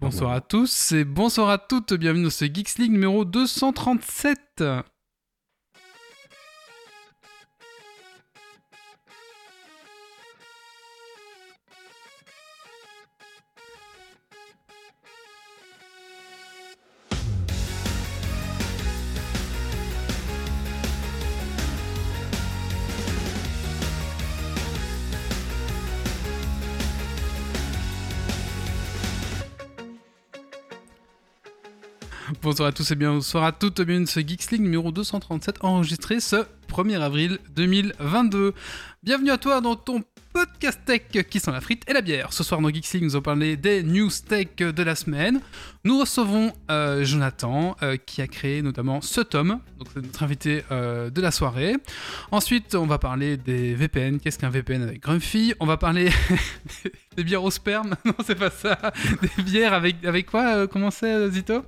Bonsoir à tous et bonsoir à toutes, bienvenue dans ce Geeks League numéro 237. Bonsoir à tous et bien à toutes, bienvenue ce Geeks League numéro 237 enregistré ce 1er avril 2022. Bienvenue à toi dans ton podcast tech qui sent la frite et la bière. Ce soir dans Geeks nous allons parler des news tech de la semaine. Nous recevons euh, Jonathan euh, qui a créé notamment ce tome, donc c'est notre invité euh, de la soirée. Ensuite, on va parler des VPN. Qu'est-ce qu'un VPN avec Grumpy? On va parler des bières au sperme. Non, c'est pas ça. Des bières avec, avec quoi Comment c'est, Zito?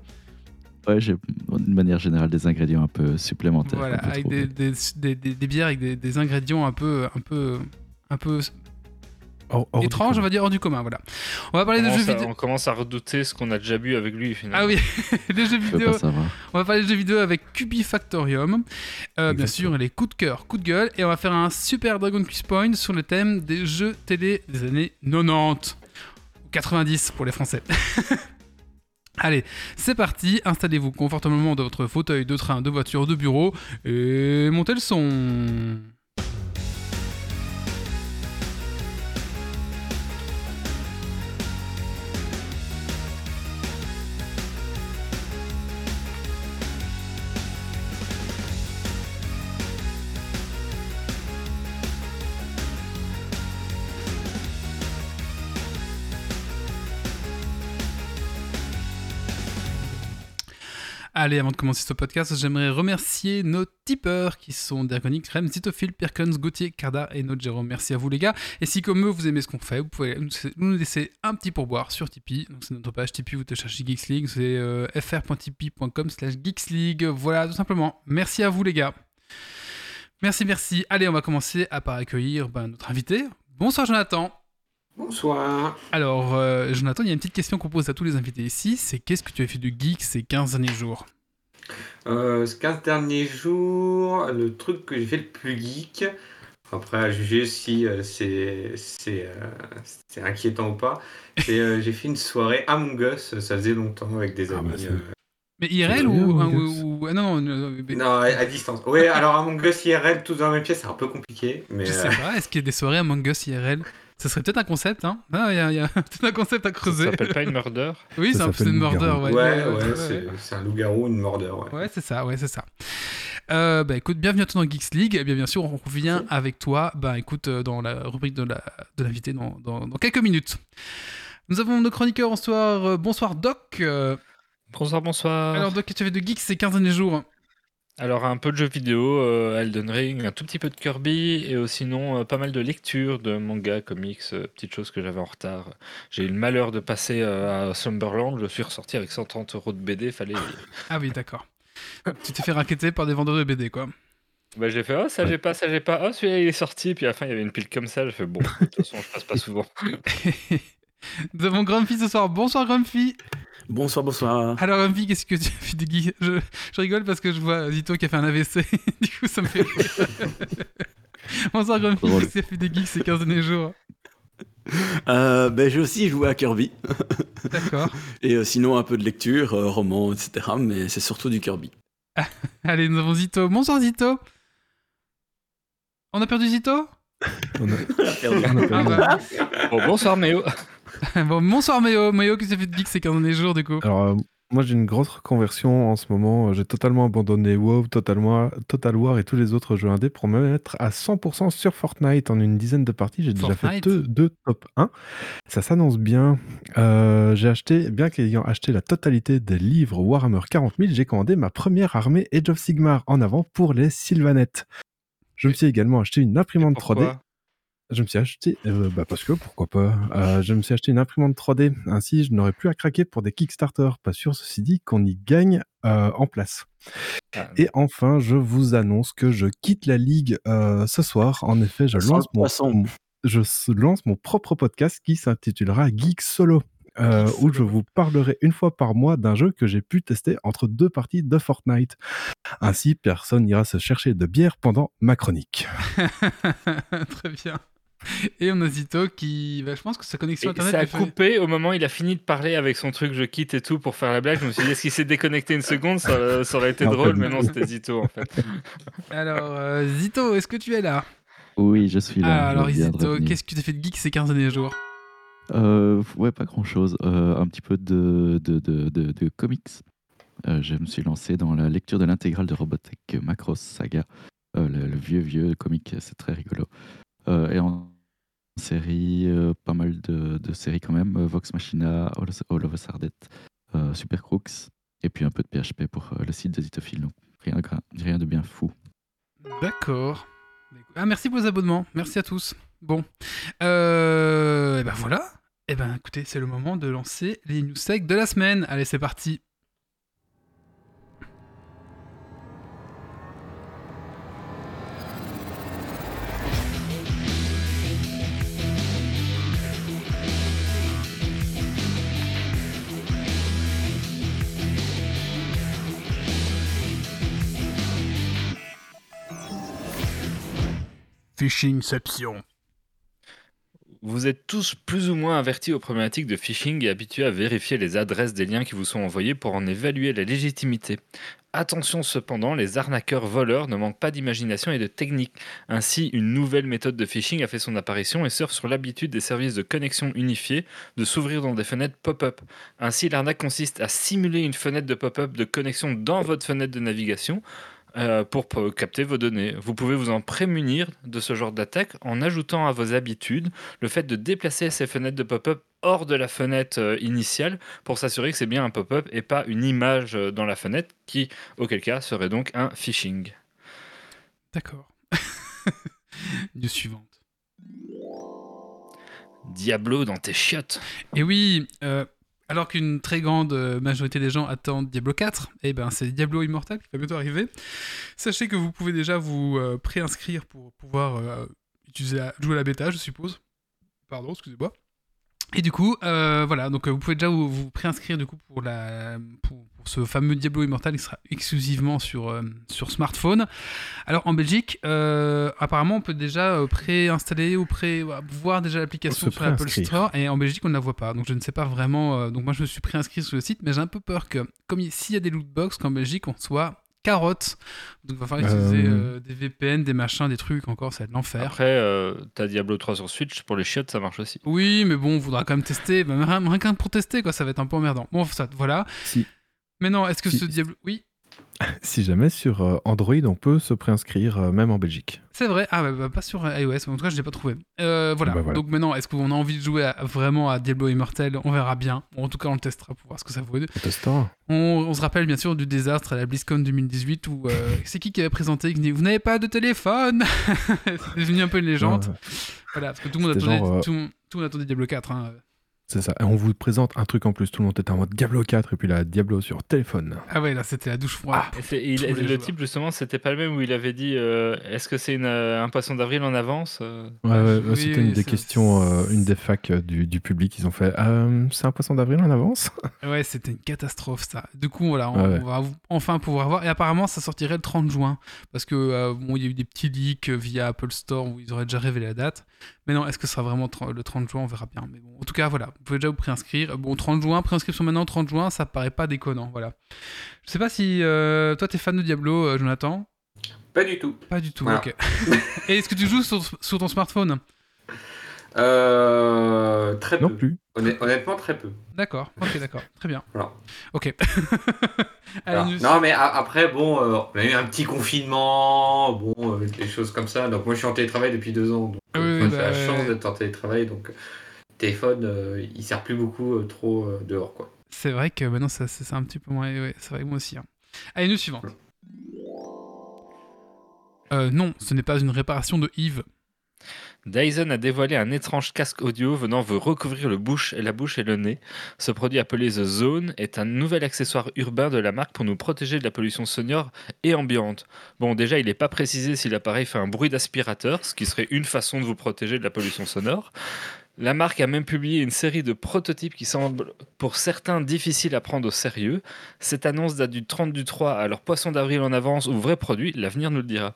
Ouais, j'ai d'une manière générale des ingrédients un peu supplémentaires. Voilà, avec des, des, des- des bières avec des, des ingrédients un peu, un peu, un peu Hors- hors du étranges, on va dire hors du commun. Voilà. On va parler On des jeux à, vidéo. on commence à redouter ce qu'on a déjà bu avec lui finalement. Ah oui, les jeux Je vidéo. On va parler des jeux vidéo avec Cubifactorium. Euh, bien sûr, les coups de cœur, coups de gueule. Et on va faire un super Dragon Quiz Point sur le thème des jeux télé des années 90. Ou 90 pour les Français. Allez, c'est parti. Installez-vous confortablement dans votre fauteuil de train, de voiture, de bureau. Et montez le son. Allez, avant de commencer ce podcast, j'aimerais remercier nos tipeurs qui sont Dergonic, Rem, Zitophile, Perkins, Gauthier, Carda et notre. Merci à vous les gars. Et si comme eux vous aimez ce qu'on fait, vous pouvez nous laisser un petit pourboire sur Tipeee. C'est notre page Tipeee, vous te cherchez Geeks League, c'est euh, slash Geeks League. Voilà, tout simplement. Merci à vous les gars. Merci, merci. Allez, on va commencer à par accueillir ben, notre invité. Bonsoir Jonathan. Bonsoir. Alors, euh, Jonathan, il y a une petite question qu'on pose à tous les invités ici, c'est qu'est-ce que tu as fait de geek ces 15 derniers jours Euh, ce 15 derniers jours, le truc que j'ai fait le plus geek, après à juger si euh, c'est c'est euh, c'est inquiétant ou pas, c'est euh, j'ai fait une soirée Among Us, ça faisait longtemps avec des Ah, amis. bah, euh, Mais IRL ou, bien, ou, Among Us. ou- ah, non, non, non, mais- Non, à, à distance. Oui, alors Among Us IRL, tous dans la même pièce, c'est un peu compliqué, mais je euh, sais pas, est-ce qu'il y a des soirées Among Us IRL Ce serait peut-être un concept, hein Ah, Il y a, il y a peut-être un concept à Ça creuser. s'appelle pas une murder? Oui, Ça c'est un une murder, ouais. ouais, ouais, ouais, c'est un loup-garou, une mordeur. Ouais. Ouais, c'est ça, ouais, c'est ça. Euh, bah écoute, bienvenue à toi dans Geeks League. Et bien, bien sûr, on revient avec toi, bah écoute, euh, dans la rubrique de la de l'invité dans, dans, dans quelques minutes. Nous avons nos chroniqueurs en soir. Euh, bonsoir Doc. Euh, Bonsoir, bonsoir. alors Doc, qu'est-ce que tu as fait de geeks ces 15 derniers jours Alors, un peu de jeux vidéo, euh, Elden Ring, un tout petit peu de Kirby, et aussi sinon euh, pas mal de lectures de mangas, comics, euh, petites choses que j'avais en retard. J'ai eu le malheur de passer à Slumberland, je suis ressorti avec 130 euros de BD, fallait. Ah oui, d'accord. tu t'es fait raqueter par des vendeurs de BD, quoi. bah, j'ai fait, oh, ça j'ai pas, ça j'ai pas, oh, celui-là il est sorti, puis à la fin il y avait une pile comme ça, j'ai fait, bon, de toute façon, je passe pas souvent. Nous avons Grumpy ce soir. Bonsoir Grumpy. Bonsoir, bonsoir. Alors Grumpy, qu'est-ce que tu as geek je, je rigole parce que je vois Zito qui a fait un AVC. du coup, ça me fait rire. Bonsoir Grumpy, qu'est-ce que tu as fait de geek ces 15 derniers jours Euh, ben, j'ai aussi joué à Kirby. D'accord. Et euh, sinon, un peu de lecture, euh, roman, etc. Mais c'est surtout du Kirby. Allez, nous avons Zito. Bonsoir Zito. On a perdu Zito? On a- on a Ah perdu. bah. Bon, bonsoir Méo. bon, bonsoir Méo. Méo, qu'est-ce que tu as fait de geek ces 15 derniers jours du coup? Alors, euh, moi, j'ai une grosse reconversion en ce moment. J'ai totalement abandonné WoW, Total War, Total War et tous les autres jeux indés pour me mettre à 100% sur Fortnite en une dizaine de parties. J'ai déjà fait deux top 1. Ça s'annonce bien. Euh, j'ai acheté, bien qu'ayant acheté la totalité des livres Warhammer 40 000, j'ai commandé ma première armée Age of Sigmar en avant pour les Sylvanettes. Je me suis également acheté une imprimante 3D. Je me suis acheté, euh, bah parce que pourquoi pas. Euh, je me suis acheté une imprimante 3D. Ainsi, je n'aurais plus à craquer pour des Kickstarter. Pas sûr, ceci dit, qu'on y gagne euh, en place. Ah, Et enfin, je vous annonce que je quitte la ligue ce soir. En effet, je lance mon, je lance mon propre podcast qui s'intitulera Geek Solo. euh, où je vous parlerai une fois par mois d'un jeu que j'ai pu tester entre deux parties de Fortnite. Ainsi, personne n'ira se chercher de bière pendant ma chronique. Très bien. Et on a Zito qui. bah, je pense que sa connexion Et internet. ça a fait- coupé au moment où il a fini de parler avec son truc je quitte et tout pour faire la blague. Je me suis dit, est-ce qu'il s'est déconnecté une seconde? Ça, ça aurait été Non, drôle, mais non, c'était Zito en fait. Alors, euh, Zito, est-ce que tu es là? Oui, je suis là. Ah, je Alors, Zito, qu'est-ce que tu as fait de geek ces 15 derniers jours? Euh, ouais, pas grand chose. un petit peu de, de, de, de, de comics. Euh, je me suis lancé dans la lecture de l'intégrale de Robotech Macross Saga. Euh, le, le vieux, vieux comic, c'est très rigolo. Euh, et en série, euh, pas mal de, séries quand même. Euh, Vox Machina, All, of Us Are euh, Super Crooks. Et puis un peu de PHP pour le site de Zitophile. Donc rien, rien de bien fou. D'accord. Ah, merci pour les abonnements. Merci à tous. Bon. Et ben voilà. Et ben écoutez, c'est le moment de lancer les news de la semaine. Allez, c'est parti. Phishingception. Vous êtes tous plus ou moins avertis aux problématiques de phishing et habitués à vérifier les adresses des liens qui vous sont envoyés pour en évaluer la légitimité. Attention cependant, les arnaqueurs voleurs ne manquent pas d'imagination et de technique. Ainsi, une nouvelle méthode de phishing a fait son apparition et surfe sur l'habitude des services de connexion unifiés de s'ouvrir dans des fenêtres pop-up. Ainsi, l'arnaque consiste à simuler une fenêtre de pop-up de connexion dans votre fenêtre de navigation euh, pour capter vos données. Vous pouvez vous en prémunir de ce genre d'attaque en ajoutant à vos habitudes le fait de déplacer ces fenêtres de pop-up hors de la fenêtre euh, initiale pour s'assurer que c'est bien un pop-up et pas une image euh, dans la fenêtre qui, auquel cas, serait donc un phishing. D'accord. news suivante. Diablo dans tes chiottes. Et oui, euh, alors qu'une très grande euh, majorité des gens attendent Diablo 4, eh ben c'est Diablo Immortal qui va bientôt arriver. Sachez que vous pouvez déjà vous euh, préinscrire pour pouvoir euh, utiliser jouer à la bêta, je suppose. Pardon, excusez-moi. Et du coup, euh, voilà, donc euh, vous pouvez déjà vous, vous préinscrire du coup pour, la, pour, pour ce fameux Diablo Immortal qui sera exclusivement sur, euh, sur smartphone. Alors en Belgique, euh, apparemment on peut déjà préinstaller ou pré voir déjà l'application sur l'Apple préinscrire. Store et en Belgique on ne la voit pas. Donc je ne sais pas vraiment. donc moi je me suis préinscrit sur le site, mais j'ai un peu peur que comme il- s'il y a des lootbox qu'en Belgique on soit carotte. Donc il va falloir utiliser Euh. euh, des VPN, des machins, des trucs encore, ça va être l'enfer. Après, euh, t'as Diablo 3 sur Switch, pour les chiottes, ça marche aussi. Oui, mais bon, on voudra quand même tester. Bah, rien, rien qu'un pour tester, quoi, ça va être un peu emmerdant. Bon, ça, voilà. Si, Maintenant, est-ce que Si- ce Diablo. Oui, si jamais sur euh, Android, on peut se préinscrire euh, même en Belgique. c'est vrai. Ah, bah, bah, pas sur iOS, en tout cas, je l'ai pas trouvé. Euh, voilà. Bah, voilà. Donc maintenant, est-ce qu'on a envie de jouer à- vraiment à Diablo Immortal? On verra bien. Bon, en tout cas, on le testera pour voir ce que ça vaut. On. On, on se rappelle bien sûr du désastre à la BlizzCon 2018 où euh, c'est qui qui avait présenté? Qui dit Vous n'avez pas de téléphone? C'est devenu un peu une légende. Voilà, parce que tout le monde attendait, genre, euh, tout, le monde- tout le monde attendait Diablo 4. hein. C'est ça. Et on vous présente un truc en plus. Tout le monde était en mode Diablo 4 et puis là, Diablo sur téléphone. Ah ouais, là, c'était la douche froide. Et c'est- il- tous les le joueurs. type, justement, c'était pas le même où il avait dit euh, Est-ce que c'est une, euh, un poisson d'avril en avance euh Ouais, ouais, Oui, c'était oui, une des questions, euh, une des facs euh, du, du public. Ils ont fait euh, C'est un poisson d'avril en avance? Ouais, c'était une catastrophe ça. Du coup, voilà, on, Ouais, ouais. on va enfin pouvoir voir. Et apparemment, ça sortirait le 30 juin. Parce que, euh, bon, il y a eu des petits leaks euh, via Apple Store où ils auraient déjà révélé la date. Mais non, est-ce que ce sera vraiment le 30 juin On verra bien. Mais bon, en tout cas, voilà, vous pouvez déjà vous préinscrire. Bon, 30 juin, préinscription maintenant, 30 juin, ça paraît pas déconnant. Voilà. Je sais pas si euh, toi, t'es fan de Diablo, euh, Jonathan? Pas du tout. Pas du tout, Voilà. ok. Et est-ce que tu joues sur, sur ton smartphone? Euh, très peu. Non plus. Honn- Honnêtement, très peu. D'accord, ok, d'accord, très bien. Voilà. Ok. Allez, non, mais a- après, bon, euh, on a eu un petit confinement, bon, euh, des choses comme ça. Donc, moi, je suis en télétravail depuis deux ans. Ah euh, j'ai la bah, chance d'être en télétravail. Donc, euh, téléphone, euh, il sert plus beaucoup euh, trop dehors, quoi. C'est vrai que maintenant, ça, c'est un petit peu moins. ouais, c'est vrai, moi aussi. hein. Allez, news suivante. Euh, non, ce n'est pas une réparation de Yves. Dyson a dévoilé un étrange casque audio venant vous recouvrir le bouche la bouche et le nez. Ce produit appelé The Zone est un nouvel accessoire urbain de la marque pour nous protéger de la pollution sonore et ambiante. Bon, déjà, il n'est pas précisé si l'appareil fait un bruit d'aspirateur, ce qui serait une façon de vous protéger de la pollution sonore. La marque a même publié une série de prototypes qui semblent pour certains difficiles à prendre au sérieux. Cette annonce date du 30 du 3, alors poisson d'avril en avance ou vrai produit, l'avenir nous le dira.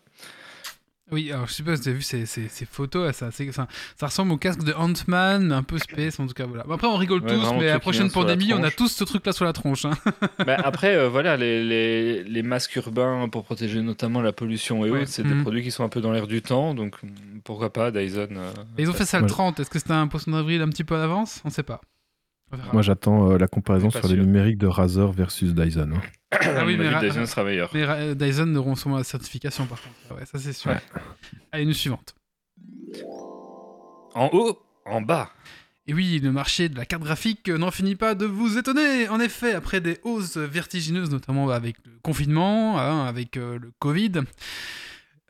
Oui, alors je sais pas si vous avez vu ces, ces- ces photos, ça, c'est- ça, ça ressemble au casque de Ant-Man, un peu space en tout cas. Voilà. Après, on rigole Ouais, tous, mais le la prochaine la pandémie, on a tous ce truc là sur la tronche. hein. Bah, après, euh, voilà, les, les- les masques urbains pour protéger notamment la pollution et Ouais. autres, c'est des produits qui sont un peu dans l'air du temps, donc mm, pourquoi pas Dyson. euh, ils ont fait ça le Ouais. 30. Est-ce que c'était un poisson d'avril un petit peu en avance On sait pas. Moi, j'attends euh, la comparaison sur les sûr. numériques de Razer versus Dyson. hein. à oui, mon mais Dyson sera meilleur. Mais Dyson auront sûrement la certification par contre. Ouais, ça c'est sûr. Ouais. Allez, une suivante. En haut, en bas. Et oui, le marché de la carte graphique n'en finit pas de vous étonner. En effet, après des hausses vertigineuses, notamment avec le confinement, hein, avec euh, le Covid,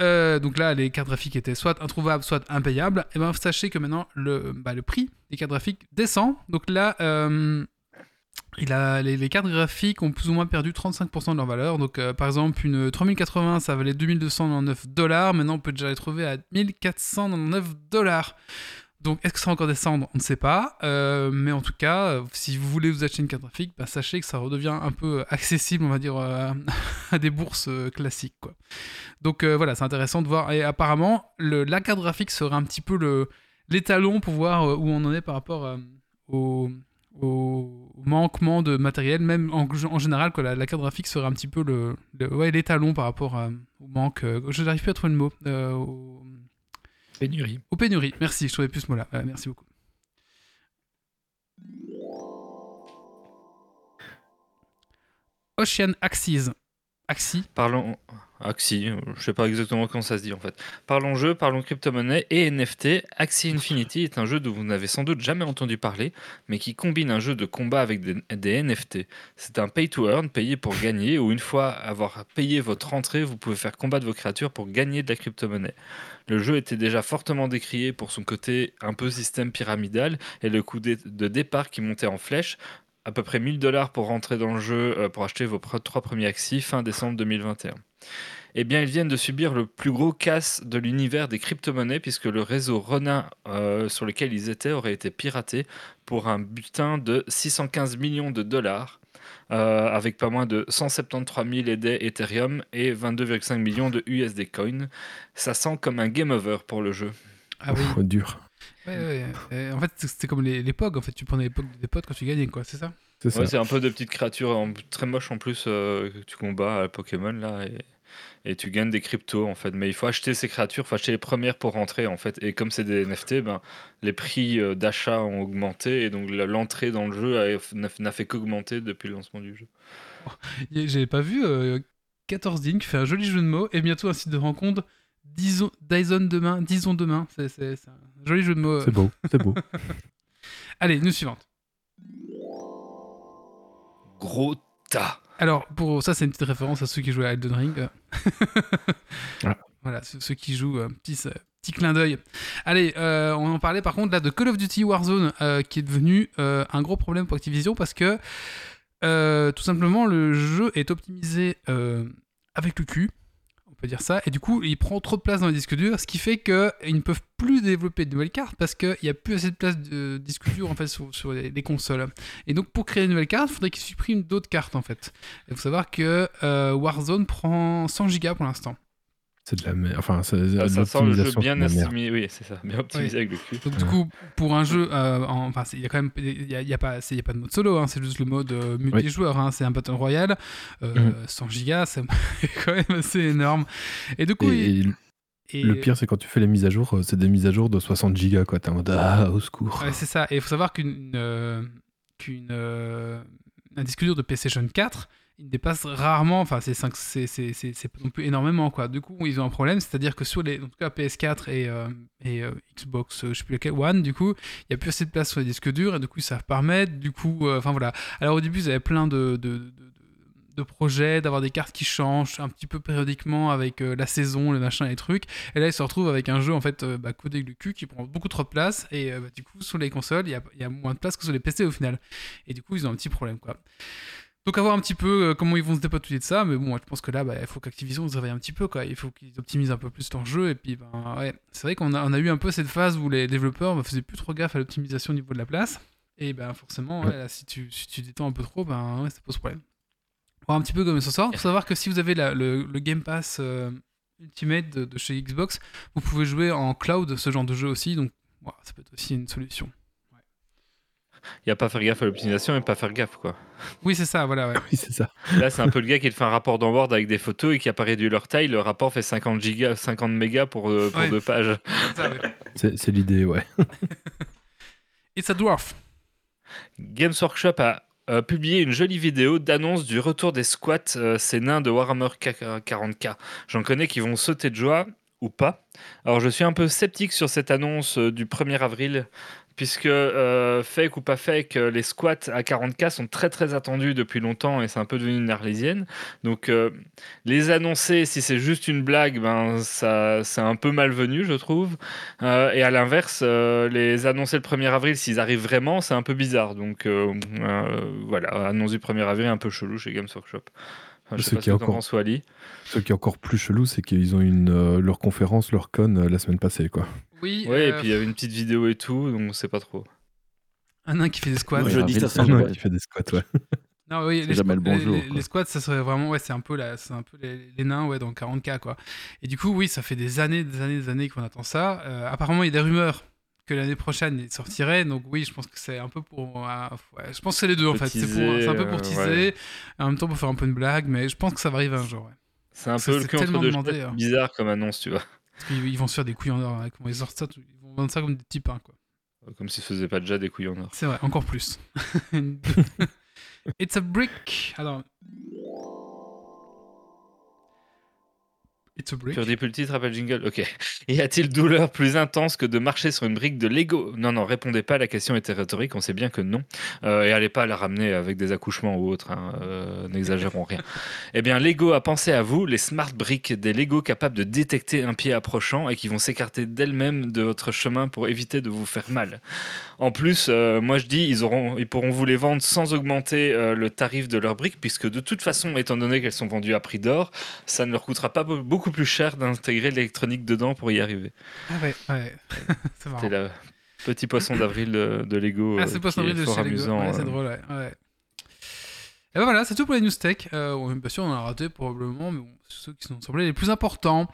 euh, donc là, les cartes graphiques étaient soit introuvables, soit impayables. Et ben, sachez que maintenant, le, bah, le prix des cartes graphiques descend. Donc là, euh, les cartes graphiques ont plus ou moins perdu 35% de leur valeur. Donc, euh, par exemple, une 3080, ça valait 2299 dollars. Maintenant, on peut déjà les trouver à 1499 dollars. Donc, est-ce que ça va encore descendre? On ne sait pas. Euh, mais en tout cas, euh, si vous voulez vous acheter une carte graphique, bah, sachez que ça redevient un peu accessible, on va dire, euh, à des bourses euh, classiques. Donc euh, voilà, c'est intéressant de voir. Et apparemment, le, la carte graphique serait un petit peu l'étalon pour voir euh, où on en est par rapport euh, au, manquement de matériel. Même en, général, la, carte graphique serait un petit peu le, le- l'étalon par rapport euh, au manque. euh, je n'arrive plus à trouver le mot. euh, Pénurie. aux pénuries. Merci, je trouvais plus ce mot-là. Euh, merci beaucoup. Ocean Axis. Axis. Parlons. Euh, je sais pas exactement comment ça se dit en fait. Parlons jeu, parlons crypto-monnaie et NFT. Axie Infinity est un jeu dont vous n'avez sans doute jamais entendu parler, mais qui combine un jeu de combat avec des, NFT. C'est un pay to earn, payé pour gagner, où une fois avoir payé votre entrée, vous pouvez faire combattre vos créatures pour gagner de la crypto-monnaie. Le jeu était déjà fortement décrié pour son côté un peu système pyramidal et le coût de départ qui montait en flèche. À peu près 1000 dollars pour rentrer dans le jeu euh, pour acheter vos trois premiers Axie fin décembre 2021 eh bien, ils viennent de subir le plus gros casse de l'univers des crypto-monnaies puisque le réseau Ronin euh, sur lequel ils étaient aurait été piraté pour un butin de 615 millions de dollars. euh, avec pas moins de 173 000 aidés Ethereum et 22,5 millions de USD Coin. Ça sent comme un game over pour le jeu. Ah oui. Pff, dur. Ouais, ouais, ouais. En fait, c'était comme les, les POG. En fait, tu prenais les POG des potes quand tu gagnais, quoi. C'est ça? C'est ça. Ouais, c'est un peu de petites créatures en- très moches en plus euh, que tu combats à Pokémon là et, et tu gagnes des cryptos en fait. Mais il faut acheter ces créatures, il faut acheter les premières pour rentrer en fait. Et comme c'est des NFT, ben, les prix euh, d'achat ont augmenté et donc l'entrée dans le jeu n'a fait qu'augmenter depuis le lancement du jeu. J'avais pas vu euh, 14 Ding qui fait un joli jeu de mots et bientôt un site de rencontre. Disons, Dyson demain, disons demain. C'est un joli jeu de mots. euh. C'est beau, c'est beau. Allez, news suivante. Gros tas. Alors, pour ça, c'est une petite référence à ceux qui jouent à Elden Ring. Voilà, ceux, qui jouent, euh, petit, euh, petit clin d'œil. Allez, euh, on en parlait par contre là de Call of Duty Warzone, euh, qui est devenu euh, un gros problème pour Activision parce que euh, tout simplement le jeu est optimisé euh, avec le cul. Dire ça, et du coup il prend trop de place dans les disques durs, ce qui fait qu'ils ne peuvent plus développer de nouvelles cartes parce qu'il n'y a plus assez de place de disques durs en fait sur, les, les consoles. Et donc pour créer une nouvelle carte, il faudrait qu'ils suppriment d'autres cartes en fait. Il faut savoir que euh, Warzone prend 100 gigas pour l'instant. C'est de la merde. Enfin, c'est Ah, ça sent le jeu bien optimisé. Oui, c'est ça, bien optimisé avec le cul. Donc du coup, pour un jeu, euh, en- enfin, c'est- il y a quand même, il y a, y a pas, c'est- il y a pas de mode solo, hein, c'est juste le mode euh, multijoueur, hein, c'est un Battle Royale, euh, Mhm. 100 gigas, c'est quand même assez énorme. Et du coup, Et, il- et et- le pire, c'est quand tu fais les mises à jour, euh, c'est des mises à jour de 60 gigas, quoi. T'es en mode, ah, au secours. Ouais, c'est ça. Et il faut savoir qu'une euh, qu'une euh, un disque dur de PlayStation 4, il dépasse rarement, enfin c'est non plus énormément quoi. Du coup, ils ont un problème, c'est-à-dire que sur les en tout cas PS4 et euh, et euh, Xbox, euh, je sais plus lequel One, du coup, il y a plus assez de place sur les disques durs et du coup, ils savent pas. Du coup, enfin voilà. Alors au début, ils avaient plein de, de, de- projets, d'avoir des cartes qui changent un petit peu périodiquement avec la saison, le machin, les trucs. Et là, ils se retrouvent avec un jeu en fait bah, codé le cul qui prend beaucoup trop de place. Et bah, du coup, sur les consoles, il y y a moins de place que sur les PC au final. Et du coup, ils ont un petit problème quoi. Donc à voir un petit peu euh, comment ils vont se dépatouiller de ça, mais bon, je pense que là, bah, il faut qu'Activision se réveille un petit peu, quoi. Il faut qu'ils optimisent un peu plus leur jeu, et puis, ben, ouais, c'est vrai qu'on a, on eu un peu cette phase où les développeurs ne faisaient plus trop gaffe à l'optimisation au niveau de la place, et ben forcément, si tu, si tu détends un peu trop, ben ouais, ça pose problème. Voir un petit peu comment ça sort. Faut savoir que si vous avez le, Game Pass euh, Ultimate de, chez Xbox, vous pouvez jouer en cloud ce genre de jeu aussi, donc ça peut être aussi une solution. Il n'y a pas faire gaffe à l'optimisation et pas faire gaffe, quoi. Oui, c'est ça, voilà, ouais. Oui, c'est ça. Là, c'est un peu le gars qui te fait un rapport d'onboard avec des photos et qui a pas réduit leur taille. Le rapport fait 50 gigas, 50 mégas pour, euh, pour Ouais. deux pages. C'est l'idée, ouais. It's a dwarf. Games Workshop a euh, publié une jolie vidéo d'annonce du retour des squats, euh, ces nains de Warhammer K- 40k. J'en connais qui vont sauter de joie ou pas. Alors je suis un peu sceptique sur cette annonce euh, du 1er avril, puisque euh, fake ou pas fake, euh, les squats à 40k sont très très attendus depuis longtemps et c'est un peu devenu une arlésienne. Donc euh, les annoncer, si c'est juste une blague, ben, ça, c'est un peu malvenu, je trouve. Euh, et à l'inverse, les annoncer le 1er avril, s'ils arrivent vraiment, c'est un peu bizarre. Donc voilà, annonce du 1er avril un peu chelou chez Games Workshop. Enfin, je Ce sais pas qui ce encore-. Ce qui est encore plus chelou, c'est qu'ils ont une leur conférence, leur con la semaine passée, quoi. Oui, Ouais, et euh, puis il y avait une petite vidéo et tout, donc on sait pas trop. un nain qui fait des squats. Ouais, Ouais, jeudi, avril, ça Ouais, jamais- qui fait des squats, ouais. Non, oui, C'est les, jamais squats- le bonjour, les- squats, ça serait vraiment, ouais, c'est un peu, la, c'est un peu les, les nains, ouais, dans 40K, quoi. Et du coup, oui, ça fait des années, des années, des années qu'on attend ça. Euh, apparemment, il y a des rumeurs que l'année prochaine, il sortirait. Donc oui, je pense que c'est un peu pour, euh, ouais, je pense que c'est les deux, en Peu fait. C'est, pour- teaser, c'est un peu pour euh, teaser, ouais. en même temps pour faire un peu une blague, mais je pense que ça va arriver un jour, ouais. C'est un Ça, peu le cul entre deux demandé, hein. bizarre comme annonce, tu vois. Parce qu'ils ils vont se faire des couilles en or, ouais, comment ils sortent ça, ils vont vendre ça comme des petits pains, quoi. Comme s'ils faisaient pas déjà des couilles en or. C'est vrai, encore plus. It's a brick. Alors. It's a brick. Plus le titre, rappelle jingle Ok. Y a-t-il douleur plus intense que de marcher sur une brique de Lego? Non, non, répondez pas, la question était rhétorique, on sait bien que non. Euh, et allez pas la ramener avec des accouchements ou autre, hein, euh, n'exagérons rien. Eh bien, Lego a pensé à vous, les smart bricks, des Lego capables de détecter un pied approchant et qui vont s'écarter d'elles-mêmes de votre chemin pour éviter de vous faire mal. En plus, euh, moi je dis, ils, auront, ils pourront vous les vendre sans augmenter euh, le tarif de leurs briques, puisque de toute façon, étant donné qu'elles sont vendues à prix d'or, ça ne leur coûtera pas be- beaucoup plus cher d'intégrer l'électronique dedans pour y arriver. Ah ouais, ouais. c'est marrant. C'est le petit poisson d'avril de, de Lego. Ah, euh, c'est pas qui est de fort chez Lego. amusant. Ouais, c'est euh. drôle, ouais. ouais. Et ben voilà, c'est tout pour les news tech. Euh, ouais, bien sûr, on en a raté probablement, mais bon, c'est ceux qui sont semblés les plus importants.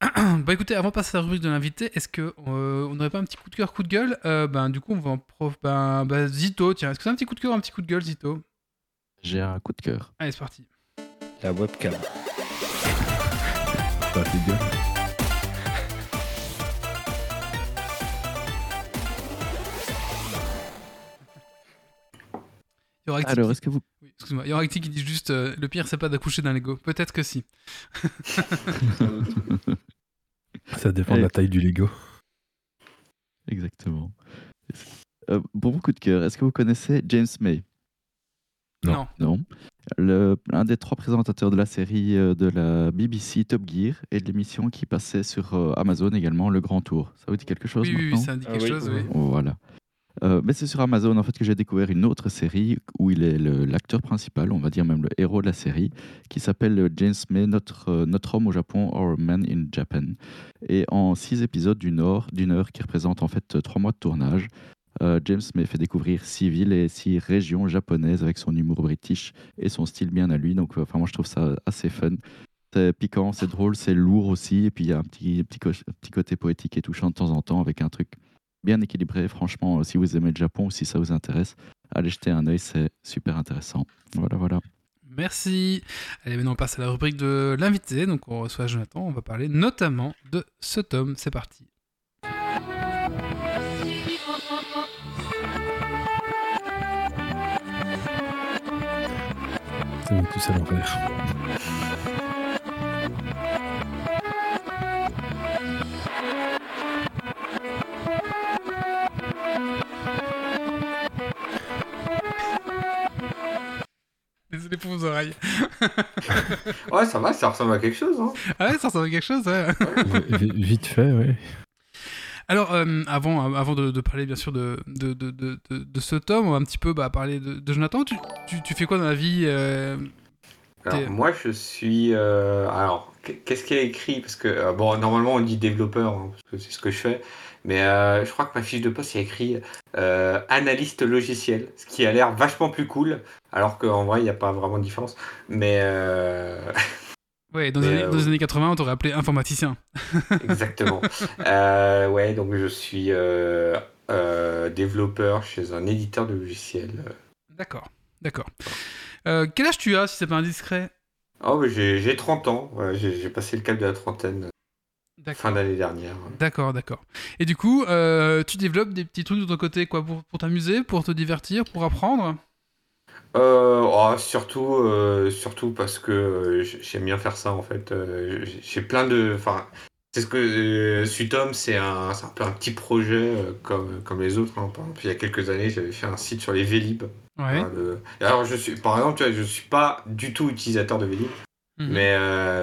bah écoutez, avant de passer à la rubrique de l'invité, est-ce que euh, on n'aurait pas un petit coup de cœur, coup de gueule? Euh, Ben du coup, on va en prof. Ben, bah, Zito, tiens, est-ce que c'est un petit coup de cœur, un petit coup de gueule, Zito? J'ai un coup de cœur. Allez, c'est parti. La webcam. Pas fait gueule. Il y aura Acti Alors, qui- est-ce que vous. oui, excuse-moi. Il y aura Acti qui dit juste euh, le pire, c'est pas d'accoucher d'un Lego. Peut-être que si. Ça dépend de la taille du Lego. Exactement. Euh, pour mon coup de cœur, est-ce que vous connaissez James May? Non. Non. Le, un des trois présentateurs de la série euh, de la BBC Top Gear et de l'émission qui passait sur euh, Amazon également, Le Grand Tour. Ça vous dit quelque chose Oui, oui, ça indique Ah quelque chose, oui. Voilà. Euh, mais c'est sur Amazon en fait que j'ai découvert une autre série où il est l'acteur principal, on va dire même le héros de la série, qui s'appelle James May, notre, euh, notre homme au Japon, or man in Japan. Et en six épisodes d'une heure, d'une heure qui représente en fait trois mois de tournage, euh, James May fait découvrir six villes et six régions japonaises avec son humour british et son style bien à lui. Donc euh, enfin, moi je trouve ça assez fun. C'est piquant, c'est drôle, c'est lourd aussi. Et puis il y a un petit, petit, petit côté poétique et touchant de temps en temps avec un truc bien équilibré. Franchement, euh, si vous aimez le Japon ou si ça vous intéresse, allez jeter un œil, c'est super intéressant. Voilà, voilà. Merci. Allez, maintenant on passe à la rubrique de l'invité. Donc on reçoit Jonathan. On va parler notamment de ce tome. C'est parti. Mis tous à l'envers. Désolé pour vos oreilles. Ouais, ça va, ça ressemble à quelque chose. Hein. Ah ouais, ça ressemble à quelque chose, ouais. V- Vite fait, oui. Alors, euh, avant, avant de, de parler bien sûr de, de, de, de, de- de ce tome, on va un petit peu bah, parler de, Jonathan. Tu, tu, tu fais quoi dans la vie euh, Alors, moi, je suis. euh, alors, qu'est-ce qu'il y a écrit? Parce que, euh, bon, normalement, on dit développeur, hein, parce que c'est ce que je fais. Mais euh, je crois que ma fiche de poste, il y a écrit analyste logiciel, ce qui a l'air vachement plus cool, alors qu'en vrai, il n'y a pas vraiment de différence. Mais. euh, Ouais, dans, les, années- euh, dans les années 80, on t'aurait appelé informaticien. Exactement. Euh, ouais, donc je suis euh, euh, développeur chez un éditeur de logiciels. D'accord, d'accord. Euh, quel âge tu as, si c'est pas indiscret? Oh, j'ai j'ai 30 ans, ouais, j'ai passé le cap de la trentaine fin d'année dernière. D'accord, d'accord. Et du coup, euh, tu développes des petits trucs de ton côté, quoi, pour, pour t'amuser, pour te divertir, pour apprendre? Euh, oh, surtout, euh, surtout parce que euh, j'aime bien faire ça en fait. J'ai- plein de. Enfin, c'est ce que Sutom, c'est un, un peu un petit projet comme, comme les autres. hein. Par exemple, il y a quelques années, j'avais fait un site sur les Vélib. Ouais. Hein, Alors, je suis, par exemple, tu vois, je suis pas du tout utilisateur de Vélib. Mhm. Mais,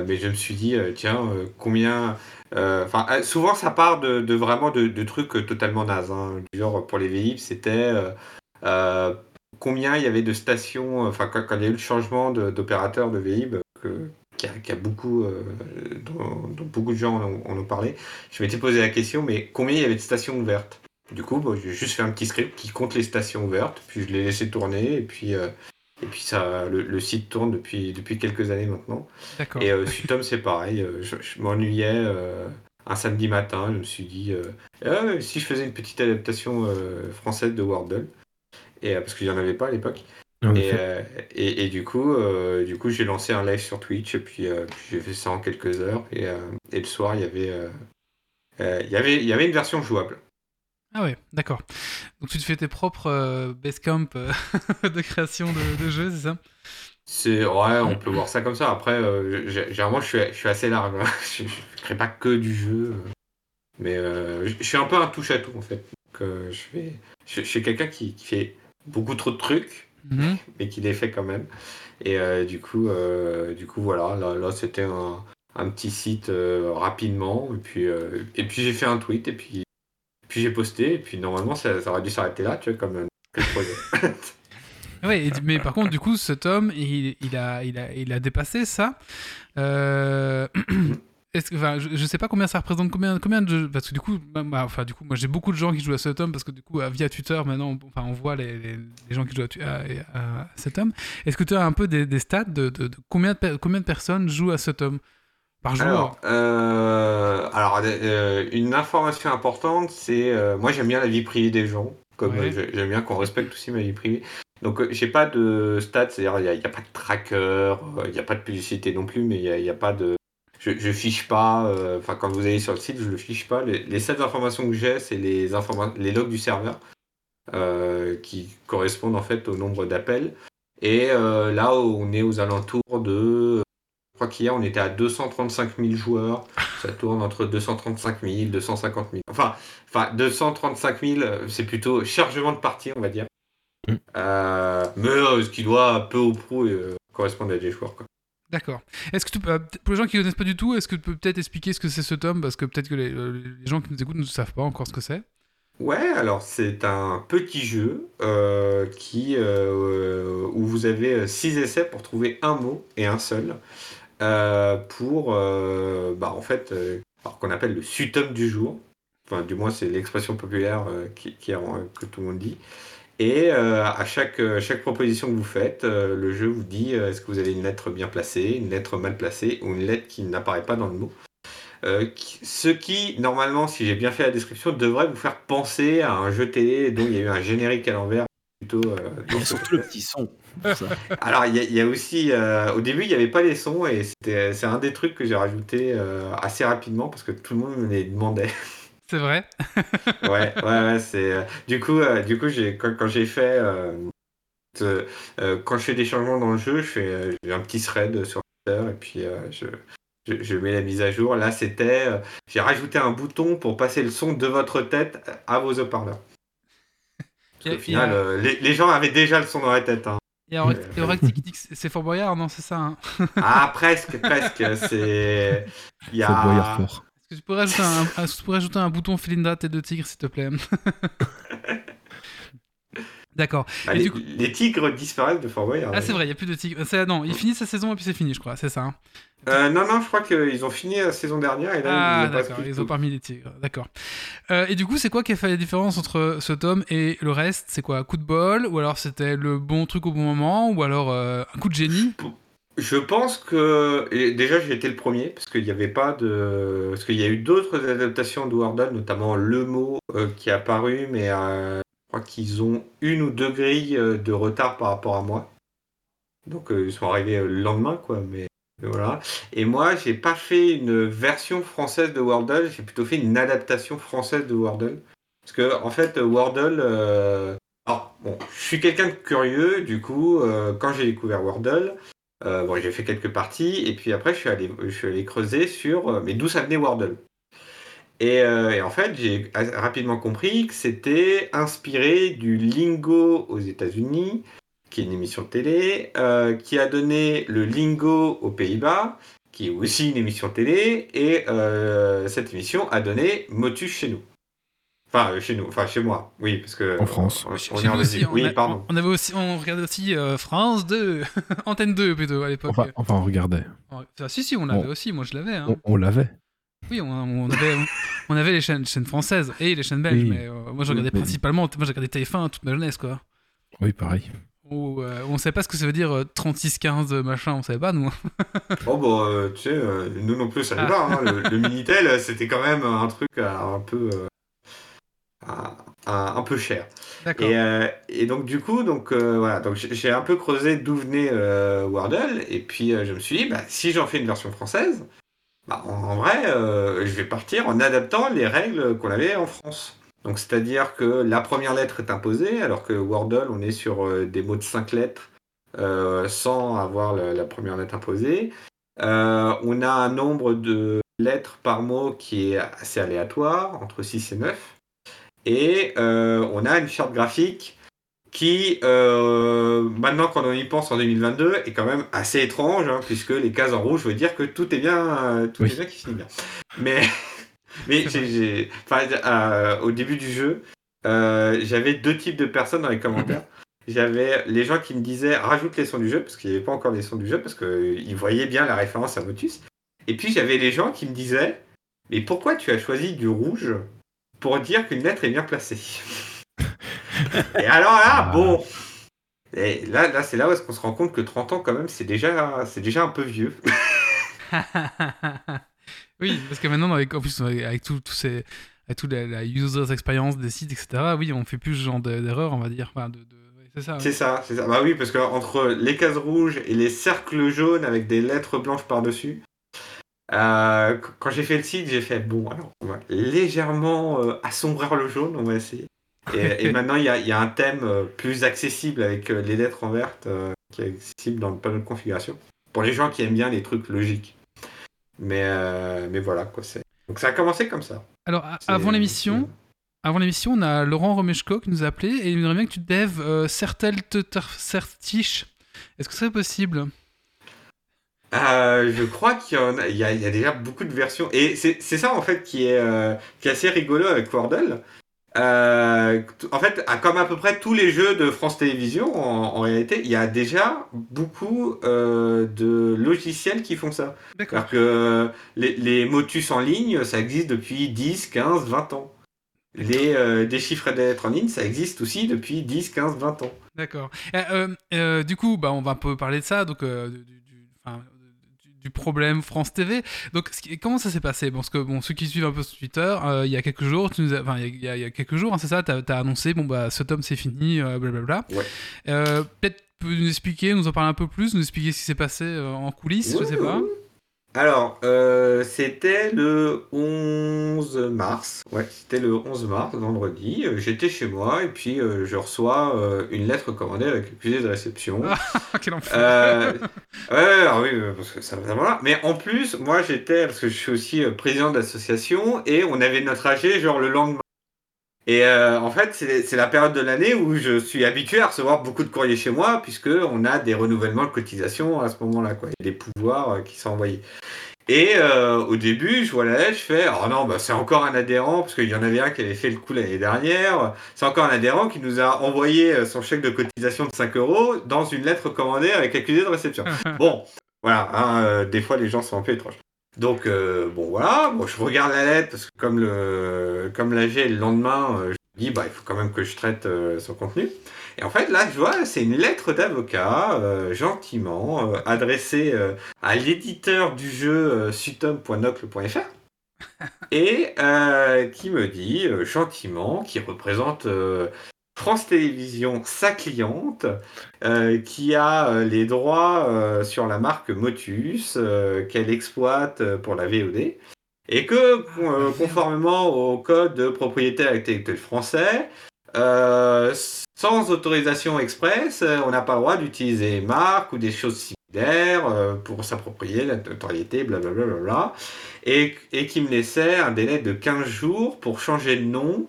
mais je me suis dit, tiens, combien. Enfin, souvent ça part de, de vraiment de, de trucs totalement nazes. hein. Genre, pour les Vélib, c'était combien il y avait de stations. Enfin, quand, quand il y a eu le changement de- d'opérateur de, Vélib, que- qui, a, qui a beaucoup. euh, dont, dont beaucoup de gens en ont, en ont parlé, je m'étais posé la question, mais combien il y avait de stations ouvertes? Du coup, bon, j'ai juste fait un petit script qui compte les stations ouvertes, puis je l'ai laissé tourner, et puis. euh, et puis ça, le, le site tourne depuis, depuis quelques années maintenant. Et euh, Sutom, c'est pareil. euh, je je m'ennuyais euh, un samedi matin. Je me suis dit, euh, Ah, si je faisais une petite adaptation euh, française de Wordle, et, euh, parce qu'il n'y en avait pas à l'époque. Et, euh, et, et du coup, euh, du coup j'ai lancé un live sur Twitch, et puis, euh, puis j'ai fait ça en quelques heures. Et, et le soir, il y avait, il y avait, il y avait une version jouable. Ah ouais, d'accord. Donc tu te fais tes propres Basecamp de création de, de jeux, c'est ça? C'est ouais, on peut voir ça comme ça. Après, généralement, je suis, je suis assez large. hein. Je, je crée pas que du jeu, mais je je suis un peu un touche à tout en fait. Donc, je fais, je suis quelqu'un qui, qui fait beaucoup trop de trucs, Mhm. mais qui les fait quand même. Et euh, du coup, euh, du coup, voilà. Là, là c'était un, un petit site euh, rapidement, et puis, et puis j'ai fait un tweet, et puis, puis j'ai posté, et puis normalement, ça, ça aurait dû s'arrêter là, tu vois, comme le projet. Mais par contre, du coup, cet homme, il, il, a, il, a, il a dépassé ça. Euh, Est-ce que, enfin, je, je sais pas combien ça représente, combien, combien de parce que du coup, bah, bah, enfin, du coup, moi j'ai beaucoup de gens qui jouent à cet homme parce que du coup, euh, via Twitter, maintenant, on, enfin, on voit les, les, les gens qui jouent à, cet homme. Est-ce que tu as un peu des, des stats de, de- de combien, de, combien de personnes jouent à cet homme par jour Alors, euh, alors euh, une information importante, c'est euh, moi j'aime bien la vie privée des gens, comme Ouais. j'aime bien qu'on respecte aussi ma vie privée. Donc j'ai pas de stats, c'est-à-dire il n'y a, pas de tracker, il n'y a pas de publicité non plus, mais il n'y a pas de... Je, je fiche pas, euh, enfin quand vous allez sur le site, je le fiche pas. Les, les seules informations que j'ai, c'est les, les logs du serveur, euh, qui correspondent en fait au nombre d'appels. Et euh, là, on est aux alentours de je crois qu'hier, on était à 235 000 joueurs. Ça tourne entre 235 000, 250 000. Enfin, enfin 235 000, euh, c'est plutôt chargement de partie, on va dire. Mm. Mais ce qui doit peu ou prou correspondre à des joueurs. Quoi. D'accord. Est-ce que tu peux, euh, pour les gens qui ne connaissent pas du tout, est-ce que tu peux peut-être expliquer ce que c'est ce tome? Parce que peut-être que les, euh, gens qui nous écoutent ne savent pas encore ce que c'est. Ouais, alors c'est un petit jeu euh, qui, où vous avez 6 essais pour trouver un mot et un seul pour, bah, en fait, qu'on appelle le sutum du jour. Enfin, du moins, c'est l'expression populaire qui, que tout le monde dit. Et euh, à chaque, euh, chaque proposition que vous faites, euh, le jeu vous dit euh, est-ce que vous avez une lettre bien placée, une lettre mal placée ou une lettre qui n'apparaît pas dans le mot. Ce qui, normalement, si j'ai bien fait la description, devrait vous faire penser à un jeu télé dont il y a eu un générique à l'envers. Plutôt, surtout le petit son. alors, il y, y a aussi. au début, il n'y avait pas les sons et c'est un des trucs que j'ai rajouté assez rapidement parce que tout le monde me les demandait. C'est vrai? Ouais, ouais, ouais. C'est, euh, du coup, euh, du coup j'ai, quand, quand j'ai fait. euh, euh, quand je fais des changements dans le jeu, je fais euh, un petit thread sur Twitter et puis euh, je, je, je mets la mise à jour. Là, c'était. euh, j'ai rajouté un bouton pour passer le son de votre tête à vos haut-parleurs. Au final, a- euh, les, les gens avaient déjà le son dans la tête. hein. il y a Aurac- et Aurac qui dit que c'est- Fort Boyard, non C'est ça hein? Ah, presque, presque. C'est. Il y boire a. fort. Que tu pourrais ajouter un, un- tu pourrais ajouter un bouton Philinda tête de tigre, s'il te plaît D'accord. Bah, les, du coup- les tigres disparaissent de Fort Boyard. Ah, c'est vrai, il n'y a plus de tigre. C'est- Non, il finit sa saison et puis c'est fini, je crois, c'est ça. hein Euh, non, non, je crois qu'ils ont fini la saison dernière et là, Ah, il en reste d'accord, plus ils ont mis les tigres, d'accord. Euh, et du coup, c'est quoi qui a fait la différence entre ce tome et le reste? C'est quoi Coup de bol Ou alors c'était le bon truc au bon moment Ou alors euh, un coup de génie? Je pense que déjà j'ai été le premier parce qu'il n'y avait pas de parce qu'il y a eu d'autres adaptations de Wordle, notamment Le Mot euh, qui est apparu, mais euh, je crois qu'ils ont une ou deux grilles euh, de retard par rapport à moi. Donc ils sont arrivés le lendemain quoi, mais voilà. Et moi j'ai pas fait une version française de Wordle, j'ai plutôt fait une adaptation française de Wordle parce que en fait Wordle euh, alors, bon, je suis quelqu'un de curieux, du coup, quand j'ai découvert Wordle, euh, bon, j'ai fait quelques parties, et puis après, je suis allé, creuser sur euh, mais d'où ça venait Wordle. Et, euh, en fait, j'ai rapidement compris que c'était inspiré du Lingo aux États-Unis, qui est une émission de télé, qui a donné le Lingo aux Pays-Bas, qui est aussi une émission de télé, et cette émission a donné Motus chez nous. Enfin, euh, chez nous, enfin chez moi, oui, parce que. En France. On, est en aussi, on, Oui, a- pardon. on avait aussi, on regardait aussi euh, France 2, Antenne 2 plutôt à l'époque. Enfin, enfin, on regardait. Ah, si, si, on l'avait on- aussi, moi je l'avais. hein. On, on l'avait. Oui, on, on avait, on avait les chaînes, chaînes françaises et les chaînes belges, Oui. mais euh, moi je regardais principalement, moi j'ai regardé TF1 toute ma jeunesse quoi. Oui, pareil. Où, euh, on savait pas ce que ça veut dire euh, 36-15 machin, on savait pas nous. Bon, bon, euh, tu sais, euh, nous non plus, ça Ah. n'est pas. hein. Le, le Minitel, c'était quand même un truc euh, un peu. Un, un- un peu cher. Et, euh, et donc, du coup, donc, euh, voilà, donc j'ai un peu creusé d'où venait euh, Wordle, et puis je me suis dit, bah, si j'en fais une version française, bah, en, en vrai, je vais partir en adaptant les règles qu'on avait en France. Donc, c'est-à-dire que la première lettre est imposée, alors que Wordle, on est sur des mots de 5 lettres sans avoir la, la première lettre imposée. On a un nombre de lettres par mot qui est assez aléatoire, entre 6 et 9. Et euh, on a une charte graphique qui, euh, maintenant quand on y pense en 2022, est quand même assez étrange, hein, puisque les cases en rouge veut dire que tout est bien, euh, tout Oui. est bien qui finit bien. Mais, mais euh, au début du jeu, j'avais deux types de personnes dans les commentaires. J'avais les gens qui me disaient rajoute les sons du jeu, parce qu'il n'y avait pas encore les sons du jeu, parce qu'ils voyaient bien la référence à Motus. Et puis j'avais les gens qui me disaient mais pourquoi tu as choisi du rouge pour dire qu'une lettre est bien placée Et alors là, Ah. bon. Et là, là c'est là où est-ce qu'on se rend compte que 30 ans, quand même, c'est déjà, c'est déjà un peu vieux. oui, parce que maintenant, avec, en plus, avec, tout, tout ces, avec toute la, la user experience des sites, etc., oui, on fait plus ce genre de- d'erreur, on va dire. Enfin, de, c'est ça. C'est ça, c'est ça. Bah oui, parce que entre les cases rouges et les cercles jaunes avec des lettres blanches par-dessus, euh, qu- quand j'ai fait le site, j'ai fait bon, alors on va légèrement euh, assombrir le jaune, on va essayer. Et, et maintenant, il y a, il y a un thème euh, plus accessible avec les lettres en verte euh, qui est accessible dans le panneau de configuration. Pour les gens qui aiment bien les trucs logiques. Mais, mais voilà, quoi. c'est- Donc ça a commencé comme ça. Alors, C'est- avant l'émission, avant l'émission, on a Laurent Romeshko qui nous a appelé et il aimerait bien que tu dev euh, Certel Certiche. Est-ce que ce serait possible? Euh, je crois qu'il y, en a, il y, a, il y a déjà beaucoup de versions. Et c'est ça, en fait, qui est, euh, qui est assez rigolo avec Wordle. Euh, en fait, comme à peu près tous les jeux de France Télévisions, en, en réalité, il y a déjà beaucoup euh, de logiciels qui font ça. D'accord. C'est-à-dire que les, les motus en ligne, ça existe depuis 10, 15, 20 ans. Les euh, déchiffrés des lettres en ligne, ça existe aussi depuis 10, 15, 20 ans. D'accord. Du coup, bah, on va un peu parler de ça, donc du, du- enfin, du- problème France TV. Donc, qui- comment ça s'est passé? Parce que bon, ceux qui suivent un peu sur Twitter, euh, il y a quelques jours, tu nous as- enfin, il y a- il y, quelques jours, hein, c'est ça, tu as, annoncé, bon, bah, ce tome c'est fini, euh, blablabla. Ouais. Euh, Peut-être peux nous expliquer, nous en parler un peu plus, nous expliquer ce qui s'est passé en coulisses, je sais pas. Alors, euh, c'était le 11 mars. Ouais, c'était le 11 mars, vendredi. Euh, J'étais chez moi et puis euh, je reçois euh, une lettre commandée avec accusé de réception. Ah, quel enfer Euh, ouais, alors oui, parce que ça, ça voilà. Mais en plus, moi j'étais, parce que je suis aussi euh, président d'association et on avait notre AG genre le lendemain. Et euh, en fait, c'est la période de l'année où je suis habitué à recevoir beaucoup de courriers chez moi, puisque on a des renouvellements de cotisation à ce moment-là, quoi. Il y a des pouvoirs euh, qui sont envoyés. Et euh, au début, je vois la lettre, je fais Oh non, bah, c'est encore un adhérent, parce qu'il y en avait un qui avait fait le coup l'année dernière. C'est encore un adhérent qui nous a envoyé son chèque de cotisation de 5 euros dans une lettre commandée avec accusé de réception. Bon, voilà, hein, euh, des fois les gens sont un peu étranges. Donc, euh, bon, voilà, bon, je regarde la lettre, parce que comme, le, comme l'AG est le lendemain, euh, je me dis, bah, il faut quand même que je traite euh, son contenu. Et en fait, là, je vois, c'est une lettre d'avocat, euh, gentiment, euh, adressée euh, à l'éditeur du jeu sutom.nocle.fr, et euh, qui me dit, euh, gentiment, qui représente euh, France Télévisions, sa cliente, euh, qui a euh, les droits euh, sur la marque Motus, euh, qu'elle exploite pour la VOD, et que, euh, conformément au code de propriété intellectuelle français, sans autorisation express, on n'a pas le droit d'utiliser marque ou des choses similaires pour s'approprier la notoriété, blablabla. Bla, bla, bla, et, et qui me laissait un délai de 15 jours pour changer de nom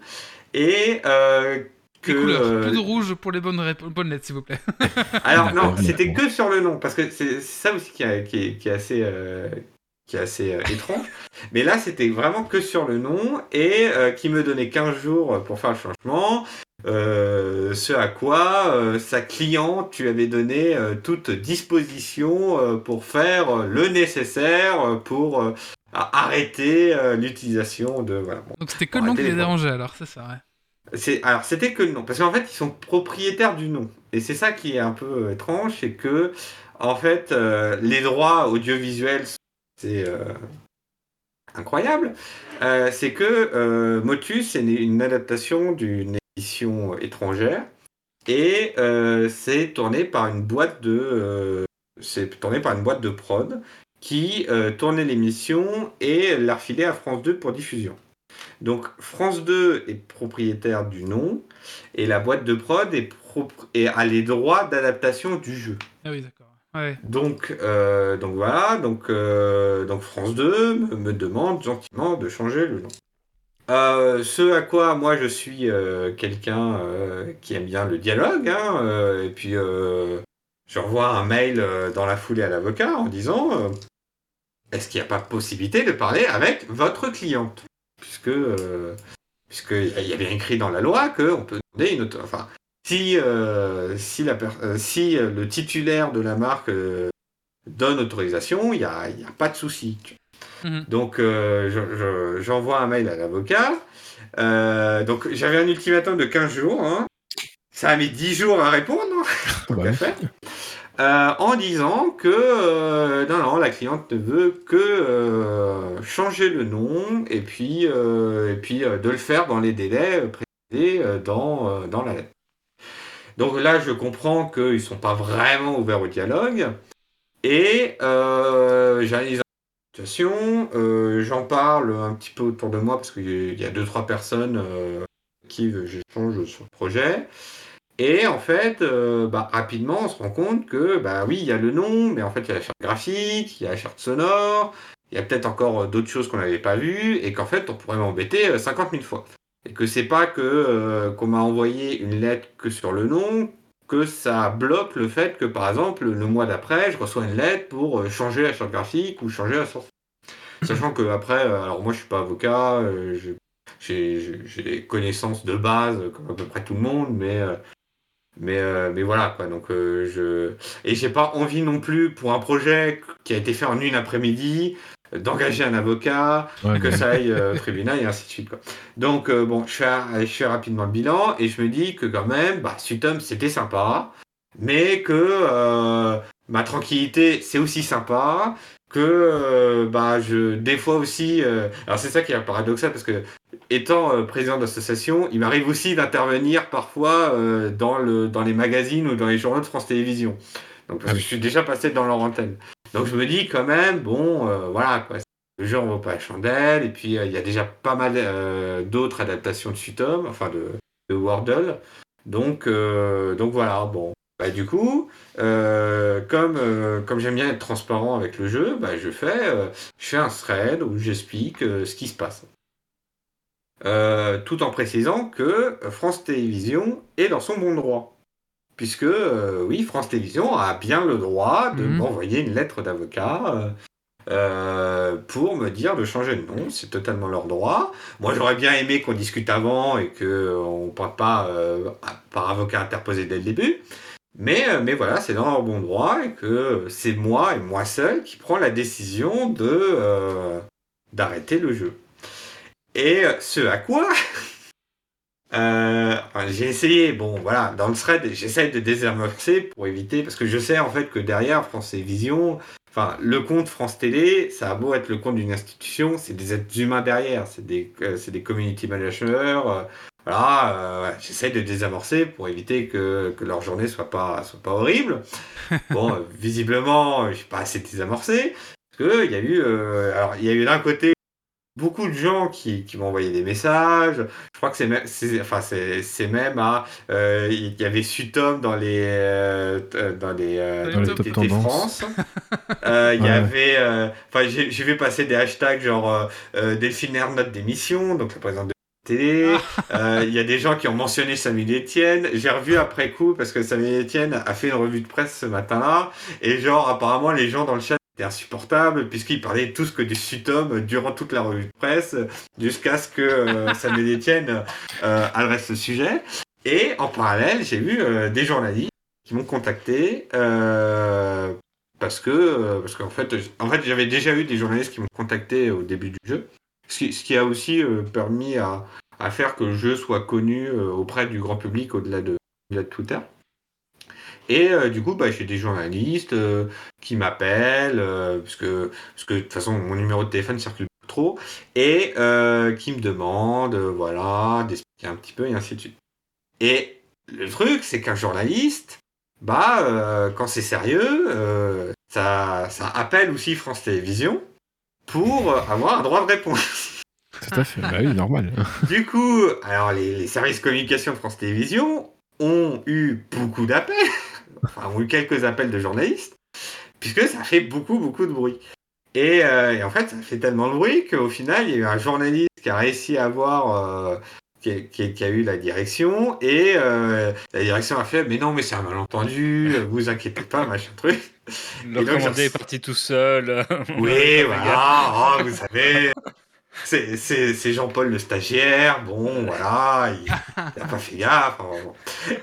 et euh, que. Les couleurs, euh, plus de rouge pour les bonnes, lettres, s'il vous plaît. alors non, c'était que sur le nom, parce que c'est ça aussi qui, a- qui est, qui est assez, euh, qui est assez euh, étrange. Mais là, c'était vraiment que sur le nom et euh, qui me donnait 15 jours pour faire le changement. Euh, ce à quoi euh, sa cliente lui avait donné euh, toute disposition euh, pour faire euh, le nécessaire euh, pour euh, arrêter euh, l'utilisation de voilà. Bon. Donc c'était que le nom qui les dérangeait, alors, c'est ça, ouais. Alors c'était que le nom. Parce qu'en fait ils sont propriétaires du nom. Et c'est ça qui est un peu euh, étrange c'est que en fait euh, les droits audiovisuels c'est euh, incroyable Euh, c'est que Motus c'est une, adaptation d'une édition étrangère. Et c'est tourné par une boîte de c'est tourné par une boîte de prod qui tournait l'émission et l'a refilée à France 2 pour diffusion. Donc France 2 est propriétaire du nom et la boîte de prod est et a les droits d'adaptation du jeu. Ah oui, d'accord. Ouais. Donc, euh, donc voilà, donc, euh, donc France 2 me, me demande gentiment de changer le nom. Euh, ce à quoi moi je suis quelqu'un qui aime bien le dialogue, hein, et puis je renvoie un mail dans la foulée à l'avocat en disant est-ce qu'il n'y a pas possibilité de parler avec votre cliente? Puisque euh, puisqu'il y a bien écrit dans la loi qu'on peut demander une auto- enfin si, euh, si, la per- euh, si le titulaire de la marque euh, donne autorisation, il n'y a, il y a pas de souci. Mhm. Donc, euh, je- je- j'envoie un mail à l'avocat. Euh, donc, j'avais un ultimatum de 15 jours. hein. Ça a mis 10 jours à répondre, tant Ouais. qu'à faire. Euh, en disant que euh, non, non, la cliente ne veut que euh, changer le nom et puis, et puis de le faire dans les délais précisés dans, dans la lettre. Donc là, je comprends qu'ils ne sont pas vraiment ouverts au dialogue. Et j'analyse la situation, j'en parle un petit peu autour de moi parce qu'il y a deux, trois personnes qui j'échange sur le projet. Et en fait, euh, bah, rapidement, on se rend compte que, bah oui, il y a le nom, mais en fait, il y a la charte graphique, il y a la charte sonore, il y a peut-être encore euh, d'autres choses qu'on n'avait pas vues, et qu'en fait, on pourrait m'embêter euh, 50 000 fois. Et que c'est pas que euh, qu'on m'a envoyé une lettre que sur le nom, que ça bloque le fait que, par exemple, le mois d'après, je reçois une lettre pour euh, changer la charte graphique ou changer la source. Sachant que après, euh, alors moi, je suis pas avocat, euh, j'ai des connaissances de base, euh, comme à peu près tout le monde, mais euh, mais, euh, mais voilà, quoi. Donc, euh, je... Et j'ai pas envie non plus, pour un projet qui a été fait en une après-midi, euh, d'engager un avocat, Ouais, que ça aille euh, au tribunal et ainsi de suite. Quoi. Donc, euh, bon, je fais, je fais rapidement le bilan et je me dis que quand même, bah, Sutom, c'était sympa, mais que euh, ma tranquillité, c'est aussi sympa, que euh, bah, je, des fois aussi... euh, Alors, c'est ça qui est paradoxal parce que étant euh, président d'association, il m'arrive aussi d'intervenir parfois euh, dans, le, dans les magazines ou dans les journaux de France Télévisions. Donc, parce Ah que je suis déjà passé dans leur antenne. Donc, je me dis quand même, bon, euh, voilà, quoi. Le jeu en vaut pas la chandelle, et puis il y a déjà pas mal d'autres adaptations de Sutom, enfin de, de Wordle. Donc, donc voilà, bon. Bah, du coup, euh, comme, euh, comme j'aime bien être transparent avec le jeu, bah, je, fais, euh, je fais un thread où j'explique ce qui se passe. Euh, tout en précisant que France Télévisions est dans son bon droit. Puisque, euh, oui, France Télévisions a bien le droit de Mhm. m'envoyer une lettre d'avocat euh, pour me dire de changer de nom. C'est totalement leur droit. Moi, j'aurais bien aimé qu'on discute avant et qu'on ne parte pas par avocat interposé dès le début. Mais, mais voilà, c'est dans leur bon droit et que c'est moi et moi seul qui prend la décision de d'arrêter le jeu. Et ce à quoi euh, enfin, j'ai essayé, bon voilà, dans le thread, j'essaie de désamorcer pour éviter, parce que je sais en fait que derrière France Télévisions, enfin le compte France Télé, ça a beau être le compte d'une institution, c'est des êtres humains derrière, c'est des, euh, des community managers, euh, voilà, euh, ouais, j'essaie de désamorcer pour éviter que, que leur journée soit pas, soit pas horrible. Bon, visiblement, je suis pas assez désamorcé, parce que il y a eu, alors il y a eu d'un côté beaucoup de gens qui, qui m'ont envoyé des messages. Je crois que c'est même, c'est- enfin c'est, c'est même à, euh, il y avait Sutom dans les, euh, t- dans les, euh, Dans les top TT tendances. France. Euh, Il y Ouais. avait, euh, enfin j'ai, j'ai vu passer des hashtags genre euh, euh, Delphine note d'émission, donc la présidente de télé. Euh, Il y a des gens qui ont mentionné Samuel Etienne. J'ai revu après coup parce que Samuel Etienne a fait une revue de presse ce matin-là. Et genre, apparemment, les gens dans le chat étaient insupportables puisqu'ils parlaient tous que du sutom durant toute la revue de presse jusqu'à ce que euh, Samuel Etienne euh, adresse le sujet. Et en parallèle, j'ai euh, des journalistes qui m'ont contacté euh, parce que euh, parce qu'en fait, en fait, j'avais déjà eu des journalistes qui m'ont contacté au début du jeu, ce qui, ce qui a aussi permis à, à faire que le jeu soit connu auprès du grand public au-delà de, au-delà de Twitter. Et euh, du coup, bah, j'ai des journalistes euh, qui m'appellent, euh, parce, que, parce que de toute façon, mon numéro de téléphone circule pas trop, et qui me demandent, voilà, d'expliquer un petit peu, et ainsi de suite. Et le truc, c'est qu'un journaliste, bah, quand c'est sérieux, ça, ça appelle aussi France Télévisions pour avoir un droit de réponse. Tout à fait. Bah oui, normal. Du coup, alors les, les services communication de France Télévisions ont eu beaucoup d'appels, ont eu quelques appels de journalistes, puisque ça fait beaucoup beaucoup de bruit. Et, euh, et en fait, ça fait tellement de bruit qu'au final, il y a eu un journaliste qui a réussi à avoir, euh, qui, a- qui a- qui a eu la direction, et euh, la direction a fait, mais non, mais c'est un malentendu, vous inquiétez pas, machin truc. Le commandé est parti tout seul. Oui, voilà, oh, vous savez, c'est- Jean-Paul le stagiaire, bon, voilà, il n'a pas fait gaffe. enfin, bon.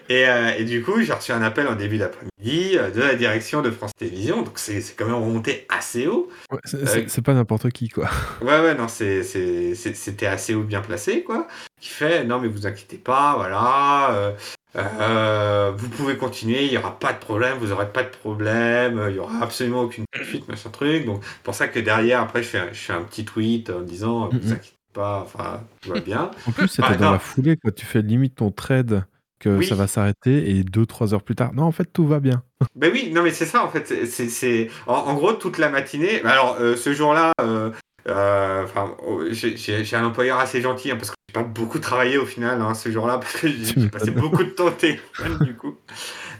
Et, euh, et du coup, j'ai reçu un appel en début d'après-midi euh, de la direction de France Télévisions, donc c'est c'est quand même remonté assez haut. Ouais, c'est- pas n'importe qui, quoi. Ouais, ouais, non, c'était assez haut bien placé, quoi. Qui fait, non, mais vous inquiétez pas, voilà, euh, euh, vous pouvez continuer, il n'y aura pas de problème, vous n'aurez pas de problème, il n'y aura absolument aucune fuite, machin truc. Donc, c'est pour ça que derrière, après, je fais, un- je fais un petit tweet en disant, vous inquiétez pas, enfin, tout va bien. En plus, c'était Ah, dans non. la foulée, quoi. Tu fais limite ton trade que Oui. ça va s'arrêter et deux, trois heures plus tard, non, en fait, tout va bien. Ben oui, non mais c'est ça en fait. c'est- en, en gros toute la matinée. bah Alors euh, ce jour-là, euh, euh, oh, j'ai, un employeur assez gentil hein, parce que pas beaucoup travaillé au final hein, ce jour-là parce que j'ai, passé beaucoup de temps au téléphone du coup.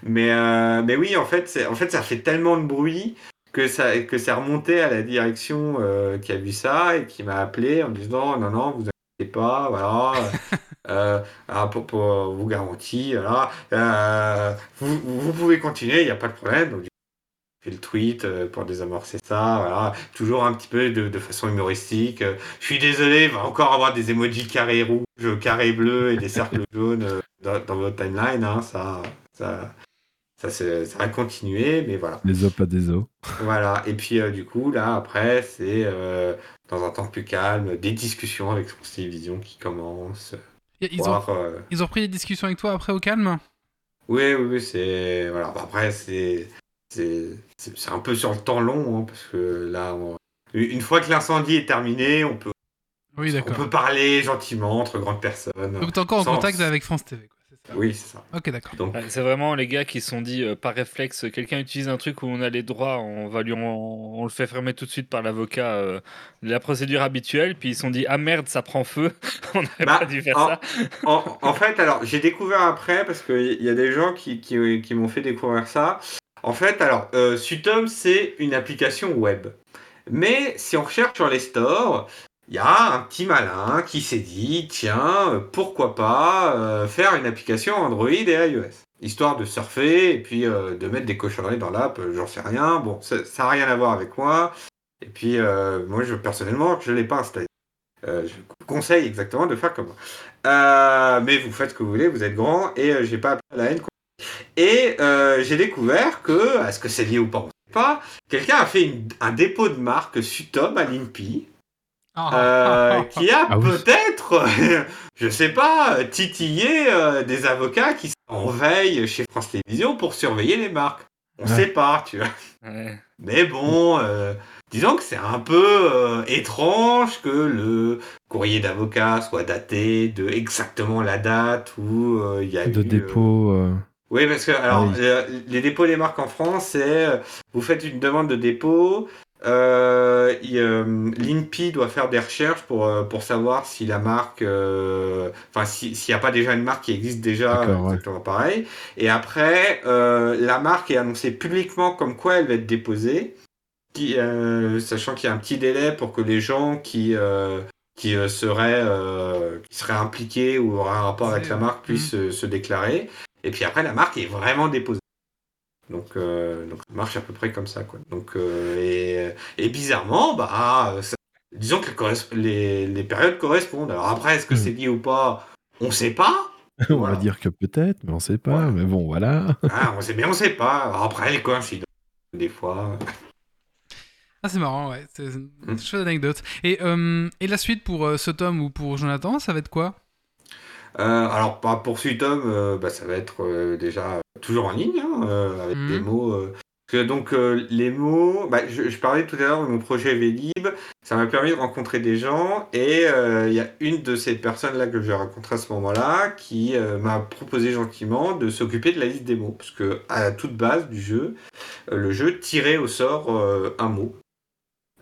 Mais euh, mais oui en fait, en fait ça fait tellement de bruit que ça que ça remontait à la direction euh, qui a vu ça et qui m'a appelé en me disant non non vous inquiétez pas voilà. Euh, ah, pour, pour vous garantir, voilà. Euh, vous, vous pouvez continuer, il n'y a pas de problème. Donc, fait le tweet euh, pour désamorcer ça, voilà. Toujours un petit peu de, de façon humoristique. Euh, Je suis désolé, il va encore avoir des emojis carrés rouges, carrés bleus et des cercles jaunes euh, dans, dans votre timeline. hein. Ça, ça, ça, va continuer, mais voilà. Les os, pas des os. Voilà. Et puis, euh, du coup, là, après, c'est euh, dans un temps plus calme, des discussions avec France Télévisions qui commencent. Ils ont, euh, ils ont repris des discussions avec toi après au calme? Oui, oui, oui, c'est. Voilà. Après, c'est. C'est un peu sur le temps long, hein, parce que là, on- une fois que l'incendie est terminé, on peut, Oui, on peut parler gentiment entre grandes personnes. Donc t'es encore en Sans- contact avec France TV, quoi. c'est ça Oui, c'est ça. Ok, d'accord. C'est vraiment les gars qui se sont dit euh, par réflexe, quelqu'un utilise un truc où on a les droits, on va lui, on, on le fait fermer tout de suite par l'avocat, euh, la procédure habituelle, puis ils se sont dit ah merde ça prend feu, on n'aurait Bah, pas dû faire en- ça. en, en fait, alors, j'ai découvert après, parce qu'il y a des gens qui, qui, qui m'ont fait découvrir ça. En fait, alors, euh, Sutom, c'est une application web. Mais si on recherche sur les stores, il y a un petit malin qui s'est dit, tiens, euh, pourquoi pas euh, faire une application Android et iOS Histoire de surfer et puis euh, de mettre des cochonneries dans l'app, j'en sais rien. Bon, ça n'a rien à voir avec moi. Et puis, moi, je, personnellement, je ne l'ai pas installé. Je conseille exactement de faire comme moi. Mais vous faites ce que vous voulez, vous êtes grand et euh, j'ai pas la haine. quoi. Et euh, j'ai découvert que, est-ce que c'est lié ou pas, on ne sait pas, quelqu'un a fait une- un dépôt de marque Sutom à l'INPI. Euh, qui a Ah oui. peut-être, je sais pas, titillé euh, des avocats qui sont en veille chez France Télévisions pour surveiller les marques. On Ouais. sait pas, tu vois. Ouais. Mais bon, euh, disons que c'est un peu euh, étrange que le courrier d'avocat soit daté de exactement la date où euh, il y a de eu, euh, dépôt. Oui, parce que alors, oui. euh, les dépôts des marques en France, c'est euh, vous faites une demande de dépôt, euh, euh, l'INPI doit faire des recherches pour, euh, pour savoir si la marque, euh, enfin si- s'il n'y a pas déjà une marque qui existe déjà, ouais. exactement pareil. Et après, euh, la marque est annoncée publiquement comme quoi elle va être déposée, qui, euh, sachant qu'il y a un petit délai pour que les gens qui euh, qui seraient euh, qui seraient impliqués ou auraient un rapport avec la marque puissent euh, se déclarer. Et puis après, la marque est vraiment déposée. Donc, euh, donc ça marche à peu près comme ça. Quoi. Donc, euh, et, et bizarrement, bah, ça- disons que les, corres- les, les périodes correspondent. Alors après, est-ce que Mhm. c'est lié ou pas? On sait pas. on Voilà. va dire que peut-être, mais on sait pas. Mais bon, voilà. Ah, on sait bien, on sait pas. Alors après, les coïncidences, des fois. Ah, c'est marrant, ouais. C'est une Mm. chouette anecdote. Et, euh, et la suite pour euh, ce tome ou pour Jonathan, ça va être quoi? Alors, pas pour Suitom, euh, bah, ça va être euh, déjà toujours en ligne, hein, euh, avec Mhm. des mots. euh, que donc, euh, les mots, bah, je, je parlais tout à l'heure de mon projet Vélib, ça m'a permis de rencontrer des gens, et euh, il y a une de ces personnes-là que j'ai rencontrées à ce moment-là qui euh, m'a proposé gentiment de s'occuper de la liste des mots, parce que à la toute base du jeu, euh, le jeu tirait au sort euh, un mot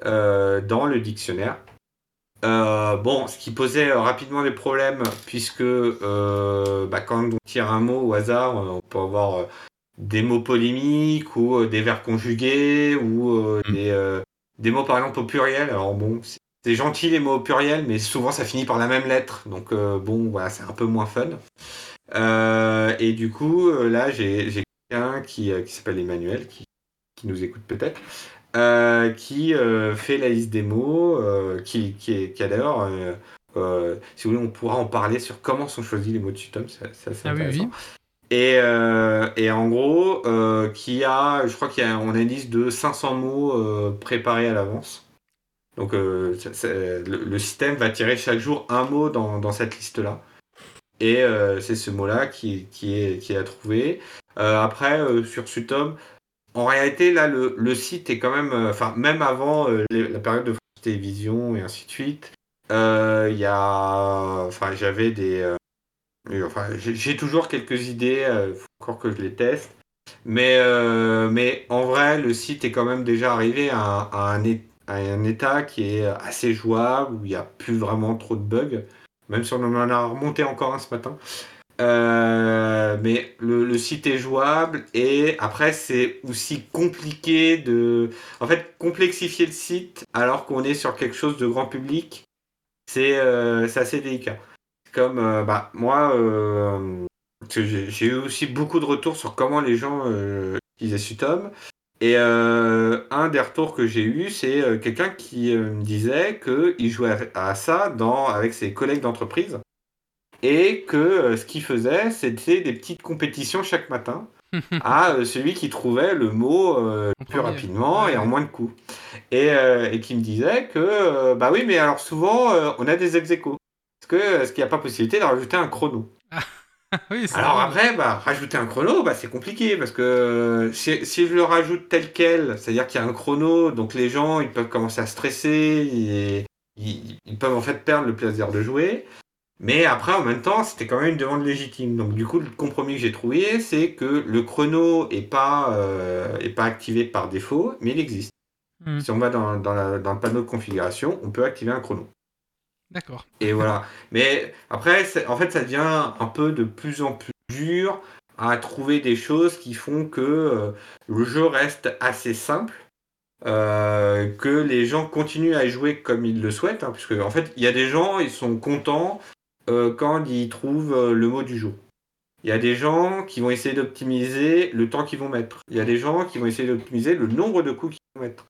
euh, dans le dictionnaire. Euh, bon, ce qui posait euh, rapidement des problèmes, puisque euh, bah, quand on tire un mot au hasard, on peut avoir des mots polémiques ou des verbes conjugués ou Mm. des, des mots par exemple au pluriel. Alors bon, c'est- gentil les mots au pluriel, mais souvent ça finit par la même lettre. Donc bon, voilà, c'est un peu moins fun. Et du coup, là, j'ai quelqu'un qui, qui s'appelle Emmanuel, qui, qui nous écoute peut-être, euh, qui euh, fait la liste des mots, euh, qui, qui, est, qui a d'ailleurs, euh, si vous voulez, on pourra en parler sur comment sont choisis les mots de Sutom, c'est assez Ah oui, intéressant. oui. Et, et en gros, qui a, je crois qu'on a, on a une liste de 500 mots préparés à l'avance. Donc ça- ça- le, le système va tirer chaque jour un mot dans, dans cette liste-là. Et c'est ce mot-là qui, qui, est, qui est à trouver. Après, sur Sutom, en réalité, là, le, site est quand même, euh, enfin, même avant euh, la période de France Télévisions et ainsi de suite, euh, il y a, enfin, j'avais des, enfin, j'ai toujours quelques idées, faut encore que je les teste. Mais, mais en vrai, le site est quand même déjà arrivé à, un, à un état qui est assez jouable, où il n'y a plus vraiment trop de bugs, même si on en a remonté encore un ce matin. Euh, mais le, le site est jouable et après c'est aussi compliqué de en fait complexifier le site alors qu'on est sur quelque chose de grand public c'est euh, assez délicat. Comme euh, bah, moi euh, j'ai eu aussi beaucoup de retours sur comment les gens utilisaient Sutom et un des retours que j'ai eu c'est quelqu'un qui me disait qu'il jouait à ça dans, avec ses collègues d'entreprise et que euh, ce qu'il faisait c'était des petites compétitions chaque matin à euh, celui qui trouvait le mot euh, plus rapidement Ouais. et en moins de coups et, euh, et qui me disait que euh, bah oui mais alors souvent on a des ex aequo. Est-ce qu'il n'y a pas possibilité de rajouter un chrono? Oui, Alors vrai. après, bah, rajouter un chrono, bah, c'est compliqué parce que si, si je le rajoute tel quel, c'est-à-dire qu'il y a un chrono, donc les gens ils peuvent commencer à stresser, et, ils, ils peuvent en fait perdre le plaisir de jouer. Mais après, en même temps, c'était quand même une demande légitime. Donc du coup, le compromis que j'ai trouvé, c'est que le chrono est pas euh, est pas activé par défaut, mais il existe. Hmm. Si on va dans, dans, la- dans le panneau de configuration, on peut activer un chrono. D'accord. Et voilà. Mais après, en fait, ça devient un peu de plus en plus dur à trouver des choses qui font que euh, le jeu reste assez simple. euh, que les gens continuent à jouer comme ils le souhaitent, hein, puisque en fait, il y a des gens, ils sont contents euh, quand ils trouvent euh, le mot du jour. Il y a des gens qui vont essayer d'optimiser le temps qu'ils vont mettre. Il y a des gens qui vont essayer d'optimiser le nombre de coups qu'ils vont mettre.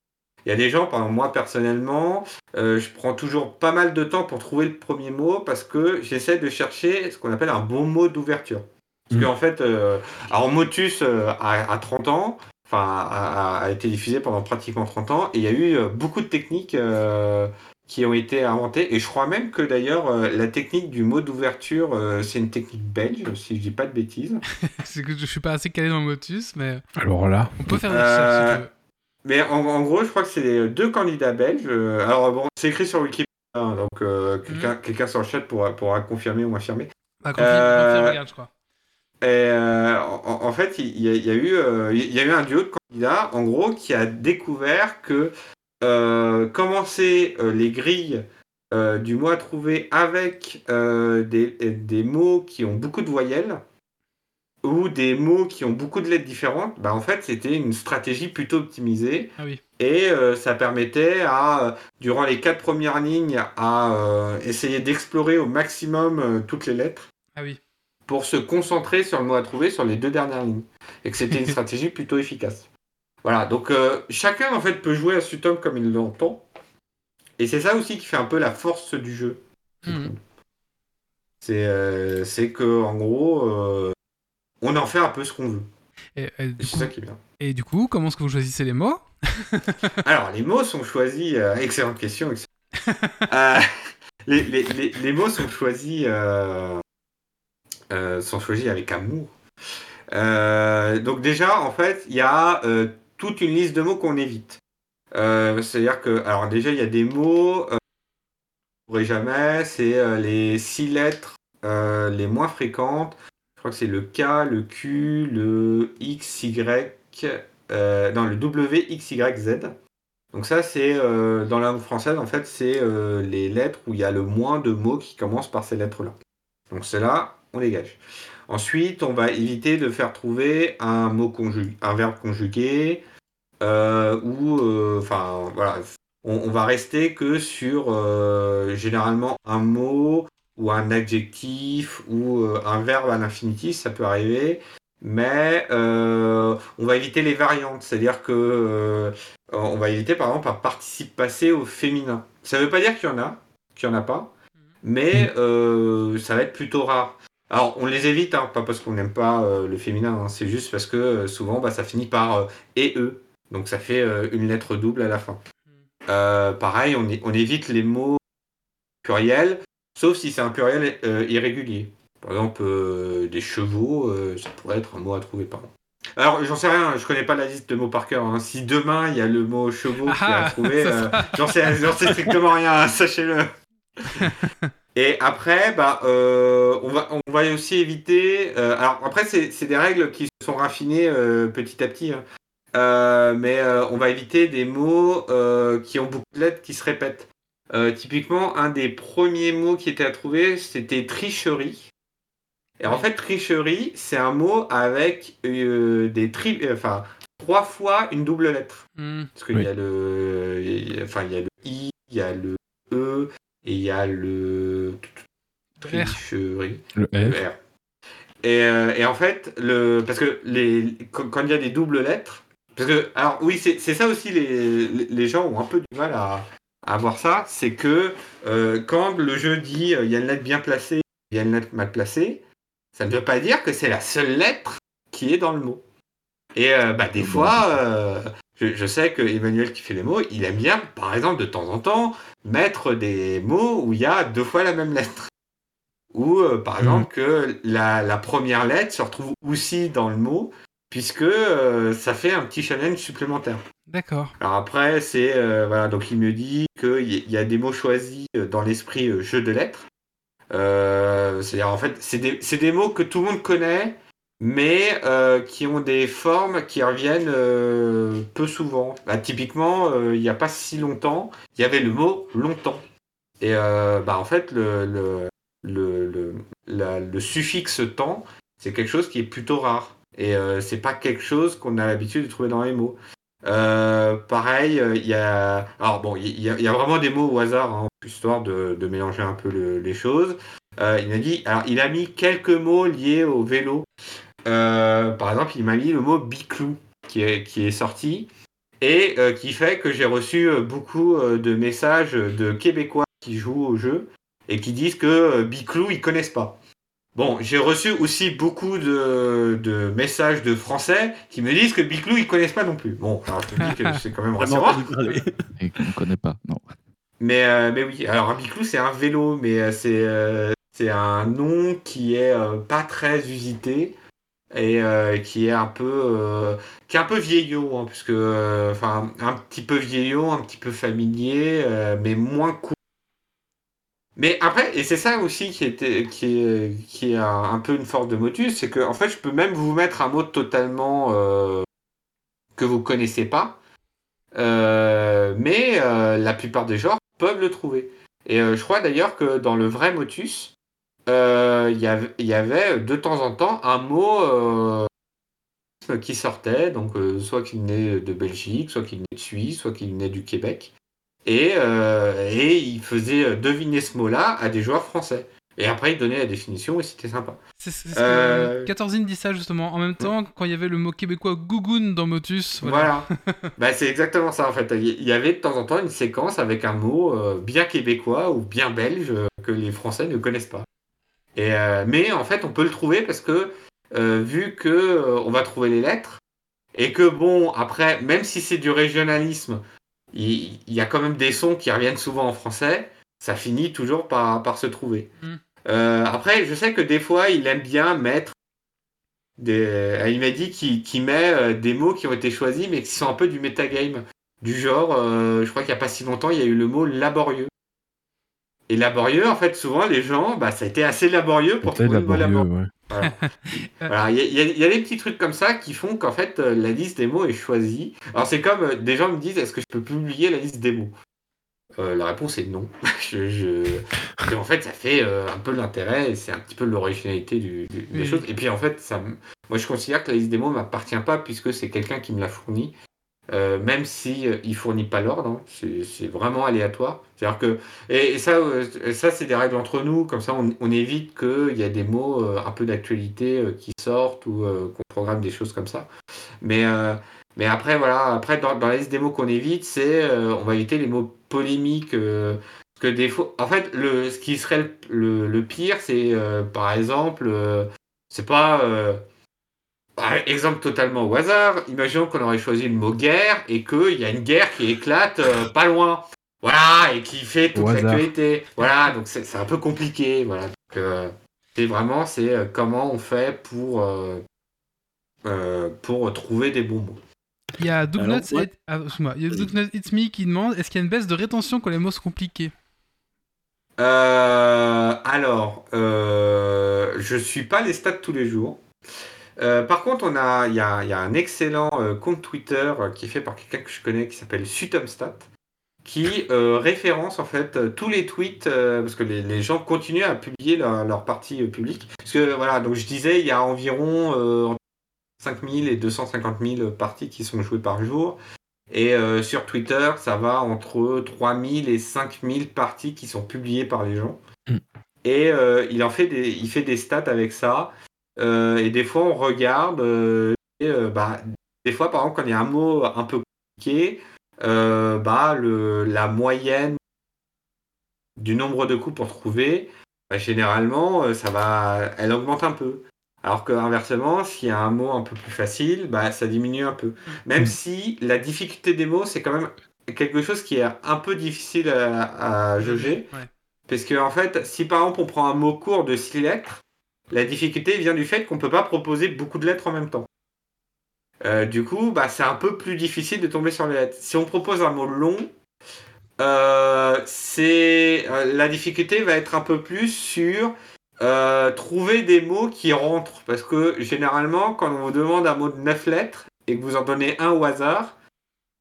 Il y a des gens, par exemple, moi personnellement, euh, je prends toujours pas mal de temps pour trouver le premier mot parce que j'essaie de chercher ce qu'on appelle un bon mot d'ouverture. Parce Mm. qu'en fait, euh, alors Motus euh, a, a 30 ans, enfin a, été diffusé pendant pratiquement 30 ans, et il y a eu euh, beaucoup de techniques euh, qui ont été inventées, et je crois même que d'ailleurs euh, la technique du mot d'ouverture, euh, c'est une technique belge, si je dis pas de bêtises. C'est que je suis pas assez calé dans le motus, mais Alors là, on peut faire des Euh, recherches si tu veux. Mais en, en gros, je crois que c'est les deux candidats belges. Euh, Alors bon, c'est écrit sur Wikipédia, hein, donc euh, quelqu'un quelqu'un sur le chat pourra, pourra confirmer ou affirmer. Ah, confirme, euh, confirme, regarde, je crois. Et euh, en, en fait, il y, a, il y a eu, euh, il y a eu un duo de candidats, en gros, qui a découvert que euh, commencer euh, les grilles euh, du mot à trouver avec euh, des, des mots qui ont beaucoup de voyelles ou des mots qui ont beaucoup de lettres différentes, bah en fait, c'était une stratégie plutôt optimisée. Ah oui. Et euh, ça permettait à, euh, durant les quatre premières lignes, à euh, essayer d'explorer au maximum euh, toutes les lettres Ah oui. pour se concentrer sur le mot à trouver sur les deux dernières lignes. Et que c'était une stratégie plutôt efficace. Voilà, donc euh, chacun en fait peut jouer à Sutom comme il l'entend. Et c'est ça aussi qui fait un peu la force du jeu. C'est euh, c'est que en gros, euh, on en fait un peu ce qu'on veut. Et, c'est coup, ça qui est bien. et du coup, comment est-ce que vous choisissez les mots? Alors, les mots sont choisis. excellente question. excellente. Les, les- les- les mots sont choisis, sont choisis avec amour. Euh, donc déjà, en fait, il y a euh, toute une liste de mots qu'on évite. Euh, C'est-à-dire que, alors déjà, il y a des mots, euh, je ne jamais, c'est euh, les six lettres euh, les moins fréquentes. Je crois que c'est le K, le Q, le X, Y, non, le W, X, Y, Z. Donc ça, c'est dans la langue française, en fait, c'est les lettres où il y a le moins de mots qui commencent par ces lettres-là. Donc cela, on dégage. Ensuite, on va éviter de faire trouver un mot conjugué, un verbe conjugué, euh, ou, euh, enfin, voilà, on, on va rester que sur euh, généralement un mot ou un adjectif ou euh, un verbe à l'infinitif, ça peut arriver. Mais euh, on va éviter les variantes, c'est-à-dire que euh, on va éviter par exemple un participe passé au féminin. Ça ne veut pas dire qu'il y en a, qu'il n'y en a pas, mais euh, ça va être plutôt rare. Alors on les évite, hein, pas parce qu'on n'aime pas euh, le féminin, hein, c'est juste parce que euh, souvent bah, ça finit par euh, et eux, donc ça fait une lettre double à la fin. Euh, pareil, on, évite les mots pluriels, sauf si c'est un pluriel irrégulier. Par exemple, des chevaux, ça pourrait être un mot à trouver par an. Alors, j'en sais rien, je connais pas la liste de mots par cœur. hein. Si demain il y a le mot chevaux qui est Ah, à trouver, euh, j'en sais, sais strictement rien, sachez-le. Et après, bah, euh, on, va, on va aussi éviter. euh, alors, après, c'est des règles qui se sont raffinées euh, petit à petit. hein. Euh, mais euh, on va éviter des mots euh, qui ont beaucoup de lettres qui se répètent. Euh, typiquement, un des premiers mots qui était à trouver, c'était tricherie. Et en fait, tricherie, c'est un mot avec euh, des tri enfin, trois fois une double lettre. Hmm. Parce qu'il Oui. y a le, enfin, il y a le i, il y a le e et il y a le tricherie. le Le F. R. Et, euh, et en fait, le, parce que les, quand, il y a des doubles lettres, parce que, alors oui, c'est c'est ça aussi, les, les- gens ont un peu du mal à, à voir ça, c'est que euh, quand le jeu dit euh, il y a une lettre bien placée, il y a une lettre mal placée, ça ne veut pas dire que c'est la seule lettre qui est dans le mot. Et euh, bah, des fois, euh, je, je sais que Emmanuel qui fait les mots, il aime bien, par exemple, de temps en temps, mettre des mots où il y a deux fois la même lettre. Ou euh, par Mhm. exemple que la, la première lettre se retrouve aussi dans le mot, puisque euh, ça fait un petit challenge supplémentaire. D'accord. Alors après, c'est euh, voilà, donc il me dit qu'il y, y a des mots choisis dans l'esprit jeu de lettres. C'est-à-dire en fait, c'est des, c'est des mots que tout le monde connaît, mais euh, qui ont des formes qui reviennent euh, peu souvent. Bah, typiquement, euh, il n'y a pas si longtemps, il y avait le mot longtemps. Et bah, en fait, le, le, le, le, le suffixe temps, c'est quelque chose qui est plutôt rare. Et c'est pas quelque chose qu'on a l'habitude de trouver dans les mots. Pareil, il y a. Alors bon, il y, a- vraiment des mots au hasard, hein, histoire de, mélanger un peu le- les choses. Il m'a dit. Alors, il a mis quelques mots liés au vélo. Euh, par exemple, il m'a mis le mot biclou qui est, qui est sorti et euh, qui fait que j'ai reçu euh, beaucoup euh, de messages de Québécois qui jouent au jeu et qui disent que euh, biclou ils connaissent pas. Bon, j'ai reçu aussi beaucoup de, de messages de Français qui me disent que Biclou, ils connaissent pas non plus. Bon, alors je me dis que c'est quand même rassurant. Et qu'on ne connaît pas, non. Mais, euh, mais oui, alors un Biclou, c'est un vélo, mais euh, c'est euh, c'est un nom qui est euh, pas très usité et euh, qui est un peu euh, qui est un peu vieillot, hein, puisque euh, un petit peu vieillot, un petit peu familier, euh, mais moins court. Mais après, et c'est ça aussi qui était qui est qui un, peu une force de Motus, c'est que en fait, je peux même vous mettre un mot totalement que vous connaissez pas, mais la plupart des joueurs peuvent le trouver. Et je crois d'ailleurs que dans le vrai Motus, il y avait- il y avait de temps en temps un mot euh, qui sortait, donc euh, soit qu'il venait de Belgique, soit qu'il venait de Suisse, soit qu'il venait du Québec. Et, euh, et il faisait deviner ce mot-là à des joueurs français. Et après, il donnait la définition et c'était sympa. C'est ce que Euh, 14 dit ça justement. En même temps, quand il y avait le mot québécois gougoun dans Motus, voilà. Voilà. bah, c'est exactement ça en fait. Il y avait de temps en temps une séquence avec un mot euh, bien québécois ou bien belge euh, que les Français ne connaissent pas. Et, euh, mais en fait, on peut le trouver parce que euh, vu que euh, on va trouver les lettres et que bon, après, même si c'est du régionalisme, il, il y a quand même des sons qui reviennent souvent en français. Ça finit toujours par, par se trouver. Mm. Après, je sais que des fois, il aime bien mettre des... Il m'a dit qu'il met des mots qui ont été choisis, mais qui sont un peu du metagame. Du genre, je crois qu'il n'y a pas si longtemps, il y a eu le mot laborieux. Et laborieux, en fait, souvent, les gens, bah, ça a été assez laborieux pour trouver le mot laborieux, ouais. Voilà. Il y, a- y y des petits trucs comme ça qui font qu'en fait, euh, la liste des mots est choisie. Alors, c'est comme euh, des gens me disent est-ce que je peux publier la liste des mots? Euh, La réponse est non. je, je- parce qu'en fait, ça fait euh, un peu l'intérêt et c'est un petit peu l'originalité du- du- des Oui. choses. Et puis, en fait, ça, moi, je considère que la liste des mots ne m'appartient pas puisque c'est quelqu'un qui me l'a fourni. Euh, même si euh, il fournit pas l'ordre, hein. c'est vraiment aléatoire. C'est-à-dire que et, ça, euh, ça c'est des règles entre nous, comme ça on, on évite qu'il y a des mots euh, un peu d'actualité qui sortent ou qu'on programme des choses comme ça. Mais mais après voilà, après dans, dans la liste des mots qu'on évite, c'est on va éviter les mots polémiques. que des fois, en fait, le, ce qui serait le, le- le pire, c'est par exemple, c'est pas par exemple totalement au hasard, imaginons qu'on aurait choisi le mot guerre et qu'il y a une guerre qui éclate euh, pas loin. Voilà, et qui fait toute l'actualité. Voilà, donc c'est un peu compliqué. Voilà. Donc, euh, c'est vraiment c'est euh, comment on fait pour, euh, euh, pour trouver des bons mots. Il y a Dougnuts ouais. et- ah, excuse-moi, il y a Dougnuts It's Me qui demande est-ce qu'il y a une baisse de rétention quand les mots sont compliqués? Euh, alors, euh, je suis pas les stats tous les jours. Euh, par contre, on a, il y a, y a un excellent euh, compte Twitter euh, qui est fait par quelqu'un que je connais qui s'appelle Sutomstat, qui référence en fait tous les tweets parce que les, les gens continuent à publier leur, leur partie publique. Parce que voilà, donc je disais, il y a environ euh, 5000 et 250 000 parties qui sont jouées par jour. Et euh, sur Twitter, ça va entre 3000 et 5000 parties qui sont publiées par les gens. Mm. Et euh, il en fait des, il fait des stats avec ça. Euh, et des fois, on regarde. euh, et, euh, bah, des fois, par exemple, quand il y a un mot un peu compliqué, bah, le, la moyenne du nombre de coups pour trouver, bah, généralement, ça va, elle augmente un peu. Alors que inversement, s'il y a un mot un peu plus facile, bah, ça diminue un peu. Même Mm. si la difficulté des mots, c'est quand même quelque chose qui est un peu difficile à, à jauger. Ouais. Parce que, en fait, si par exemple on prend un mot court de 6 lettres, la difficulté vient du fait qu'on ne peut pas proposer beaucoup de lettres en même temps. Euh, du coup, bah, c'est un peu plus difficile de tomber sur les lettres. Si on propose un mot long, euh, c'est euh, la difficulté va être un peu plus sur trouver des mots qui rentrent. Parce que généralement, quand on vous demande un mot de 9 lettres et que vous en donnez un au hasard,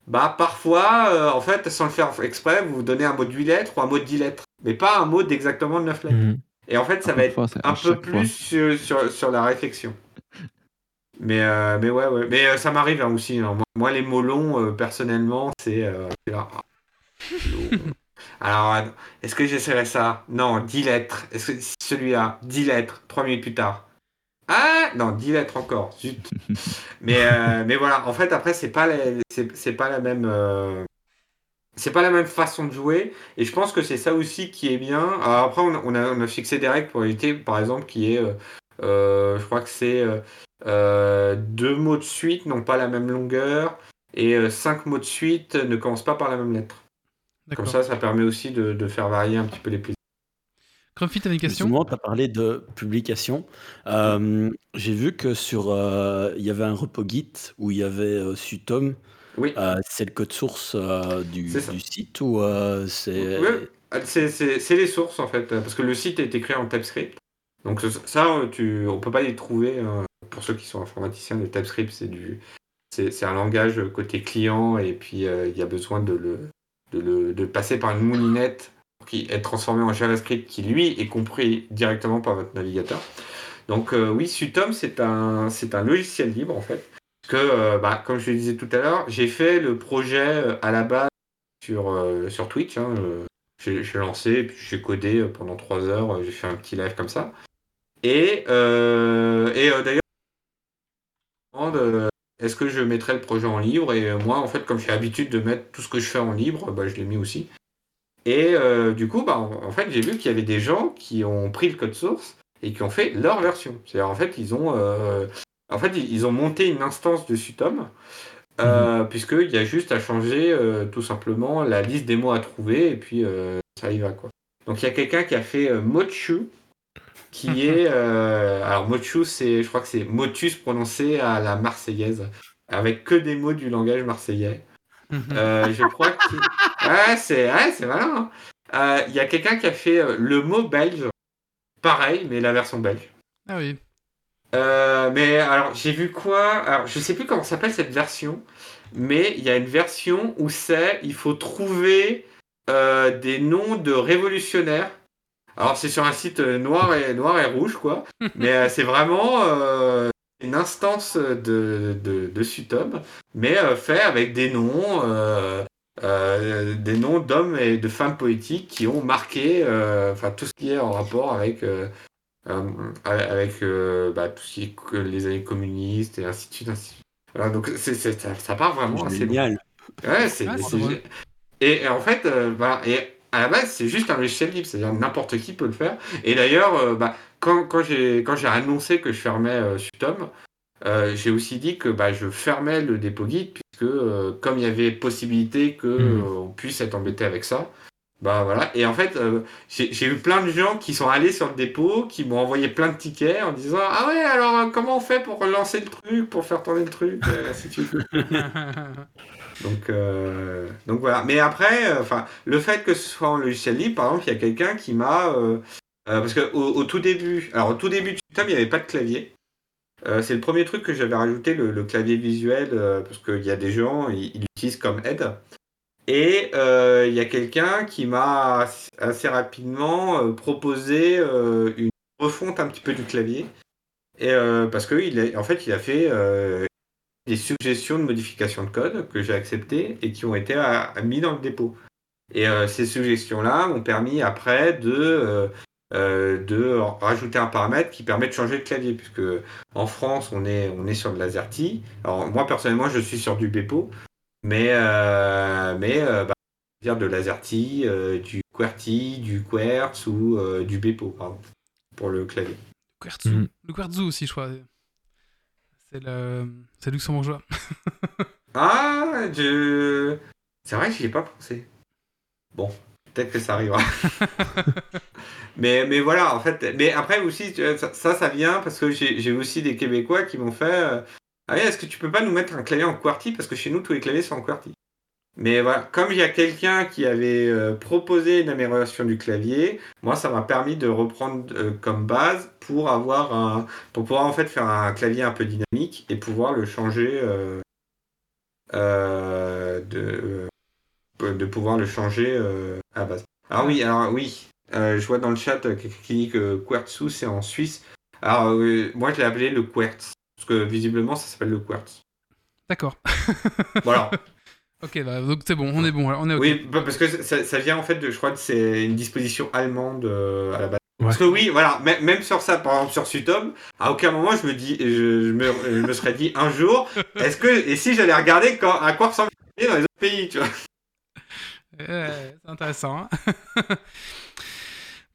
bah parfois, en fait, sans le faire exprès, vous donnez un mot de 8 lettres ou un mot de 10 lettres. Mais pas un mot d'exactement 9 lettres. Mhm. Et en fait, ça va être fois, un peu plus sur, sur, sur la réflexion. Mais, euh, mais ouais, ouais. Mais euh, ça m'arrive hein, aussi. hein. Moi, moi, les mots longs, euh, personnellement, c'est. là. Alors, est-ce que j'essaierai ça? Non, 10 lettres. Est-ce que celui-là, 10 lettres, 3 minutes plus tard? Ah Non, 10 lettres encore. Zut. mais, mais voilà, en fait, après, c'est pas, la- c'est, c'est pas la même. C'est pas la même façon de jouer, et je pense que c'est ça aussi qui est bien. Alors après, on a, on a, on a fixé des règles pour éviter, par exemple, qui est, euh, euh, je crois que c'est euh, euh, deux mots de suite n'ont pas la même longueur, et euh, cinq mots de suite ne commencent pas par la même lettre. Comme ça, ça permet aussi de, de faire varier un petit peu les plaisirs. Grumpy, t'avais une question? Justement, tu as parlé de publication. Euh, J'ai vu que sur, euh, il y avait un repo Git où il y avait euh, Sutom. Oui. Euh, c'est le code source euh, du, site ou euh, c'est Ouais, c'est, c'est- les sources en fait, parce que le site est écrit en TypeScript. Donc ça, tu, on peut pas les trouver. Pour ceux qui sont informaticiens, le TypeScript c'est du, c'est, un langage côté client et puis euh, il y a besoin de le, de le, de passer par une moulinette qui être transformé en JavaScript qui lui est compris directement par votre navigateur. Donc euh, oui, Sutom c'est un, c'est un logiciel libre en fait. Que, euh, bah, comme je le disais tout à l'heure, j'ai fait le projet euh, à la base sur, euh, sur Twitch. hein, j'ai lancé, et puis j'ai codé pendant trois heures, j'ai fait un petit live comme ça. Et, et d'ailleurs, on me demande, est-ce que je mettrai le projet en libre? Et moi, en fait, comme j'ai l'habitude de mettre tout ce que je fais en libre, bah, je l'ai mis aussi. Et du coup, bah, en fait, j'ai vu qu'il y avait des gens qui ont pris le code source et qui ont fait leur version. C'est-à-dire, en fait, ils ont, en fait, ils ont monté une instance de Sutom. Euh, Puisqu'il y a juste à changer euh, tout simplement la liste des mots à trouver et puis euh, ça y va quoi. Donc il y a quelqu'un qui a fait euh, Mochu, qui est. euh, alors Mochu, c'est, je crois que c'est motus prononcé à la marseillaise, avec que des mots du langage marseillais. Euh, je crois que. Ouais, c'est ouais, c'est malin. hein. Euh, Il y a quelqu'un qui a fait le mot belge, pareil, mais la version belge. Ah oui. Euh, mais alors, j'ai vu quoi? Alors, je sais plus comment s'appelle cette version, mais il y a une version où c'est il faut trouver euh, des noms de révolutionnaires. Alors, c'est sur un site euh, noir et noir et rouge, quoi. mais euh, c'est vraiment euh, une instance de, de, de Sutom, mais euh, fait avec des noms. euh, euh, des noms d'hommes et de femmes politiques qui ont marqué euh, enfin tout ce qui est en rapport avec euh, euh, avec euh, bah, tout ce qui est que les années communistes et ainsi de suite. Ainsi de suite. Voilà, donc c'est, c'est- ça, ça part vraiment assez loin. génial. Ouais, c'est, Ah, c'est c'est- drôle. et, et en fait, euh, et à la base, c'est juste un logiciel libre, c'est-à-dire n'importe qui peut le faire. Et d'ailleurs, euh, bah, quand, quand, j'ai, quand j'ai annoncé que je fermais Sutom, j'ai aussi dit que bah, je fermais le dépôt guide, puisque comme il y avait possibilité que Mhm. euh, on puisse être embêté avec ça, bah voilà. Et en fait, euh, j'ai, eu plein de gens qui sont allés sur le dépôt, qui m'ont envoyé plein de tickets en disant Ah ouais, alors euh, comment on fait pour lancer le truc, pour faire tourner le truc, ainsi de suite. Donc, euh, donc voilà. Mais après, euh, enfin, le fait que ce soit en logiciel libre, par exemple, il y a quelqu'un qui m'a, euh, euh, parce que au, au tout début, alors au tout début du Sutom, il n'y avait pas de clavier. Euh, c'est le premier truc que j'avais rajouté, le, le clavier visuel, euh, parce qu'il y a des gens, ils l'utilisent comme aide. Et euh, il y a quelqu'un qui m'a assez- rapidement euh, proposé euh, une refonte un petit peu du clavier. Et, parce qu'en en fait, il a fait des suggestions de modification de code que j'ai acceptées et qui ont été à- à mis dans le dépôt. Et ces suggestions-là m'ont permis après de, de rajouter un paramètre qui permet de changer de clavier, puisque en France, on est, on est sur de l'AZERTY. Alors moi, personnellement, je suis sur du Bepo, mais, euh, mais euh, bah, dire de l'AZERTY, euh, du QWERTY, du Quartz ou euh, du Bepo, pardon, pour le clavier. Mhm. Le Quartzu aussi, je crois. C'est le, c'est luxembourgeois. Ah, je... C'est vrai que j'y ai pas pensé. Bon, peut-être que ça arrivera. mais, mais voilà, en fait. Mais après aussi, ça, ça, vient parce que j'ai j'ai aussi des Québécois qui m'ont fait euh, Ah, ouais, est-ce que tu peux pas nous mettre un clavier en QWERTY? Parce que chez nous, tous les claviers sont en QWERTY. Mais voilà, comme il y a quelqu'un qui avait euh, proposé une amélioration du clavier, moi, ça m'a permis de reprendre euh, comme base pour avoir un, pour pouvoir en fait faire un clavier un peu dynamique et pouvoir le changer, euh, euh, de, de pouvoir le changer à base. Alors oui, alors oui, je vois dans le chat quelqu'un qui dit que Quartzu c'est en Suisse. Alors moi je l'ai appelé le Quartz. Parce que visiblement, ça s'appelle le quartz. D'accord. Voilà. Ok, bah, donc c'est bon, on est bon, on est ok. Oui, bah, parce que ça, ça vient en fait de, je crois que c'est une disposition allemande euh, à la base. Ouais. Parce que oui, voilà, même, sur ça, par exemple sur Sutom, à aucun moment je me dis, je, je me, je me serais dit un jour, est-ce que, et si j'allais regarder quand, à quoi ressemble dans les autres pays, tu vois? C'est intéressant. hein.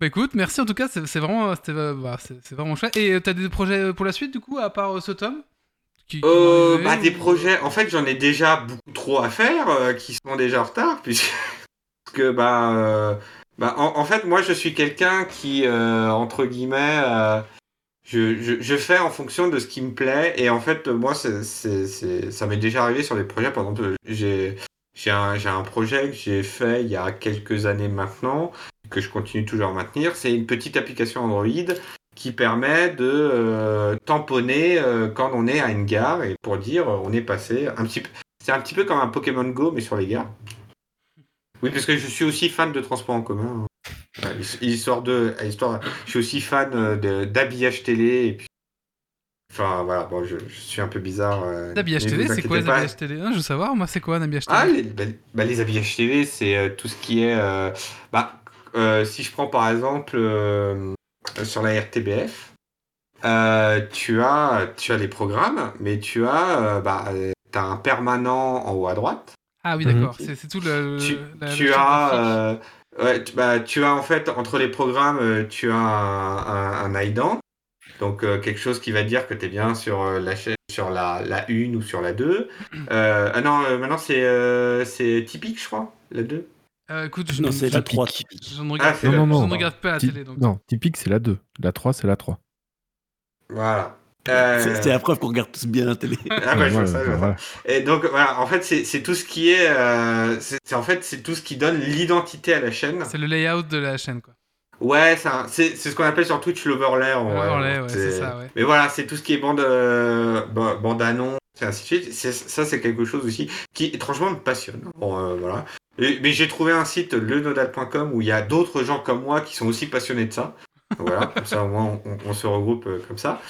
bah écoute, merci en tout cas, c'est vraiment, c'était, euh, bah, c'est vraiment chouette. Et euh, t'as des projets pour la suite du coup, à part euh, ce tome qui, qui vont Euh, bah, des projets, en fait, j'en ai déjà beaucoup trop à faire, euh, qui sont déjà en retard, puisque parce que, bah, euh, bah en, en fait, moi, je suis quelqu'un qui, euh, entre guillemets, euh, je, je, je fais en fonction de ce qui me plaît, et en fait, moi, c'est, ça m'est déjà arrivé sur des projets, par exemple, j'ai, j'ai un, j'ai un projet que j'ai fait il y a quelques années maintenant, que je continue toujours à maintenir, c'est une petite application Android qui permet de euh, tamponner euh, quand on est à une gare et pour dire euh, on est passé un petit peu. C'est un petit peu comme un Pokémon Go mais sur les gares. Oui, parce que je suis aussi fan de transport en commun. Histoire de, histoire, je suis aussi fan d'habillage télé et puis. Enfin voilà, bon, je, je suis un peu bizarre. euh, télé, c'est quoi habillages télé? Je veux savoir, moi c'est quoi un habillage télé? Ah, les, bah, bah, les habillages télé, c'est euh, tout ce qui est. euh, bah, si je prends par exemple euh, sur la RTBF, euh, tu, as, tu as les programmes, mais tu as, euh, bah, euh, t'as un permanent en haut à droite. Ah oui, Mhm. d'accord, c'est c'est tout le. tu, la- as. graphique. euh, ouais, tu, bah, tu as en fait, entre les programmes, euh, tu as un, un, un ident. Donc euh, quelque chose qui va dire que tu es bien sur euh, la chaîne, sur la, la 1 ou sur la 2. Euh, ah non, euh, maintenant c'est euh, c'est typique, je crois, la 2. Euh, écoute, je, Non, c'est la je- 3 je ne regarde, Ah, c'est pas- la- Non, non, je non. ne regarde pas la télé donc. Non, typique, c'est la 2. La 3, c'est la 3. Voilà. Euh, C'est la preuve qu'on regarde tous bien la télé. Ah ouais, je vois ça, je vois ça. voilà. Et donc voilà, en fait c'est tout ce qui est, euh, c'est en fait c'est tout ce qui donne l'identité à la chaîne. C'est le layout de la chaîne quoi. Ouais, c'est ce qu'on appelle sur Twitch l'overlay. L'overlay, ouais, c'est ça, ouais. Mais voilà, c'est tout ce qui est bande, euh, ba- bande annonce, et ainsi de suite. C'est- Ça, c'est quelque chose aussi qui, étrangement, me passionne. Bon, euh, voilà. Et- mais j'ai trouvé un site, lenodal.com, où il y a d'autres gens comme moi qui sont aussi passionnés de ça. Voilà, comme ça, au moins, on, on se regroupe euh, comme ça.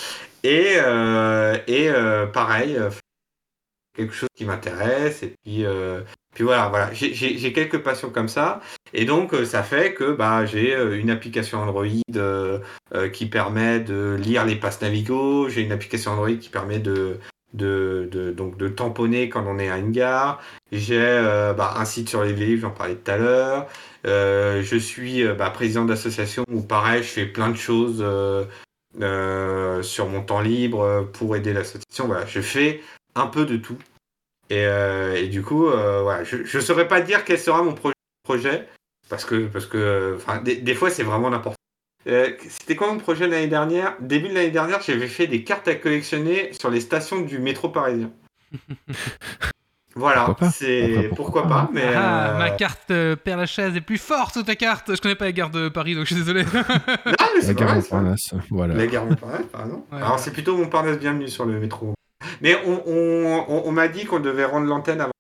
Et, euh, et euh, pareil, euh, quelque chose qui m'intéresse. Et puis, euh, puis voilà, voilà. J'ai- J'ai j'ai quelques passions comme ça. Et donc, ça fait que bah, j'ai une application Android euh, euh, qui permet de lire les passes Navigo. J'ai une application Android qui permet de, de, donc de tamponner quand on est à une gare. J'ai euh, bah, un site sur les livres, j'en parlais tout à l'heure. Euh, je suis euh, bah, président d'association où, pareil, je fais plein de choses sur mon temps libre pour aider l'association. Voilà, je fais un peu de tout. Et, et du coup, voilà, je ne saurais pas dire quel sera mon pro- projet parce que, parce que des, des fois, c'est vraiment n'importe. Euh, C'était quoi mon projet l'année dernière? Début de l'année dernière, j'avais fait des cartes à collectionner sur les stations du métro parisien. Voilà, Pourquoi pas? c'est Pourquoi- pas, mais Ah, euh, ma carte euh, Père Lachaise est plus forte que ta carte. Je connais pas les gares de Paris donc je suis désolé. non, mais La c'est gare vrai. Montparnasse. Voilà. La gare Montparnasse, par exemple. Ouais, Alors ouais. c'est plutôt Montparnasse bienvenue sur le métro. Mais on, on, on, on m'a dit qu'on devait rendre l'antenne avant.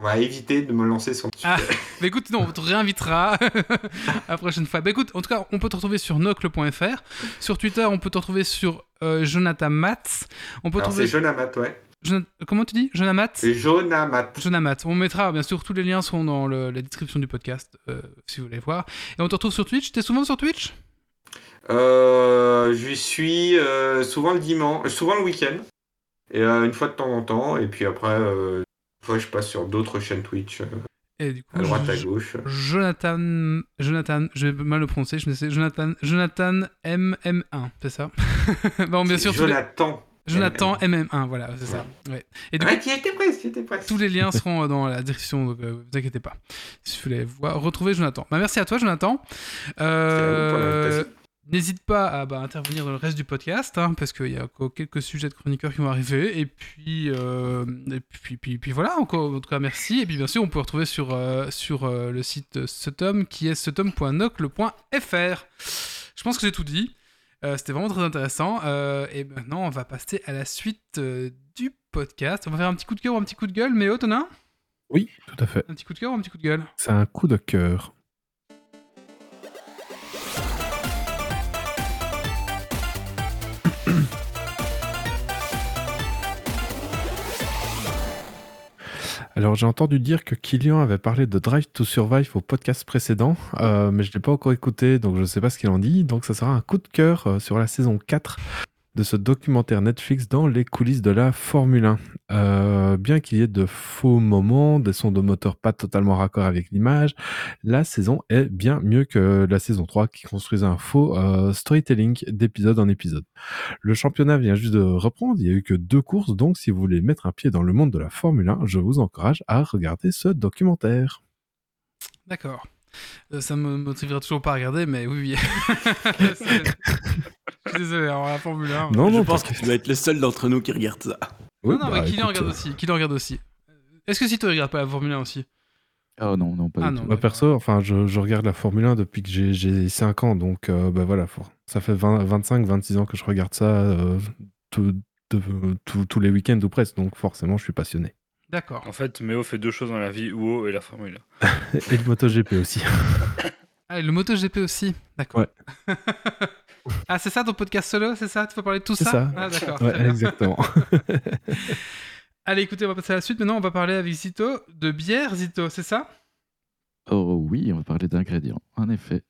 On va éviter de me lancer sur Ah. Bah écoute, non, on te réinvitera la prochaine fois. Bah écoute, en tout cas, on peut te retrouver sur nocle.fr. Sur Twitter, on peut te retrouver sur euh, Jonathan Matz. On peut te Alors retrouver c'est Jonamat, ouais. Comment tu dis? Jonathan Matz C'est Jonamat. Jonamat. On mettra, bien sûr, tous les liens sont dans le- la description du podcast, euh, si vous voulez voir. Et on te retrouve sur Twitch. T'es souvent sur Twitch? Euh, je suis souvent le dimanche, souvent le week-end. Et une fois de temps en temps. Et puis après, fois je passe sur d'autres chaînes Twitch, euh, Et du coup, à droite, à gauche. Jonathan, Jonathan, je vais mal le prononcer, je ne sais, Jonathan, Jonathan MM1, c'est ça? Bon, bien sûr, Jonathan. Jonathan MM1, voilà, c'est ça. Ouais. Et du coup, tous les liens seront dans la description, donc euh, vous inquiétez pas. Si vous voulez voir, retrouver Jonathan. Bah, merci à toi, Jonathan. Euh. N'hésite pas à bah, intervenir dans le reste du podcast, hein, parce qu'il y a encore quelques sujets de chroniqueurs qui vont arriver. Et puis, euh, et puis, puis, puis voilà, encore, en tout cas, merci. Et puis, bien sûr, on peut retrouver sur, euh, sur euh, le site Setom, qui est setom.nocle.fr. Je pense que j'ai tout dit. C'était vraiment très intéressant. Et maintenant, on va passer à la suite du podcast. On va faire un petit coup de cœur ou un petit coup de gueule. Mais oh, Oui, tout à fait. Un petit coup de cœur ou un petit coup de gueule? C'est un coup de cœur. Alors j'ai entendu dire que Kylian avait parlé de Drive to Survive au podcast précédent, euh, mais je ne l'ai pas encore écouté, donc je ne sais pas ce qu'il en dit. Donc ça sera un coup de cœur euh, sur la saison 4 de ce documentaire Netflix dans les coulisses de la Formule 1. Euh, bien qu'il y ait de faux moments, des sons de moteur pas totalement raccord avec l'image, la saison est bien mieux que la saison 3 qui construisait un faux euh, storytelling d'épisode en épisode. Le championnat vient juste de reprendre, il y a eu que deux courses, donc si vous voulez mettre un pied dans le monde de la Formule 1, je vous encourage à regarder ce documentaire. D'accord. Euh, ça me motiverait toujours pas à regarder, mais oui, oui. C'est- Je suis désolé, alors la Formule 1. Non, je non, pense que tu dois être le seul d'entre nous qui regarde ça. Oui, non, non, bah, mais Kylian écoute, regarde euh, aussi. Kylian regarde aussi. Est-ce que si tu regardes pas la Formule 1 aussi? Oh non, non, pas Ah du non. tout. Moi, perso, enfin, je, je regarde la Formule 1 depuis que j'ai- j'ai 5 ans, donc euh, bah, voilà, faut- ça fait 20 25, 26 ans que je regarde ça euh, tout- de- tout- tous les week-ends ou presque, donc forcément, je suis passionné. D'accord. En fait, Méo fait deux choses dans la vie, UO et la Formule Et le MotoGP aussi. Ah, et le MotoGP aussi. D'accord. Ouais. ah, c'est ça ton podcast solo C'est ça? Tu peux parler de tout C'est ça? ça. Ah, d'accord. Ouais, exactement. Allez, écoutez, on va passer à la suite. Maintenant, on va parler avec Zito de bière, Zito, c'est ça? Oh oui, on va parler d'ingrédients, en effet.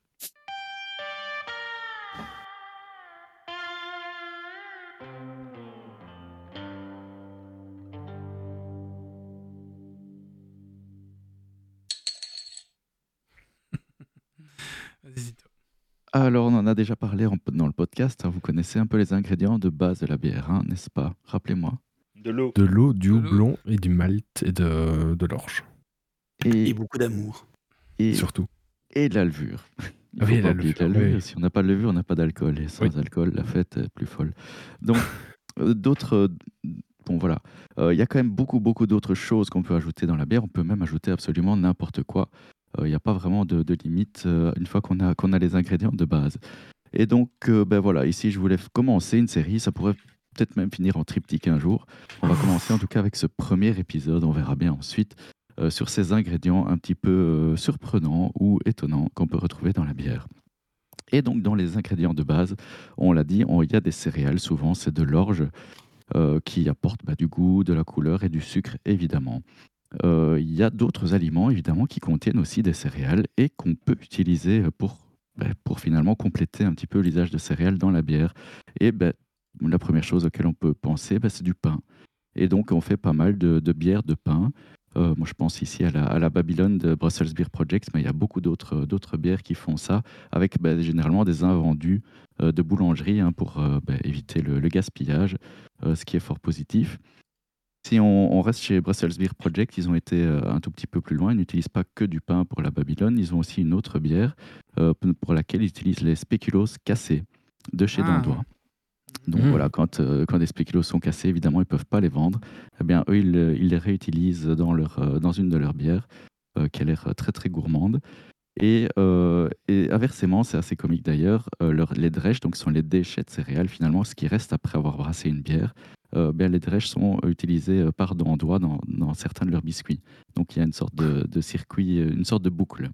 Alors, on en a déjà parlé en- dans le podcast. hein, Vous connaissez un peu les ingrédients de base de la bière, hein, n'est-ce pas? Rappelez-moi. De l'eau. De l'eau, du l'eau. houblon et du malt et de, de l'orge, Et Et, beaucoup d'amour. et, surtout. et de la levure. Il Ah faut oui, pas la oublier de la levure, oui. Si on n'a pas de levure, on n'a pas d'alcool. Et sans Oui. alcool, la fête est plus folle. Donc, euh, d'autres. euh, Bon, voilà. Euh, Il y a quand même beaucoup, beaucoup d'autres choses qu'on peut ajouter dans la bière. On peut même ajouter absolument n'importe quoi. Euh, Il n'y a pas vraiment de, limite euh, une fois qu'on a, les ingrédients de base. Et donc, euh, ben voilà, ici, je voulais commencer une série. Ça pourrait peut-être même finir en triptyque un jour. On va commencer en tout cas avec ce premier épisode. On verra bien ensuite sur ces ingrédients un petit peu surprenants ou étonnants qu'on peut retrouver dans la bière. Et donc, dans les ingrédients de base, on l'a dit, il y a des céréales. Souvent, c'est de l'orge qui apporte bah, du goût, de la couleur et du sucre, évidemment. Euh, Il y a d'autres aliments, évidemment, qui contiennent aussi des céréales et qu'on peut utiliser pour, bah, pour finalement compléter un petit peu l'usage de céréales dans la bière. Et bah, la première chose auquel on peut penser, bah, c'est du pain. Et donc, on fait pas mal de, bières de pain. Euh, moi, je pense ici à la, à la Babylone de Brussels Beer Project, mais il y a beaucoup d'autres d'autres bières qui font ça, avec bah, généralement des invendus euh, de boulangerie hein, pour euh, éviter le, gaspillage, euh, ce qui est fort positif. Si on, on reste chez Brussels Beer Project, ils ont été euh, un tout petit peu plus loin. Ils n'utilisent pas que du pain pour la Babylone. Ils ont aussi une autre bière euh, pour laquelle ils utilisent les spéculoos cassés de chez Ah. Dandois. Donc Mhm. voilà, quand, euh, quand des spéculoos sont cassés, évidemment, ils ne peuvent pas les vendre. Eh bien, eux, ils, euh, ils les réutilisent dans, leur, euh, dans une de leurs bières, qui a l'air très très gourmande. Et, euh, et inversement, c'est assez comique d'ailleurs, euh, leur- les drèches, donc ce sont les déchets de céréales finalement, ce qui reste après avoir brassé une bière, euh, bien, les drèches sont utilisées euh, par Dandois dans, dans certains de leurs biscuits. Donc il y a une sorte de, de circuit, euh, une sorte de boucle.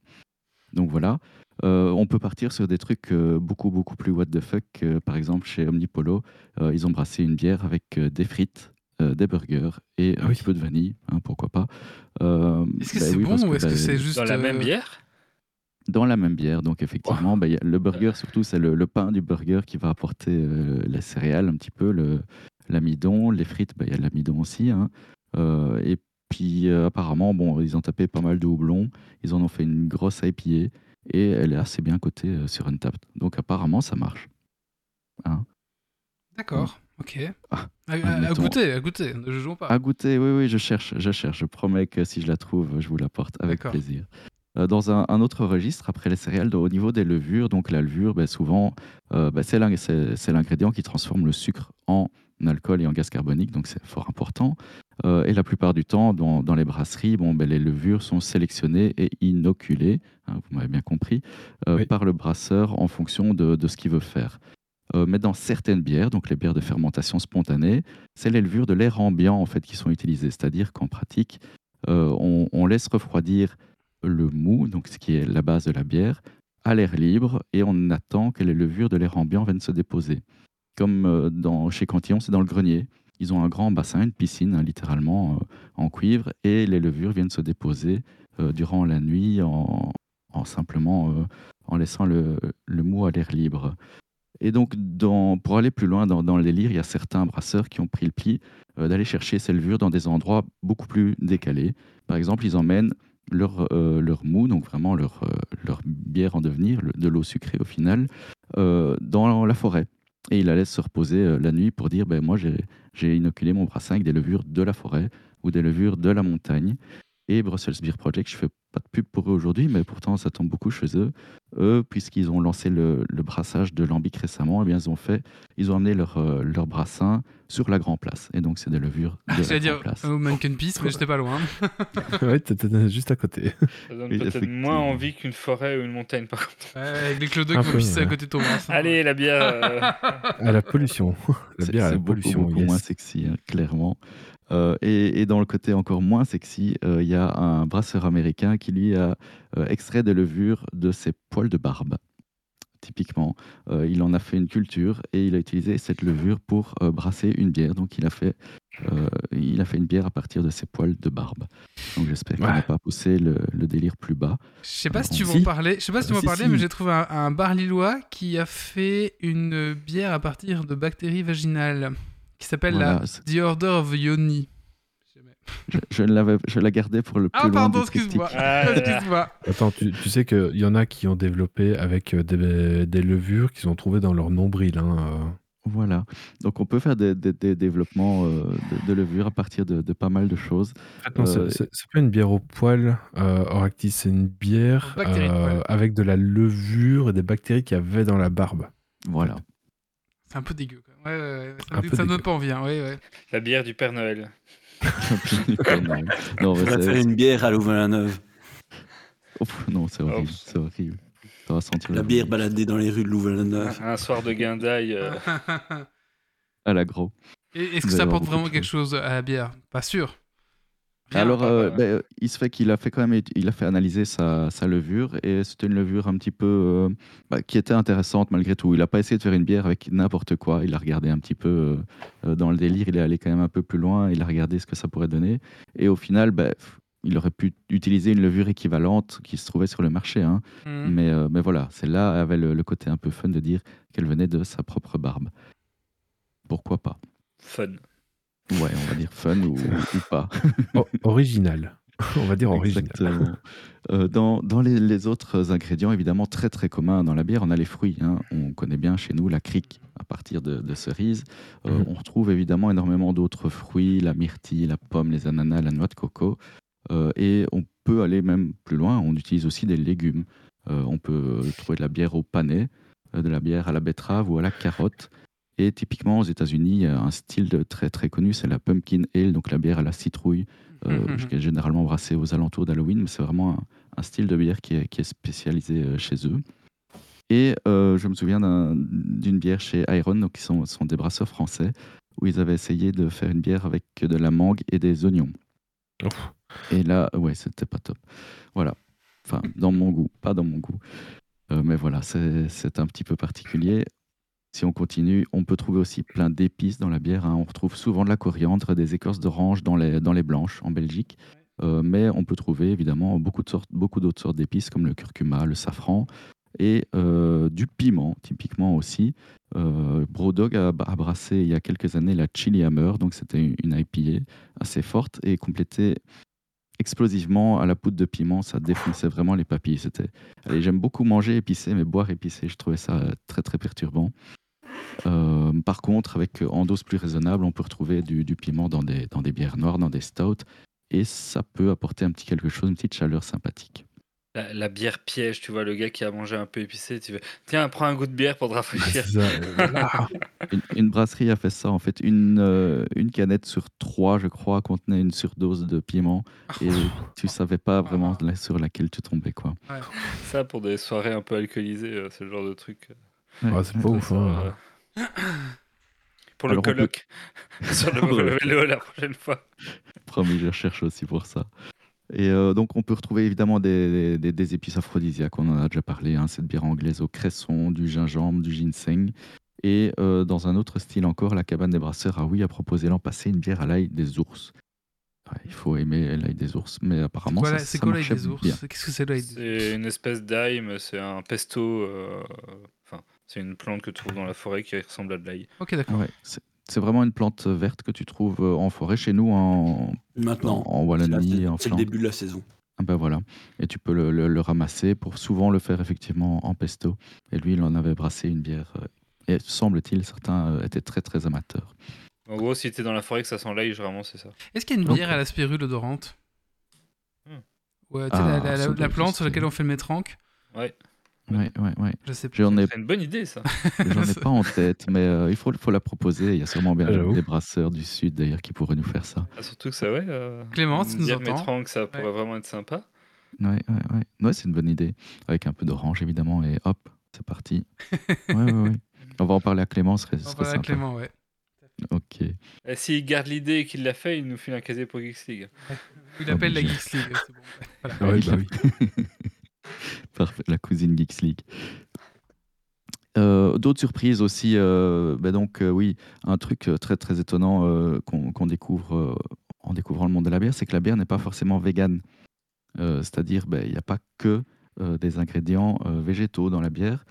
Donc voilà, Euh, on peut partir sur des trucs euh, beaucoup beaucoup plus what the fuck. euh, par exemple, chez Omnipolo, euh, ils ont brassé une bière avec euh, des frites, euh, des burgers et un Ah oui. petit peu de vanille, hein, pourquoi pas. Euh, Est-ce que bah c'est oui, bon ou est-ce que bah, c'est juste. Dans la même euh, bière? Dans la même bière. Donc effectivement, bah, a le burger surtout, c'est le, le pain du burger qui va apporter euh, les céréales un petit peu, le- l'amidon, les frites, bah, il y a de l'amidon aussi. hein. Euh, et puis euh, apparemment, bon, ils ont tapé pas mal de houblon, ils en ont fait une grosse IPA et elle est assez bien cotée euh, sur Untapped. Donc apparemment, ça marche. Hein. D'accord, ok. Ah, à, goûter, à goûter, ne jugeons pas. À goûter, oui, oui, je cherche, je cherche. Je promets que si je la trouve, je vous l'apporte avec D'accord. plaisir. Euh, Dans un, un autre registre, après les céréales, au niveau des levures, donc la levure, ben, souvent, euh, ben, c'est l'ingrédient qui transforme le sucre en alcool et en gaz carbonique, donc c'est fort important. Euh, et la plupart du temps, dans, dans les brasseries, bon, ben, les levures sont sélectionnées et inoculées, hein, vous m'avez bien compris, euh, Oui. par le brasseur en fonction de, de ce qu'il veut faire. Euh, mais dans certaines bières, donc les bières de fermentation spontanée, c'est les levures de l'air ambiant en fait qui sont utilisées. C'est-à-dire qu'en pratique, on, on laisse refroidir le mou, donc ce qui est la base de la bière, à l'air libre et on attend que les levures de l'air ambiant viennent se déposer. Comme euh, chez Cantillon, c'est dans le grenier. ils ont un grand bassin, une piscine, hein, littéralement, euh, en cuivre, et les levures viennent se déposer euh, durant la nuit en, en simplement en laissant le, mou à l'air libre. Et donc, pour aller plus loin dans, dans le délire, il y a certains brasseurs qui ont pris le pli d'aller chercher ces levures dans des endroits beaucoup plus décalés. Par exemple, ils emmènent leur, mou, donc vraiment leur, bière en devenir, de l'eau sucrée au final, dans la forêt. Et ils la laissent se reposer euh, la nuit pour dire, ben, moi j'ai inoculé mon brassin avec des levures de la forêt ou des levures de la montagne. Et Brussels Beer Project, je fais pas de pub pour eux aujourd'hui, mais pourtant ça tombe beaucoup chez eux. Eux, puisqu'ils ont lancé le, le brassage de Lambic récemment, eh bien, ils ont fait, ils ont amené leur, euh, leur brassin sur la Grand Place. Et donc c'est des levures de la Grand dire Place. au Mannequin Peace, mais j'étais pas loin. ouais, t'étais juste à côté. Ça donne peut-être effectivement. moins envie qu'une forêt ou une montagne, par contre. Ouais, avec les clodos qui vont pisser à côté de ton brassin. Allez, la bière. euh, À la pollution. La bière à c'est la beaucoup, pollution. beaucoup yes. moins sexy, hein, clairement. Euh, et, et dans le côté encore moins sexy, euh, il y a un brasseur américain qui lui a euh, extrait des levures de ses poils de barbe. Typiquement, il en a fait une culture et il a utilisé cette levure pour brasser une bière. Donc il a fait, il a fait une bière à partir de ses poils de barbe. Donc j'espère Ouais. n'a pas poussé le, le délire plus bas. Je sais pas si tu en parler. Je sais pas si tu Si, parler, si. mais j'ai trouvé un, un bar lillois qui a fait une bière à partir de bactéries vaginales qui s'appelle Voilà, la The Order of Yoni. Je, je l'avais, je la gardais pour le plus Ah loin pardon, excuse-moi. Ah. Attends, tu, tu sais qu'il y en a qui ont développé avec euh, des, des levures qu'ils ont trouvées dans leur nombril. Hein, euh. Voilà. Donc on peut faire des, des- des développements euh, de, de levure à partir de, de pas mal de choses. C'est- Euh, c'est c'est pas une bière au poil, euh, Oractis, c'est une bière avec de la levure et des bactéries qu'il y avait dans la barbe. Voilà. C'est un peu dégueu. Ouais, ouais, ouais. Ça, me- ça pas envie. Hein. Ouais, ouais. La bière du Père Noël. non, non, On va faire une bière à Louvain-la-Neuve. Ouf, non, c'est horrible, Oh. c'est horrible. Ça va sentir La le- bière baladée dans les rues de Louvain-la-Neuve. Un, un soir de guindaille. euh, à l'agro. Et Est-ce que ça apporte vraiment quelque chose à la bière? Pas sûr. Rien. Alors, euh, ben, il se fait qu'il a fait quand même, il a fait analyser sa, sa levure et c'était une levure un petit peu euh, bah, qui était intéressante malgré tout. Il n'a pas essayé de faire une bière avec n'importe quoi. Il a regardé un petit peu euh, dans le délire. Il est allé quand même un peu plus loin. Il a regardé ce que ça pourrait donner et au final, ben, il aurait pu utiliser une levure équivalente qui se trouvait sur le marché. hein. Mais, euh, mais voilà, celle-là avait le, le côté un peu fun de dire qu'elle venait de sa propre barbe. Pourquoi pas? Fun. Ouais, on va dire fun ou, ou pas. O- original. On va dire original. Exactement. Euh, dans dans les, les autres ingrédients, évidemment, très très communs dans la bière, on a les fruits. hein. On connaît bien chez nous la crique à partir de, de cerises. Euh, Mhm. On retrouve évidemment énormément d'autres fruits, la myrtille, la pomme, les ananas, la noix de coco. Euh, et on peut aller même plus loin, on utilise aussi des légumes. On peut trouver de la bière au panais, de la bière à la betterave ou à la carotte. Et typiquement aux États-Unis, un style de- très très connu, c'est la pumpkin ale, donc la bière à la citrouille, euh, Mhm. qui est généralement brassée aux alentours d'Halloween, mais c'est vraiment un, un style de bière qui est, qui est spécialisé euh, chez eux. Et euh, je me souviens d'un- d'une bière chez Iron, donc qui sont, sont des brasseurs français, où ils avaient essayé de faire une bière avec de la mangue et des oignons. Ouf. Et là, ouais, c'était pas top. Voilà. Enfin, dans mon goût, pas dans mon goût. Euh, mais voilà, c'est un petit peu particulier. Si on continue, on peut trouver aussi plein d'épices dans la bière. hein. On retrouve souvent de la coriandre, des écorces d'orange dans les, dans les blanches en Belgique. Euh, mais on peut trouver évidemment beaucoup de sortes- beaucoup d'autres sortes d'épices comme le curcuma, le safran et euh, du piment typiquement aussi. Euh, Brodog a, a brassé il y a quelques années la Chili Hammer, donc c'était une IPA assez forte et complétée explosivement à la poudre de piment, ça défonçait vraiment les papilles. C'était, allez, j'aime beaucoup manger épicé, mais boire épicé, je trouvais ça euh, très très perturbant. Euh, par contre, avec en dose plus raisonnable, on peut retrouver du, du piment dans des, dans des bières noires, dans des stouts, et ça peut apporter un petit quelque chose, une petite chaleur sympathique. La, la bière piège, tu vois, le gars qui a mangé un peu épicé, tu veux, tiens, prends un goût de bière pour te rafraîchir. euh. Une, une brasserie a fait ça en fait. Une, euh, une canette sur trois, je crois, contenait une surdose de piment et tu savais pas vraiment la- sur laquelle tu tombais quoi. Ça, pour des soirées un peu alcoolisées, euh, c'est le genre de truc. Ouais. C'est pas ouf. Ça, hein. Pour le Alors, on peut- colloque. Sur le vélo la prochaine fois. Promis, je cherche aussi pour ça. Et euh, donc, on peut retrouver évidemment des, des- des épices aphrodisiaques. On en a déjà parlé. hein, cette bière anglaise au cresson, du gingembre, du ginseng. Et euh, dans un autre style encore, la cabane des brasseurs a oui a proposé l'an passé une bière à l'ail des ours. Ouais, il faut aimer l'ail des ours, mais apparemment Voilà, ça, c'est quoi l'ail des ours bien. Qu'est-ce que c'est l'ail des C'est une espèce d'ail, mais c'est un pesto. euh, c'est une plante que tu trouves dans la forêt qui ressemble à de l'ail. Ok, d'accord. Ouais, c'est c'est vraiment une plante verte que tu trouves euh, en forêt chez nous en, Maintenant, en, en c'est la- Wallonie, en c'est le début de la saison. Ah ben voilà. Et tu peux le, le- le ramasser pour souvent le faire effectivement en pesto. Et lui, il en avait brassé une bière. euh, Et semble-t-il, certains euh, étaient très très amateurs. En gros, si t'es dans la forêt que ça sent l'ail, généralement, c'est ça. Est-ce qu'il y a une bière à la spirule odorante? Hmm. Ouais, tu Ah, la, la- doit plante sur laquelle on fait le métranque? Ouais, Ouais, ouais, ouais. Je sais pas. Ai, c'est une bonne idée, ça. j'en ai pas en tête, mais euh, il faut, faut la proposer. Il y a sûrement bien Ah, des brasseurs du Sud d'ailleurs qui pourraient nous faire ça. Ah, surtout que ça, ouais. Euh, Clémence, nous entends? Métranque, ça pourrait Ouais. vraiment être sympa. Ouais, ouais, ouais. Ouais, c'est une bonne idée. Avec un peu d'orange évidemment, et hop, c'est parti. Ouais, ouais, ouais. On va en parler à Clément, ce serait, ce On serait va à sympa. Clément, ouais. Ok. Et s'il garde l'idée et qu'il l'a fait, il nous file un casier pour Geeks League. Il appelle la. Geeks League. Voilà. Ah ouais, il bah l'a- oui. Parfait, la cousine Geeks League. Euh, D'autres surprises aussi, euh, bah donc euh, oui, un truc très très étonnant qu'on découvre en découvrant le monde de la bière, c'est que la bière n'est pas forcément végane. C'est-à-dire, bah, il n'y a pas que des ingrédients végétaux dans la bière.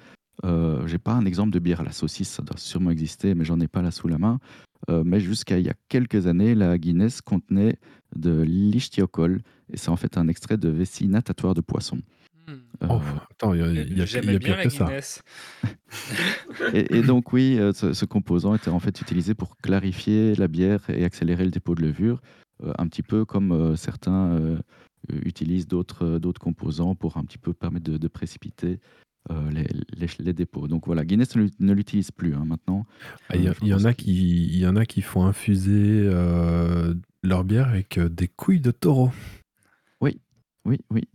J'ai pas un exemple de bière à la saucisse, ça doit sûrement exister, mais j'en ai pas là sous la main. Mais jusqu'à il y a quelques années, la Guinness contenait de l'ichtiochol, et c'est en fait un extrait de vessie natatoire de poisson. Euh, Oh, attends, il y a, y a- y J'aimais a bien pire la que ça. Guinness. Et, et donc oui, euh, ce, ce composant était en fait utilisé pour clarifier la bière et accélérer le dépôt de levure, euh, un petit peu comme euh, certains utilisent d'autres euh, composants pour un petit peu permettre de, de précipiter euh, les, les- les dépôts. Donc voilà, Guinness ne l'ut- ne l'utilise plus hein, maintenant. Ah, Il y, Euh, en a qui, il y en a qui font infuser euh, leur bière avec des couilles de taureau. Oui, oui.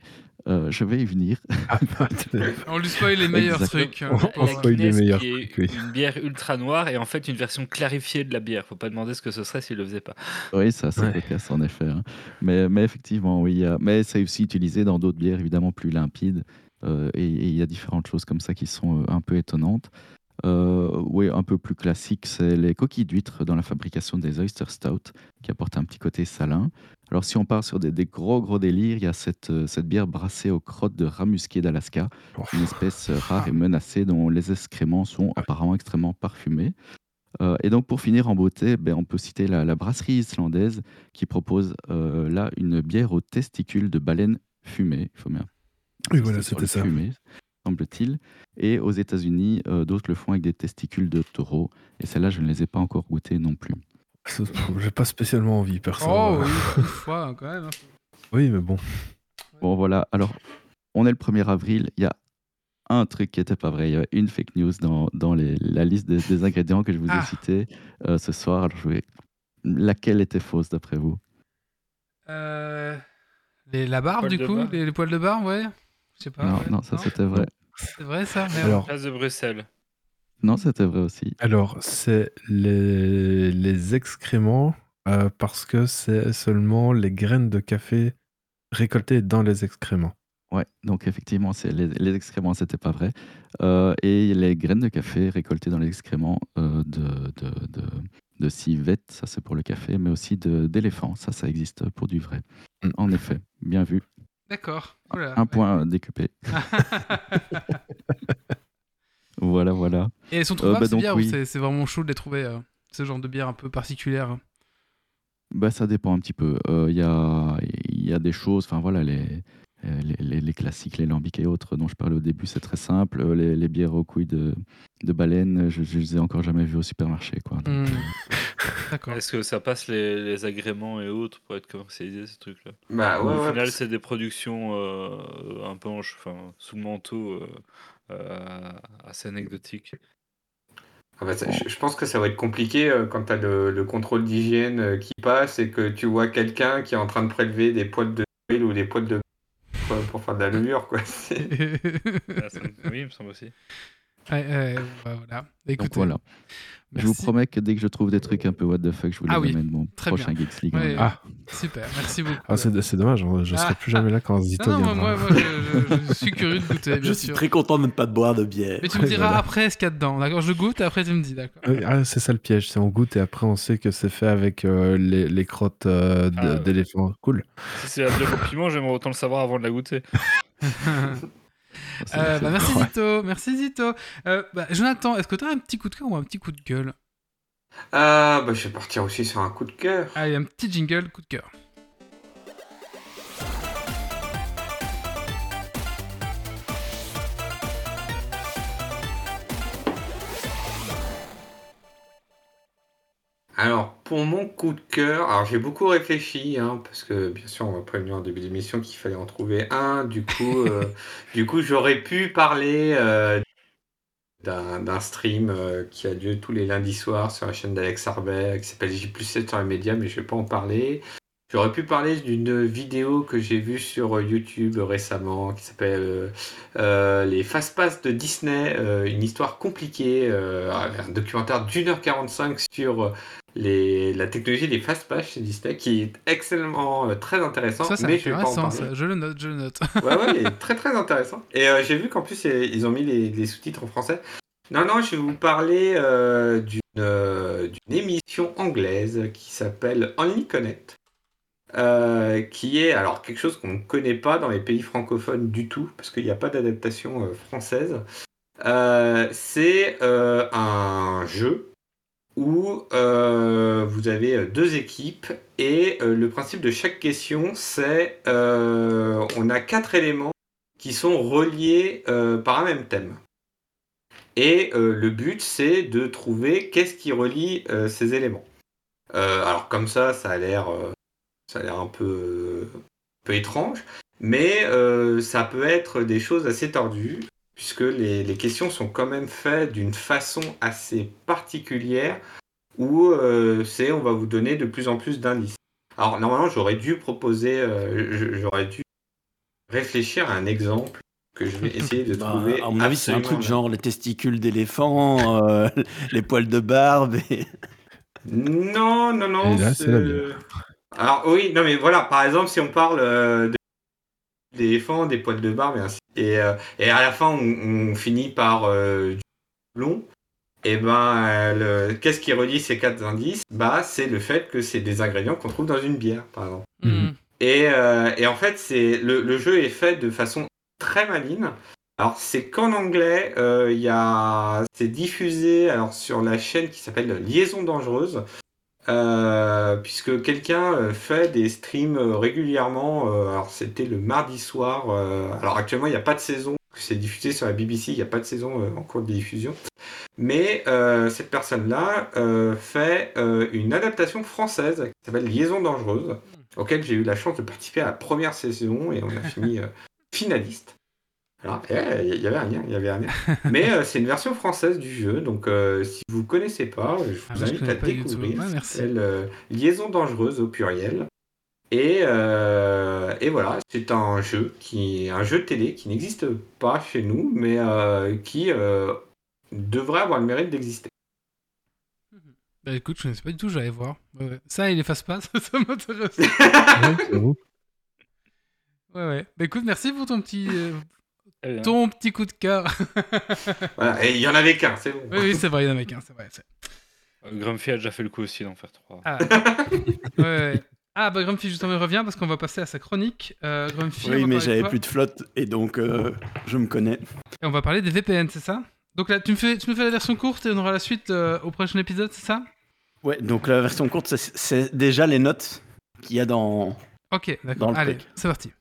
Euh, je vais y venir. Ah, On lui spoil les meilleurs Exactement. trucs. hein, On- on spoil les meilleurs trucs, oui. une bière ultra noire et en fait une version clarifiée de la bière. Faut pas demander ce que ce serait s'il le faisait pas. Oui, ça, c'est Ouais. cocasse en effet. hein. Mais, mais effectivement, oui. Mais c'est aussi utilisé dans d'autres bières évidemment plus limpides. euh, et et il y a différentes choses comme ça qui sont euh, un peu étonnantes. Euh, oui, un peu plus classique, c'est les coquilles d'huîtres dans la fabrication des oyster stout, qui apportent un petit côté salin. Alors si on part sur des, des gros gros délires, il y a cette, euh, cette bière brassée aux crottes de rat musqué d'Alaska, une espèce euh, rare et menacée dont les excréments sont apparemment extrêmement parfumés. Euh, et donc pour finir en beauté, ben, on peut citer la, la brasserie islandaise qui propose euh, là une bière aux testicules de baleine fumée. Il faut bien Oui, voilà, c'était ça. fumé, semble-t-il. Et aux États-Unis, euh, d'autres le font avec des testicules de taureau. Et celles-là, je ne les ai pas encore goûtées non plus. J'ai pas spécialement envie, perso. Oh oui, une fois hein, quand même. oui, mais bon. Bon, voilà. Alors, on est le 1er avril. Il y a un truc qui n'était pas vrai. Il y a une fake news dans, dans les- la liste des, des ingrédients que je vous ai Ah. cités euh, ce soir. Alors, je vais... Laquelle était fausse d'après vous? Euh, les, la barbe du coup barbe. les, les poils de barbe, ouais. Je sais pas. Non, ouais. non, ça c'était vrai. C'est vrai ça merde. Alors, Place de Bruxelles. Non, c'était vrai aussi. alors c'est les, les excréments euh, parce que c'est seulement les graines de café récoltées dans les excréments. Ouais, donc effectivement, c'est les, les excréments, c'était pas vrai. Euh, et les graines de café récoltées dans les excréments euh, de, de, de, de civette, ça c'est pour le café, mais aussi d'éléphants, ça, ça existe pour du vrai. Mm. En effet, bien vu. D'accord. Voilà. Un point décupé. Voilà, voilà. Et elles sont trouvables bah ces donc, bières oui. c'est vraiment chaud de les trouver euh, ce genre de bière un peu particulière Bah, ça dépend un petit peu. Euh, Il y, a, y a des choses, enfin voilà, les, euh, les, les- les classiques, les lambics et autres dont je parlais au début, c'est très simple. Euh, Les, les bières aux couilles de, de baleine, je, je les ai encore jamais vues au supermarché. Quoi. Donc, Hmm. euh, D'accord. Est-ce que ça passe les, les agréments et autres pour être commercialisé ces trucs-là Bah ouais, Au ouais, final, c'est des productions euh, un peu en enfin, sous le manteau euh, euh, assez anecdotiques. Ah bah ça- je, je pense que ça va être compliqué euh, quand tu as le, le contrôle d'hygiène euh, qui passe et que tu vois quelqu'un qui est en train de prélever des poils de huile ou des poils de pour, pour faire de la levure quoi. Ah, oui, il me semble aussi. Voilà. Donc Écoutez, voilà. Je vous promets que dès que je trouve des trucs un peu what the fuck, je vous les Ah oui, amène mon très prochain bien. Geeks League. Ouais, Ah. Super, merci beaucoup. Ah, c'est c'est dommage, je ne serai Ah. plus jamais là quand Zito non, non, moi, moi, moi, je, suis curieux de goûter, bien Je suis sûr. très content de ne pas de boire de bière. Mais tu me diras voilà. après ce qu'il y a dedans, d'accord? Je goûte et après tu me dis, d'accord Euh, Ah, c'est ça le piège, c'est on goûte et après on sait que c'est fait avec euh, les, les crottes euh, Ah ouais. d'éléphant. Cool. Si c'est la de piment, j'aimerais autant le savoir avant de la goûter. Euh, bah, merci Ouais. Zito, merci Zito. Euh, bah, Jonathan, est-ce que tu as un petit coup de cœur ou un petit coup de gueule? Euh, bah, je vais partir aussi sur un coup de cœur. Allez, un petit jingle, coup de cœur. Alors, pour mon coup de cœur, alors j'ai beaucoup réfléchi, hein, parce que bien sûr, on va prévenir en début d'émission qu'il fallait en trouver un. Du coup, euh, du coup, j'aurais pu parler euh, d'un stream euh, qui a lieu tous les lundis soirs sur la chaîne d'Alex Arbet, qui s'appelle J 7 sur les médias, mais je vais pas en parler. J'aurais pu parler d'une vidéo que j'ai vue sur YouTube récemment qui s'appelle euh, euh, Les Fast-Pass de Disney, euh, une histoire compliquée, un documentaire d'une heure 45 sur les, la technologie des Fast-Pass chez Disney qui est excellemment euh, très intéressant, Ça, c'est mais je vais pas en parler. ça. je le note, je le note. Ouais, ouais, il est très très intéressant. Et euh, j'ai vu qu'en plus, eh, ils ont mis les, les sous-titres en français. Non, non, je vais vous parler euh, d'une euh, d'une émission anglaise qui s'appelle Only Connect. euh, qui est alors quelque chose qu'on ne connaît pas dans les pays francophones du tout, parce qu'il n'y a pas d'adaptation euh, française. Euh, c'est euh, un jeu où euh, vous avez euh, deux équipes et euh, le principe de chaque question, c'est euh, on a quatre éléments qui sont reliés euh, par un même thème. Et le but, c'est de trouver qu'est-ce qui relie ces éléments. Alors comme ça, ça a l'air, ça a l'air un peu, un peu étrange, mais ça peut être des choses assez tordues puisque les, les questions sont quand même faites d'une façon assez particulière où euh, c'est on va vous donner de plus en plus d'indices. Alors normalement j'aurais dû proposer, euh, j'aurais dû réfléchir à un exemple que je vais essayer de Bah, trouver. à mon avis, c'est un truc genre les testicules d'éléphant, euh, les poils de barbe. Et... Non, non, non. Et là, c'est la Alors oui, non mais voilà, par exemple, si on parle euh, de- d'éléphants, des poils de barbe et ainsi. Et, euh, et à la fin, on, on finit par euh, du long. Et ben, euh, le- qu'est-ce qui relie ces quatre indices? Bah, c'est le fait que c'est des ingrédients qu'on trouve dans une bière, par exemple. Mhm. Hmm. Et, euh, et en fait, c'est le, le jeu est fait de façon très maligne. Alors, c'est qu'en anglais, euh, il y a, c'est diffusé alors sur la chaîne qui s'appelle Liaison dangereuse, euh, puisque quelqu'un euh, fait des streams euh, régulièrement. alors, c'était le mardi soir. alors, actuellement, il n'y a pas de saison. C'est diffusé sur la BBC. Il n'y a pas de saison en cours de diffusion. Mais cette personne-là fait une adaptation française qui s'appelle Liaison dangereuse auquel j'ai eu la chance de participer à la première saison et on a fini finaliste. Alors, eh, il y avait un lien, il y avait un lien. Mais euh, c'est une version française du jeu, donc euh, si vous ne connaissez pas, je vous Ah, je invite à pas découvrir. Ouais, Ça merci. euh, Liaison dangereuse au pluriel. Et, euh, et voilà, c'est un jeu qui, un jeu télé qui n'existe pas chez nous, mais euh, qui euh, devrait avoir le mérite d'exister. Bah écoute, je ne sais pas du tout, j'allais voir. Ça et les fast-pass, ça m'intéresse. Ouais. Ouais, ouais. Bah écoute, merci pour ton petit, euh. Ton petit coup de cœur. Voilà, et il y en avait qu'un, c'est bon. oui, oui, c'est vrai, il y en avait qu'un, c'est vrai. Euh, Grumpy a déjà fait le coup aussi d'en faire trois. Ah, ouais, ouais. Ah, bah Grumpy, justement, revient parce qu'on va passer à sa chronique. Euh, Grumpy, Oui, mais j'avais plus de flotte et donc euh, je me connais. Et on va parler des VPN, c'est ça? Donc là, tu me, fais, tu me fais la version courte et on aura la suite euh, au prochain épisode, c'est ça? Ouais, donc la version courte, c'est- déjà les notes qu'il y a dans. Ok, d'accord. le Allez, c'est parti.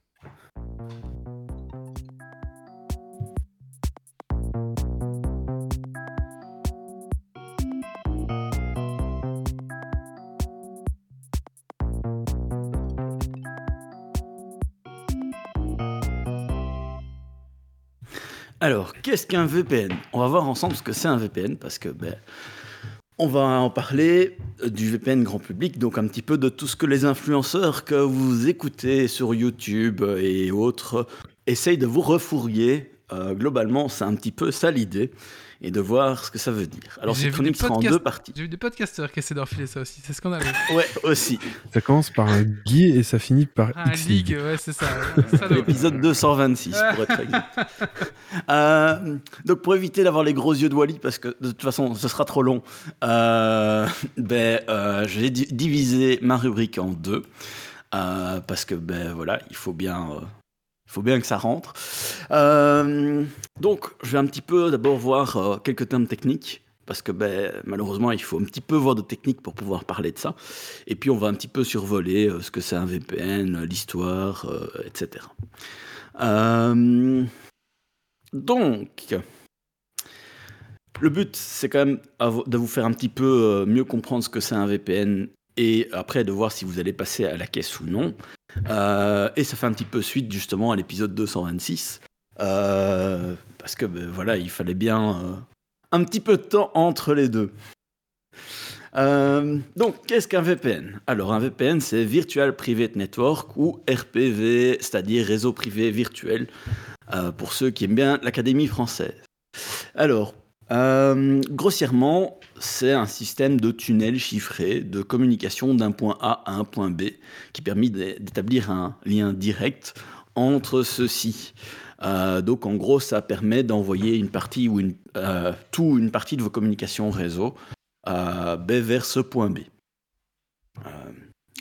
Qu'est-ce qu'un VPN On va voir ensemble ce que c'est un VPN parce que ben, on va en parler euh, du VPN grand public, donc un petit peu de tout ce que les influenceurs que vous écoutez sur YouTube et autres essayent de vous refourguer Euh, globalement, c'est un petit peu ça l'idée et de voir ce que ça veut dire. Alors, J'ai cette chronique sera en deux parties. J'ai vu des podcasteurs qui essaient d'enfiler ça aussi, c'est scandaleux. Ouais, aussi. Ça commence par un Guy et ça finit par Ah, X Ligue, ouais, c'est ça. L'épisode 226, pour être exact. Euh, donc, pour éviter d'avoir les gros yeux de Wally, parce que de toute façon, ce sera trop long, euh, ben, euh, j'ai di- divisé ma rubrique en deux. euh, parce que, ben voilà, il faut bien, euh, faut bien que ça rentre. Euh, donc, je vais un petit peu d'abord voir euh, quelques termes techniques. Parce que ben, malheureusement, il faut un petit peu voir de technique pour pouvoir parler de ça. Et puis, on va un petit peu survoler euh, ce que c'est un VPN, l'histoire, etc. Donc, le but, c'est quand même de vous faire un petit peu mieux comprendre ce que c'est un VPN et après de voir si vous allez passer à la caisse ou non. Euh, et ça fait un petit peu suite justement à l'épisode 226. euh, parce que ben, voilà, il fallait bien euh, un petit peu de temps entre les deux. Donc, qu'est-ce qu'un VPN Alors, un VPN, c'est Virtual Private Network ou RPV, c'est-à-dire réseau privé virtuel, pour ceux qui aiment bien l'Académie française. Alors, euh, grossièrement, c'est un système de tunnel chiffré de communication d'un point A à un point B qui permet d'é- d'établir un lien direct entre ceux-ci. Euh, donc, en gros, ça permet d'envoyer une partie ou une, euh, tout une partie de vos communications réseau B vers ce point B.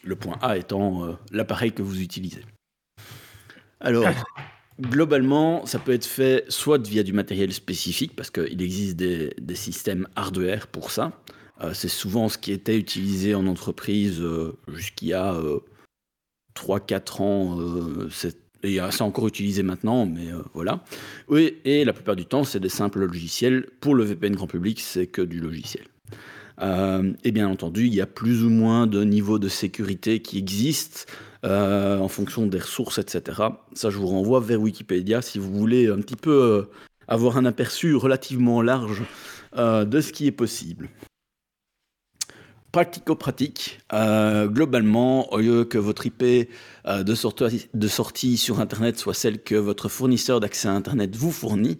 Le point A étant l'appareil que vous utilisez. Alors, globalement, ça peut être fait soit via du matériel spécifique, parce qu'il existe des, systèmes hardware pour ça. Euh, c'est souvent ce qui était utilisé en entreprise euh, jusqu'il y a 3-4 ans. euh, c'est euh, c'est encore utilisé maintenant, mais euh, voilà. Oui, et la plupart du temps, c'est des simples logiciels. Pour le VPN grand public, c'est que du logiciel. Euh, et bien entendu, il y a plus ou moins de niveaux de sécurité qui existent euh, en fonction des ressources, etc. Ça, je vous renvoie vers Wikipédia si vous voulez un petit peu euh, avoir un aperçu relativement large euh, de ce qui est possible. Pratico-pratique, globalement, au lieu que votre IP de, sorti- de sortie sur Internet soit celle que votre fournisseur d'accès à Internet vous fournit,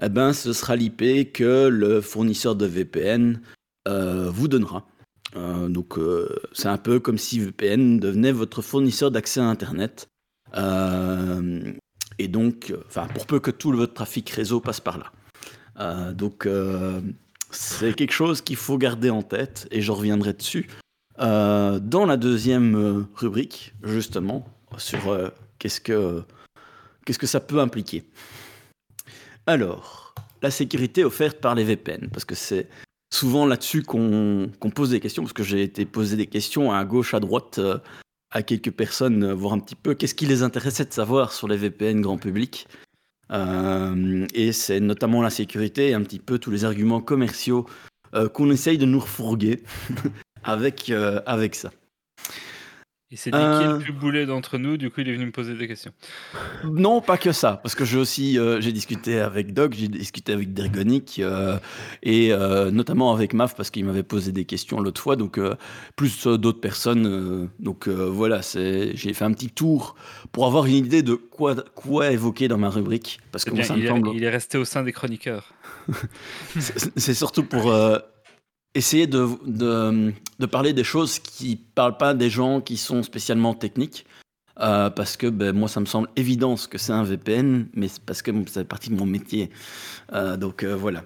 eh ben, ce sera l'IP que le fournisseur de VPN vous donnera. Euh, donc euh, c'est un peu comme si VPN devenait votre fournisseur d'accès à Internet. Euh, et donc, enfin, pour peu que tout votre trafic réseau passe par là. Donc c'est quelque chose qu'il faut garder en tête et je reviendrai dessus dans la deuxième rubrique, justement, sur qu'est-ce que qu'est-ce que ça peut impliquer. Alors, la sécurité offerte par les VPN, parce que c'est souvent là-dessus qu'on pose des questions, parce que j'ai été posé des questions à gauche, à droite, euh, à quelques personnes, euh, voir un petit peu qu'est-ce qui les intéressait de savoir sur les VPN grand public. Euh, et c'est notamment la sécurité et un petit peu tous les arguments commerciaux qu'on essaye de nous refourguer avec ça. Il s'est dit qui est Euh. le plus boulet d'entre nous, du coup il est venu me poser des questions. Non, pas que ça, parce que j'ai aussi euh, j'ai discuté avec Doc, j'ai discuté avec Dergonic euh, et euh, notamment avec Maf parce qu'il m'avait posé des questions l'autre fois, donc euh, plus euh, d'autres personnes. euh, donc euh, voilà, c'est j'ai fait un petit tour pour avoir une idée de quoi quoi évoquer dans ma rubrique, parce que bien, moi, ça me il, est, semble. il est resté au sein des chroniqueurs. C'est surtout pour euh, essayer de, de, de parler des choses qui parlent pas des gens qui sont spécialement techniques. euh, parce que ben, moi, ça me semble évident ce que c'est un VPN, mais c'est parce que ça fait partie de mon métier. Euh, donc euh, voilà.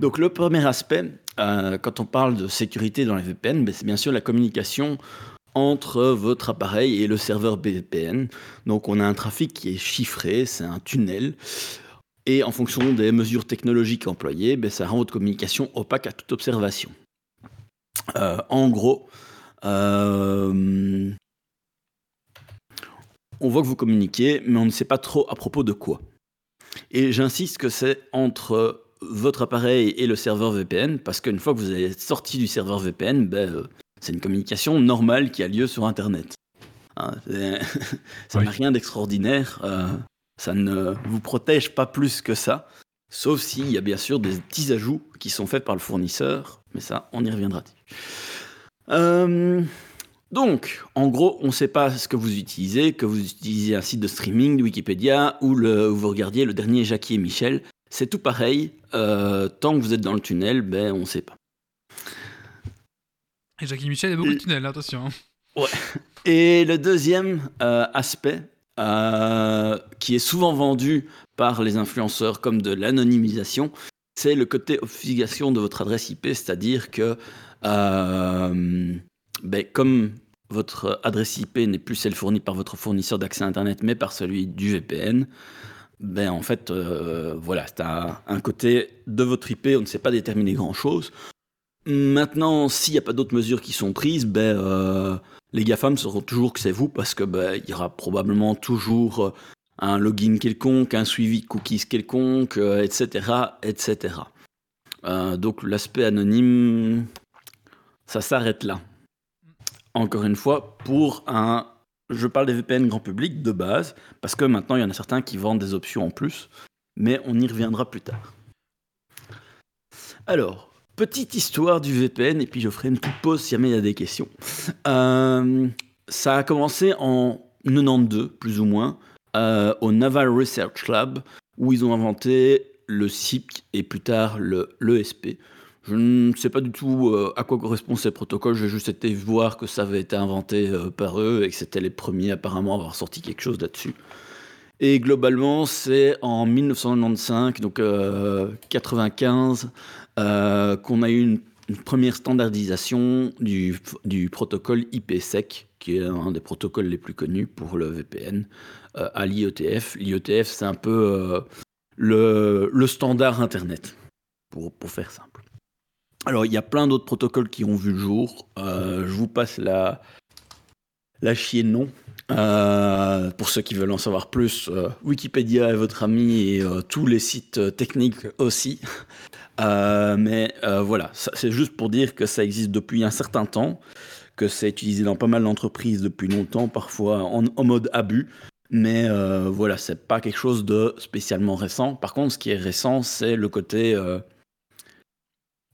Donc le premier aspect, quand on parle de sécurité dans les VPN, ben, c'est bien sûr la communication entre votre appareil et le serveur VPN. Donc on a un trafic qui est chiffré, c'est un tunnel. Et en fonction des mesures technologiques employées, ben, ça rend votre communication opaque à toute observation. Euh, en gros, euh, on voit que vous communiquez, mais on ne sait pas trop à propos de quoi. Et j'insiste que c'est entre votre appareil et le serveur VPN, parce qu'une fois que vous avez sorti du serveur VPN, ben, euh, c'est une communication normale qui a lieu sur Internet. Hein, ça Oui. n'a rien d'extraordinaire. Ça ne vous protège pas plus que ça, sauf s'il y a bien sûr des petits ajouts qui sont faits par le fournisseur, mais ça, on y reviendra. Euh, Donc, en gros, on ne sait pas ce que vous utilisez, que vous utilisez un site de streaming, Wikipédia, ou le, vous regardiez le dernier Jackie et Michel. C'est tout pareil. Euh, tant que vous êtes dans le tunnel, ben, on ne sait pas. Et Jackie Michel, il y a beaucoup de tunnels, attention. hein. Et le deuxième euh, aspect, euh, qui est souvent vendu par les influenceurs comme de l'anonymisation, c'est le côté obfuscation de votre adresse IP, c'est-à-dire que euh, ben, comme votre adresse IP n'est plus celle fournie par votre fournisseur d'accès Internet, mais par celui du VPN, ben en fait, euh, voilà, c'est un, côté de votre IP, on ne sait pas déterminer grand-chose. Maintenant, s'il n'y a pas d'autres mesures qui sont prises, ben, euh, les GAFAM sauront toujours que c'est vous parce que ben, il y aura probablement toujours euh, un login quelconque, un suivi cookies quelconque, euh, etc., etc. Euh, donc l'aspect anonyme, ça s'arrête là. Encore une fois, pour un, je parle des VPN grand public de base, parce que maintenant il y en a certains qui vendent des options en plus, mais on y reviendra plus tard. Alors, petite histoire du VPN, et puis je ferai une petite pause si jamais il y a des questions. Euh, ça a commencé en 92, plus ou moins, euh, au Naval Research Lab, où ils ont inventé le SIP et plus tard le l'ESP. Je ne sais pas du tout euh, à quoi correspondent ces protocoles, j'ai juste été voir que ça avait été inventé par eux et que c'était les premiers apparemment à avoir sorti quelque chose là-dessus. Et globalement, c'est en 1995, donc euh, 95, euh, qu'on a eu une, première standardisation du, du protocole IPsec, qui est un des protocoles les plus connus pour le VPN, euh, à l'IETF. L'IETF, c'est un peu euh, le, standard Internet, pour, faire simple. Alors, il y a plein d'autres protocoles qui ont vu le jour. Euh, je vous passe la, la chier non. Pour ceux qui veulent en savoir plus, Wikipédia est votre ami et tous les sites techniques aussi. Euh, mais euh, voilà, c'est juste pour dire que ça existe depuis un certain temps, que c'est utilisé dans pas mal d'entreprises depuis longtemps, parfois en, en mode abus. Mais euh, voilà, c'est pas quelque chose de spécialement récent. Par contre, ce qui est récent, c'est le côté euh,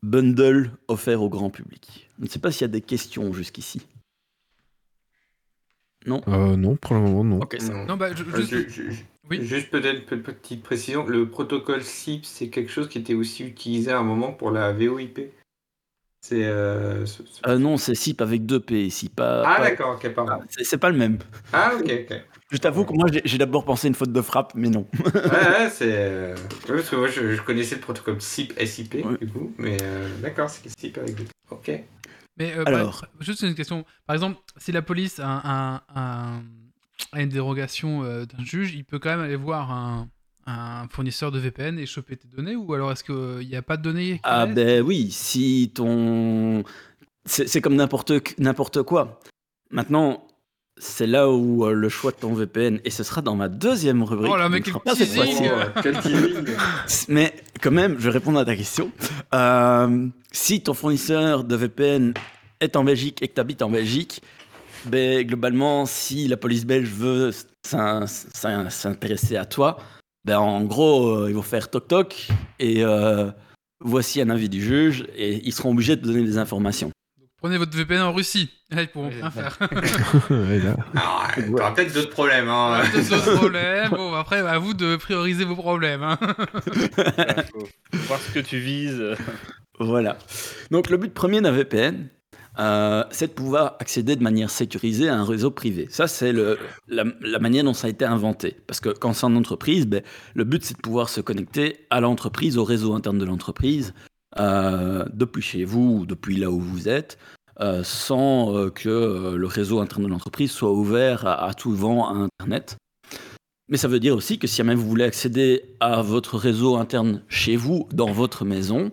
bundle offert au grand public. Je ne sais pas s'il y a des questions jusqu'ici. Non? Euh, non, pour le moment, non. Ok, ça Non. Non, bah, je- Euh, Oui. Juste peut-être pe- petite précision, le protocole SIP, c'est quelque chose qui était aussi utilisé à un moment pour la VoIP. C'est. euh, ce- ce- Euh, non, c'est SIP avec deux P ici, pas. ah pas- d'accord, ok, pardon. C'est c'est pas le même. Ah ok, ok. Je t'avoue que moi j'ai- d'abord pensé une faute de frappe, mais non. Ouais, ouais, c'est. euh, ouais, parce que moi je, je connaissais le protocole SIP, SIP, Ouais. du coup, mais euh, d'accord, c'est SIP avec deux. Ok. Mais euh, Alors. juste une question. Par exemple, si la police a, un- un- a une dérogation euh, d'un juge, il peut quand même aller voir un, un fournisseur de VPN et choper tes données ou alors est-ce qu'il n'y a pas de données Ah ben oui, si ton... C'est comme n'importe n'importe quoi. Maintenant, c'est là où euh, le choix de ton VPN, et ce sera dans ma deuxième rubrique. Oh là, mais ne quel sera pas cette. Oh, teasing Mais quand même, je vais répondre à ta question. Euh, si ton fournisseur de VPN est en Belgique et que tu habites en Belgique, ben, globalement, si la police belge veut s'in- s'in- s'intéresser à toi, ben, en gros, euh, ils vont faire toc-toc et euh, voici un avis du juge et ils seront obligés de donner des informations. Prenez votre VPN en Russie. Là, ils pourront rien faire. Alors, euh, t'auras peut-être d'autres problèmes. Hein. D'autres d'autres problèmes. Bon, après, à vous de prioriser vos problèmes. hein. Voilà, faut voir ce que tu vises. Voilà. Donc le but premier d'un VPN, euh, c'est de pouvoir accéder de manière sécurisée à un réseau privé. Ça, c'est la, manière dont ça a été inventé. Parce que quand c'est en entreprise, ben, le but, c'est de pouvoir se connecter à l'entreprise, au réseau interne de l'entreprise, euh, depuis chez vous ou depuis là où vous êtes, euh, sans que le réseau interne de l'entreprise soit ouvert à, à tout vent à Internet. Mais ça veut dire aussi que si jamais vous voulez accéder à votre réseau interne chez vous, dans votre maison,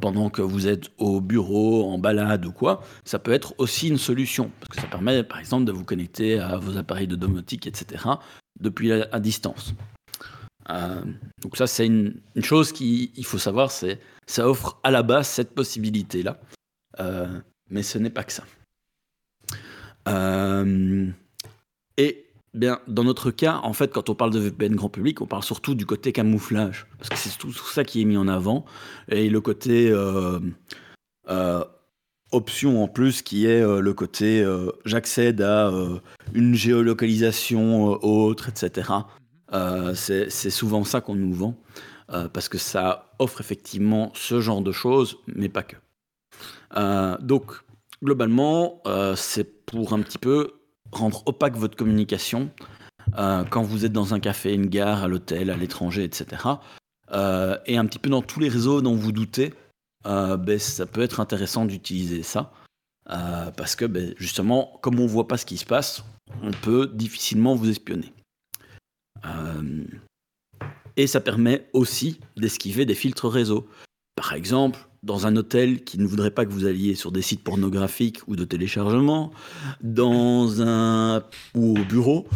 pendant que vous êtes au bureau, en balade ou quoi, ça peut être aussi une solution. Parce que ça permet, par exemple, de vous connecter à vos appareils de domotique, etc., depuis à, à distance. Euh, donc ça, c'est une, une chose qu'il faut savoir, c'est ça offre à la base cette possibilité-là. Euh, mais ce n'est pas que ça. Euh, et bien, dans notre cas, en fait, quand on parle de VPN grand public, on parle surtout du côté camouflage. Parce que c'est tout, ça qui est mis en avant et le côté euh, euh, option en plus qui est euh, le côté j'accède à une géolocalisation autre, etc. C'est souvent ça qu'on nous vend parce que ça offre effectivement ce genre de choses, mais pas que. Donc, globalement, c'est pour un petit peu rendre opaque votre communication euh, quand vous êtes dans un café, une gare, à l'hôtel, à l'étranger, etc. Euh, et un petit peu dans tous les réseaux dont vous doutez, euh, ben, ça peut être intéressant d'utiliser ça. Parce que ben, justement, comme on ne voit pas ce qui se passe, on peut difficilement vous espionner. Et ça permet aussi d'esquiver des filtres réseau. Par exemple, dans un hôtel qui ne voudrait pas que vous alliez sur des sites pornographiques ou de téléchargement, dans un ou au bureau,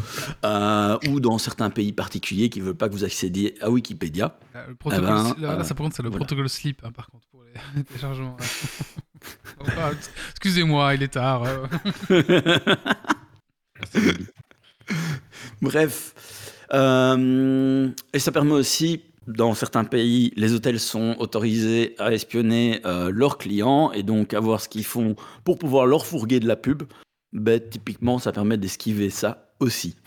euh, ou dans certains pays particuliers qui ne veulent pas que vous accédiez à Wikipédia. Euh, Le protocole, ben, là, là, euh, ça, par contre, c'est le voilà. protocole slip, hein, par contre, pour les téléchargements. Ah, Excusez-moi, il est tard. euh. Bref. Euh, et ça permet aussi, dans certains pays, les hôtels sont autorisés à espionner euh, leurs clients et donc à voir ce qu'ils font pour pouvoir leur fourguer de la pub. Ben, typiquement, ça permet d'esquiver ça aussi.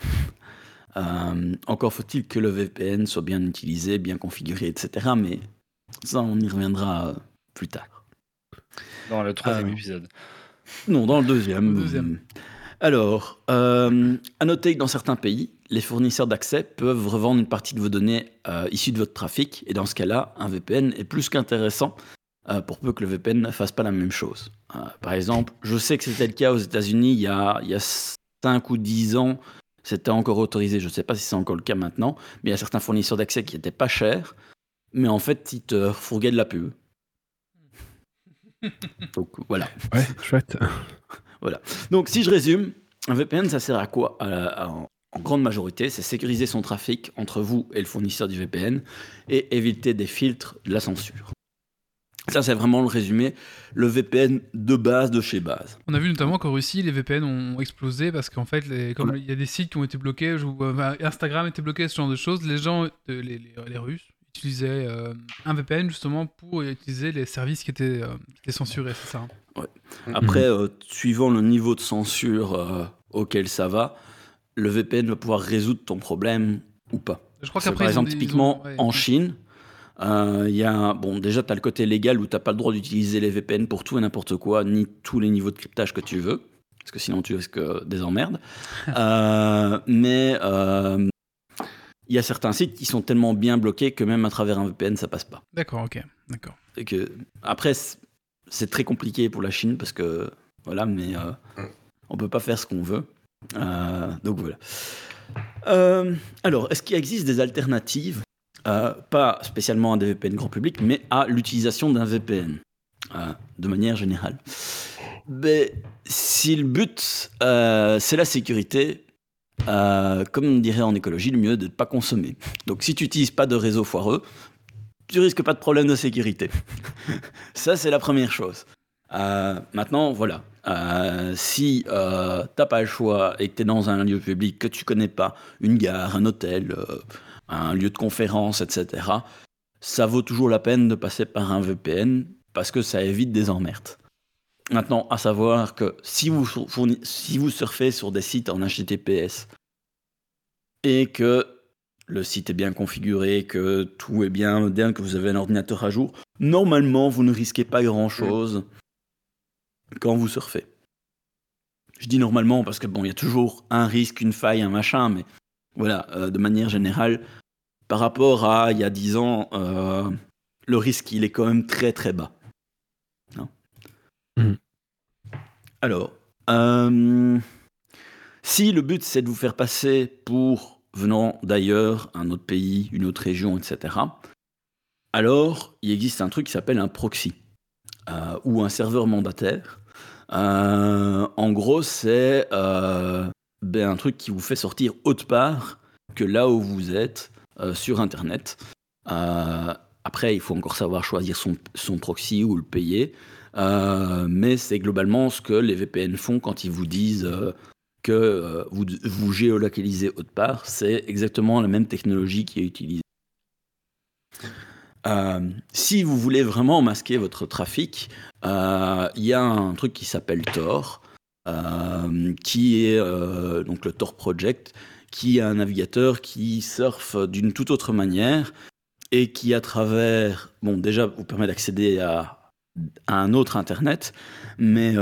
Euh, encore faut-il que le VPN soit bien utilisé, bien configuré, etc. Mais ça, on y reviendra euh, plus tard. Dans le troisième épisode. Non, dans le deuxième. Le deuxième. Alors, à noter que dans certains pays, les fournisseurs d'accès peuvent revendre une partie de vos données euh, issues de votre trafic, et dans ce cas-là, un VPN est plus qu'intéressant euh, pour peu que le VPN ne fasse pas la même chose. Euh, par exemple, je sais que c'était le cas aux États-Unis il y a, il y a 5 ou 10 ans, c'était encore autorisé, je ne sais pas si c'est encore le cas maintenant, mais il y a certains fournisseurs d'accès qui n'étaient pas chers, mais en fait, ils te fourguaient de la pub. Donc voilà. Ouais, chouette. Donc, si je résume, un VPN, ça sert à quoi À- à- en, grande majorité, c'est sécuriser son trafic entre vous et le fournisseur du VPN et éviter des filtres, de la censure. Ça, c'est vraiment le résumé. Le VPN de base de chez base. On a vu notamment qu'en Russie, les VPN ont explosé parce qu'en fait, les- comme Ouais. il y a des sites qui ont été bloqués, enfin, Instagram était bloqué, ce genre de choses, les gens, euh, les, les- les Russes, utilisaient euh, un VPN justement pour utiliser les services qui étaient, euh, qui étaient censurés, c'est ça hein? Après, euh, suivant le niveau de censure auquel ça va, le VPN va pouvoir résoudre ton problème ou pas. Je crois qu'après, par exemple, typiquement ont- ouais. en Chine, euh, il y a bon, déjà, tu as le côté légal où tu n'as pas le droit d'utiliser les VPN pour tout et n'importe quoi, ni tous les niveaux de cryptage que tu veux, parce que sinon tu risques euh, des emmerdes. Euh, mais euh, il y a certains sites qui sont tellement bien bloqués que même à travers un VPN, ça passe pas. D'accord, ok, d'accord. Et que, après, c'est très compliqué pour la Chine parce que, voilà, mais euh, on peut pas faire ce qu'on veut. Euh, donc voilà. Euh, alors, est-ce qu'il existe des alternatives, euh, pas spécialement à des VPN grand public, mais à l'utilisation d'un VPN de manière générale? Ben, Si le but, c'est la sécurité, comme on dirait en écologie, le mieux de ne pas consommer. Donc si tu n'utilises pas de réseau foireux, tu risques pas de problème de sécurité. Ça, c'est la première chose. Euh, maintenant, voilà. Euh, si euh, t'as pas le choix et que tu es dans un lieu public que tu connais pas, une gare, un hôtel, euh, un lieu de conférence, etc., ça vaut toujours la peine de passer par un VPN parce que ça évite des emmerdes. Maintenant, à savoir que si vous, fourni- si vous surfez sur des sites en HTTPS et que le site est bien configuré, que tout est bien moderne, que vous avez un ordinateur à jour, normalement, vous ne risquez pas grand-chose quand vous surfez. Je dis normalement parce que bon, il y a toujours un risque, une faille, un machin, mais voilà, euh, de manière générale, par rapport à il y a 10 ans, euh, le risque, il est quand même très très bas. Hein Mhm. Alors, euh, si le but c'est de vous faire passer pour venant d'ailleurs, un autre pays, une autre région, etc., alors il existe un truc qui s'appelle un proxy euh, ou un serveur mandataire. Euh, en gros, c'est euh, ben, un truc qui vous fait sortir autre part que là où vous êtes euh, sur Internet. Après, il faut encore savoir choisir son, proxy ou le payer. Mais c'est globalement ce que les VPN font quand ils vous disent que vous géolocalisez autre part. C'est exactement la même technologie qui est utilisée. Euh, si vous voulez vraiment masquer votre trafic, euh, il y a un truc qui s'appelle Tor, euh, qui est donc le Tor Project, qui est un navigateur qui surfe d'une toute autre manière et qui, à travers, bon, déjà vous permet d'accéder à, un autre Internet, mais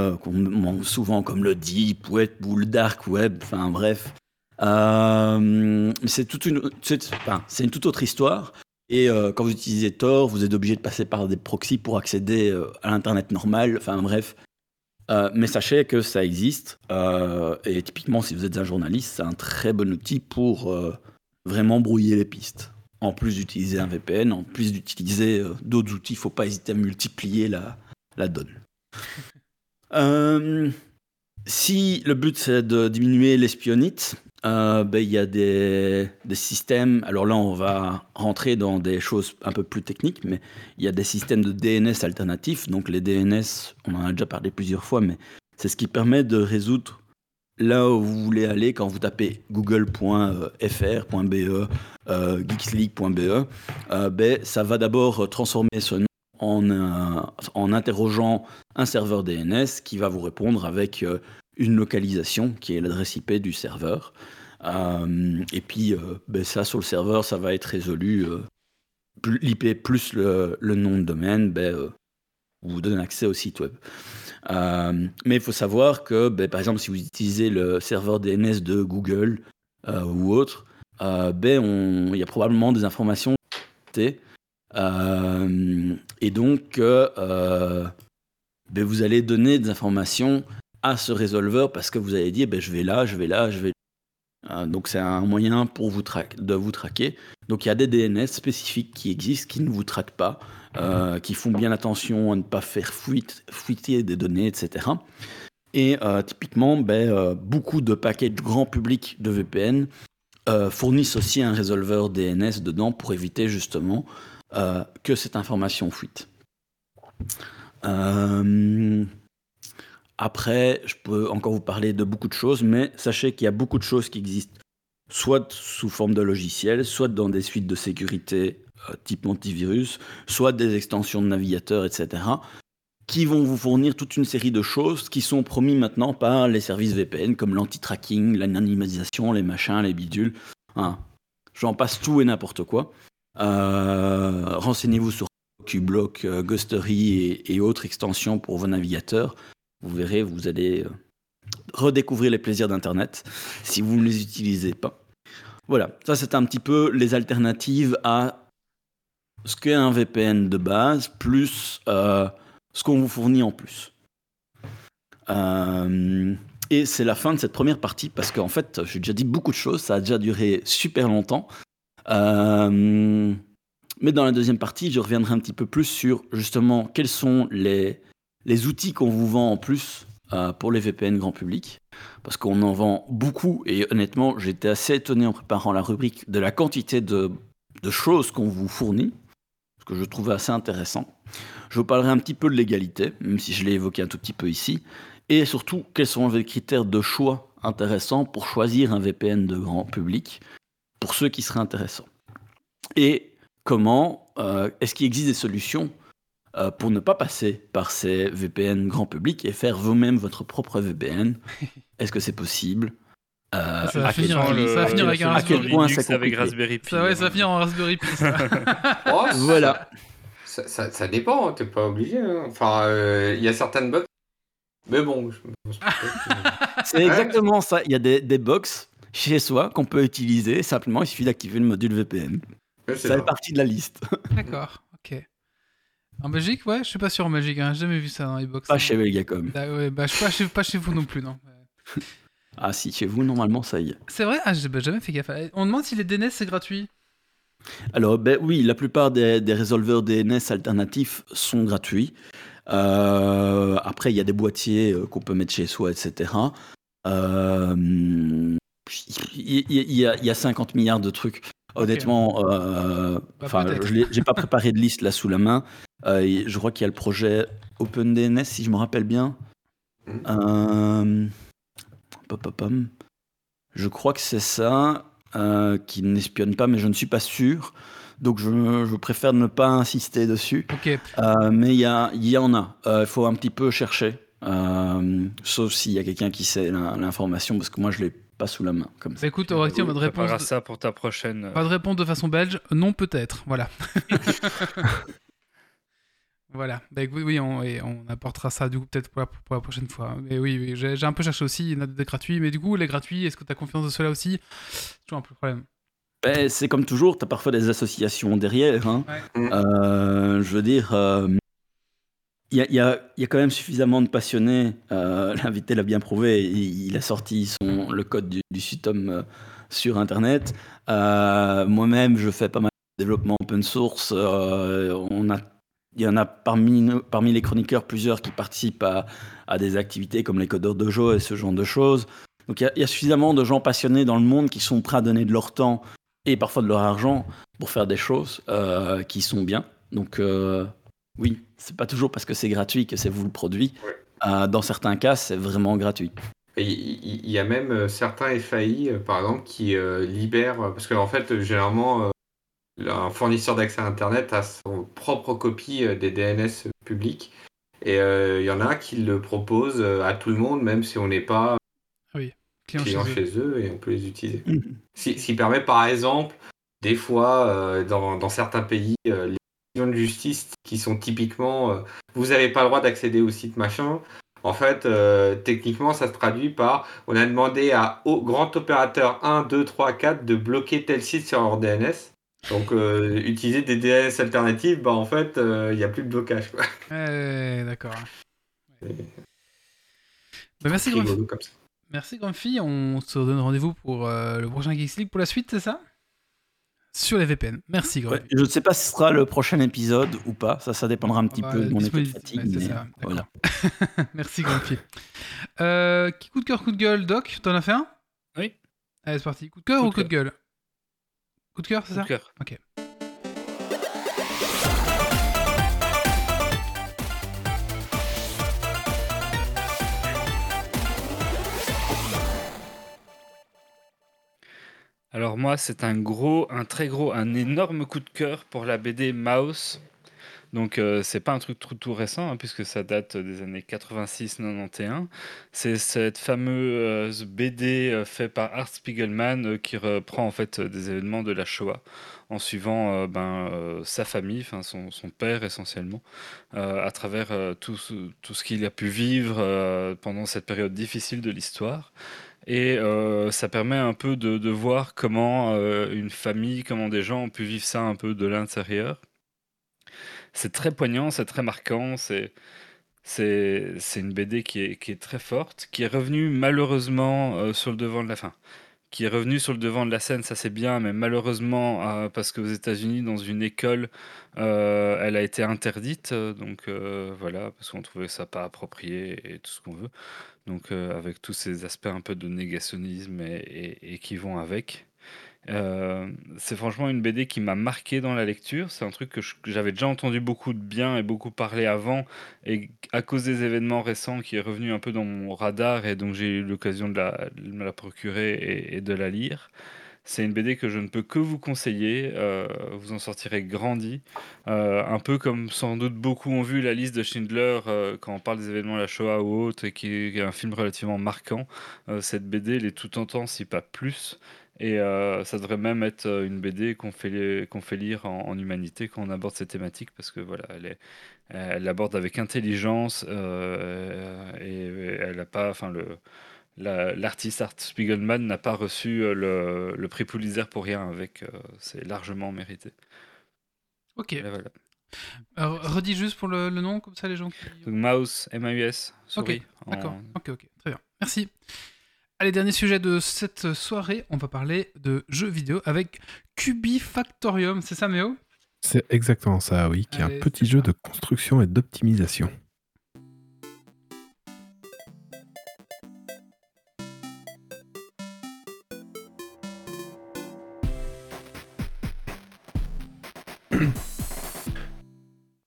souvent comme le Deep Web ou le Dark Web, enfin bref. c'est une toute autre histoire. Et euh, quand vous utilisez Tor, vous êtes obligé de passer par des proxys pour accéder euh, à l'Internet normal. Enfin bref. Euh, mais sachez que ça existe. et typiquement, si vous êtes un journaliste, c'est un très bon outil pour vraiment brouiller les pistes. En plus d'utiliser un VPN, en plus d'utiliser d'autres outils, il ne faut pas hésiter à multiplier la, la donne. si le but c'est de diminuer l'espionnite, euh, ben, il y a des, systèmes. Alors là, on va rentrer dans des choses un peu plus techniques, mais il y a des systèmes de DNS alternatifs. Donc les DNS, on en a déjà parlé plusieurs fois, mais c'est ce qui permet de résoudre là où vous voulez aller quand vous tapez google.fr.be, euh, geeksleague.be. Euh, ben, ça va d'abord transformer ce nom en, en interrogeant un serveur DNS qui va vous répondre avec une localisation qui est l'adresse IP du serveur. Euh, et puis, euh, ben ça, sur le serveur, ça va être résolu. Euh, L'IP plus le, nom de domaine ben, vous donne accès au site web. mais il faut savoir que, ben, par exemple, si vous utilisez le serveur DNS de Google ou autre, il y a probablement des informations. et donc, vous allez donner des informations à ce résolveur parce que vous avez dit, ben, je vais là, je vais là, je vais euh, donc c'est un moyen pour vous de vous traquer. Donc il y a des DNS spécifiques qui existent, qui ne vous traquent pas, euh, qui font bien attention à ne pas faire fuite, fuiter des données, etc. Et euh, typiquement, ben, beaucoup de paquets grand public de VPN fournissent aussi un résolveur DNS dedans pour éviter justement que cette information fuite. Après, je peux encore vous parler de beaucoup de choses, mais sachez qu'il y a beaucoup de choses qui existent, soit sous forme de logiciels, soit dans des suites de sécurité euh, type antivirus, soit des extensions de navigateurs, etc., qui vont vous fournir toute une série de choses qui sont promis maintenant par les services VPN, comme l'anti-tracking, l'anonymisation, les machins, les bidules. Hein. J'en passe tout et n'importe quoi. Euh, renseignez-vous sur QBlock, euh, Ghostery et, autres extensions pour vos navigateurs. Vous verrez, vous allez euh, redécouvrir les plaisirs d'Internet si vous ne les utilisez pas. Voilà, ça c'est un petit peu les alternatives à ce qu'est un VPN de base, plus euh, ce qu'on vous fournit en plus. Euh, et c'est la fin de cette première partie parce qu'en fait, j'ai déjà dit beaucoup de choses, ça a déjà duré super longtemps. mais dans la deuxième partie, je reviendrai un petit peu plus sur justement quels sont les, les outils qu'on vous vend en plus euh, pour les VPN grand public, parce qu'on en vend beaucoup, et honnêtement, j'étais assez étonné en préparant la rubrique de la quantité de, choses qu'on vous fournit, ce que je trouvais assez intéressant. Je vous parlerai un petit peu de l'égalité, même si je l'ai évoqué un tout petit peu ici, et surtout quels sont les critères de choix intéressants pour choisir un VPN de grand public, pour ceux qui seraient intéressants. Et comment, euh, est-ce qu'il existe des solutions euh, pour ne pas passer par ces VPN grand public et faire vous-même votre propre VPN. Est-ce que c'est possible? Euh, ça, va finir, avec un Raspberry Pi. Ça, ouais, ça va finir en Raspberry Pi. oh, voilà. Ça, ça, ça dépend, t'es pas obligé. Hein. Enfin, euh, il y a certaines box. Mais bon. c'est exactement ça. Il y a des, des box chez soi qu'on peut utiliser. Simplement, il suffit d'activer le module VPN. ça fait partie de la liste. D'accord. En Belgique, ouais, je suis pas sûr en Belgique, hein. j'ai jamais vu ça dans les box. Pas chez Belgacom. Bah, ouais, bah, pas, chez, pas chez vous non plus, non. ah si, chez vous, normalement, ça y est. C'est vrai? Ah, j'ai bah, jamais fait gaffe. On demande si les DNS, c'est gratuit. Alors, ben oui, la plupart des, des résolveurs DNS alternatifs sont gratuits. Euh, après, il y a des boîtiers euh, qu'on peut mettre chez soi, etc. Euh, il y, y, a 50 milliards de trucs. Honnêtement, bah, enfin, je j'ai pas préparé de liste là sous la main. Euh, je crois qu'il y a le projet OpenDNS, si je me rappelle bien. Euh, je crois que c'est ça, euh, qui n'espionne pas, mais je ne suis pas sûr. Donc je, je préfère ne pas insister dessus. Euh, mais il y, a- y en a. Euh, Il faut un petit peu chercher. Euh, sauf s'il y a quelqu'un qui sait l'in- l'information, parce que moi je l'ai pas sous la main. Comme ça. Bah écoute, Aurélien, on va te Prépare répondre. ça pour ta prochaine. euh, Pas de réponse de façon belge, non peut-être. Voilà. voilà. Bah écoute, oui, on, et on apportera ça du coup peut-être pour la, pour la prochaine fois. Mais oui, oui j'ai un peu cherché aussi, il y en a des gratuits, mais du coup, les gratuits, est-ce que tu as confiance de cela aussi? C'est toujours un peu le problème. Ben, c'est comme toujours, tu as parfois des associations derrière. hein. Ouais. Euh, je veux dire, euh, il y, a, quand même suffisamment de passionnés. Euh, L'invité l'a bien prouvé. Il, a sorti le code du, du Sutom euh, sur Internet. Euh, Moi-même, je fais pas mal de développement open source. Euh, il y en a parmi, les chroniqueurs plusieurs qui participent à, des activités comme les codeurs dojo et ce genre de choses. Donc il y a- il y, a suffisamment de gens passionnés dans le monde qui sont prêts à donner de leur temps et parfois de leur argent pour faire des choses qui sont bien. Donc oui, c'est pas toujours parce que c'est gratuit que c'est vous le produit. Ouais. Euh, dans certains cas, c'est vraiment gratuit. Il y a même euh, certains FAI, euh, par exemple, qui euh, libèrent, parce qu'en fait, euh, généralement, euh, un fournisseur d'accès à Internet a son propre copie euh, des DNS publics. Et euh, il y en a qui le proposent euh, à tout le monde, même si on n'est pas Client client chez eux. chez eux, et on peut les utiliser. Ce qui permet, par exemple, des fois, euh, dans, dans certains pays, euh, les de justice qui sont typiquement euh, vous n'avez pas le droit d'accéder au site machin. En fait, euh, techniquement, ça se traduit par on a demandé à au grand opérateur 1, 2, 3, 4 de bloquer tel site sur leur DNS. Donc, euh, utiliser des DNS alternatifs, bah, en fait, il n'y a plus de blocage. Quoi. Ouais, d'accord. Bah, merci, Grumpy. Merci, Grumpy. On se donne rendez-vous pour le prochain Geeks League pour la suite, c'est ça? Sur les VPN. Merci, Grumpy. Ouais, je ne sais pas si ce sera le prochain épisode ou pas. Ça, ça dépendra un petit Ah peu bah, de mon état de fatigue. ouais, c'est mais ça, d'accord. voilà. Merci, Grumpy. Euh, qui coup de cœur, coup de gueule Doc, t'en as fait un? Oui. Allez, c'est parti. Coup de cœur Coup ou de coup de gueule? Coup de cœur, c'est coup ça? de cœur. Alors moi, c'est un gros, un très gros, un énorme coup de cœur pour la BD Mouse. Donc euh, c'est pas un truc tout, récent hein, puisque ça date des années 86-91. C'est cette fameuse BD euh, fait par Art Spiegelman euh, qui reprend en fait euh, des événements de la Shoah en suivant euh, ben, euh, sa famille, son, son père essentiellement, euh, à travers euh, tout, ce- qu'il a pu vivre euh, pendant cette période difficile de l'histoire. Et euh, ça permet un peu de, voir comment euh, une famille, comment des gens ont pu vivre ça un peu de l'intérieur. C'est très poignant, c'est très marquant, c'est c'est une BD qui est, qui est très forte, qui est revenue malheureusement euh, sur le devant de la fin. Qui est revenue sur le devant de la scène, ça c'est bien, mais malheureusement, parce qu'aux États-Unis, dans une école, elle a été interdite, donc voilà, parce qu'on trouvait ça pas approprié et tout ce qu'on veut. Donc euh, avec tous ces aspects un peu de négationnisme et, qui vont avec. Euh, c'est franchement une BD qui m'a marqué dans la lecture. C'est un truc que j'avais déjà entendu beaucoup de bien et beaucoup parler avant. Et à cause des événements récents qui est revenu un peu dans mon radar et donc j'ai eu l'occasion de, me la procurer et de la lire. C'est une BD que je ne peux que vous conseiller. euh, vous en sortirez grandi. Euh, un peu comme sans doute beaucoup ont vu la liste de Schindler euh, quand on parle des événements de la Shoah ou autre, et qui est un film relativement marquant. Cette BD, elle est tout autant, si pas plus. Et ça devrait même être une BD qu'on fait, fait lire en, humanité quand on aborde ces thématiques, parce que voilà, elle, l'aborde avec intelligence et elle n'a pas, enfin le la- l'artiste Art Spiegelman n'a pas reçu euh, le, le prix Pulitzer pour rien avec, euh, c'est largement mérité. Ok. Voilà. Alors, redis juste pour le, le nom, comme ça les gens qui... Donc Mouse, M-A-U-S, souris. en- D'accord. Ok, ok. Très bien. Merci. Allez, dernier sujet de cette soirée, on va parler de jeux vidéo avec Cubifactorium, c'est ça Méo? C'est exactement ça, oui, qui est Allez, un petit jeu ça. de construction et d'optimisation.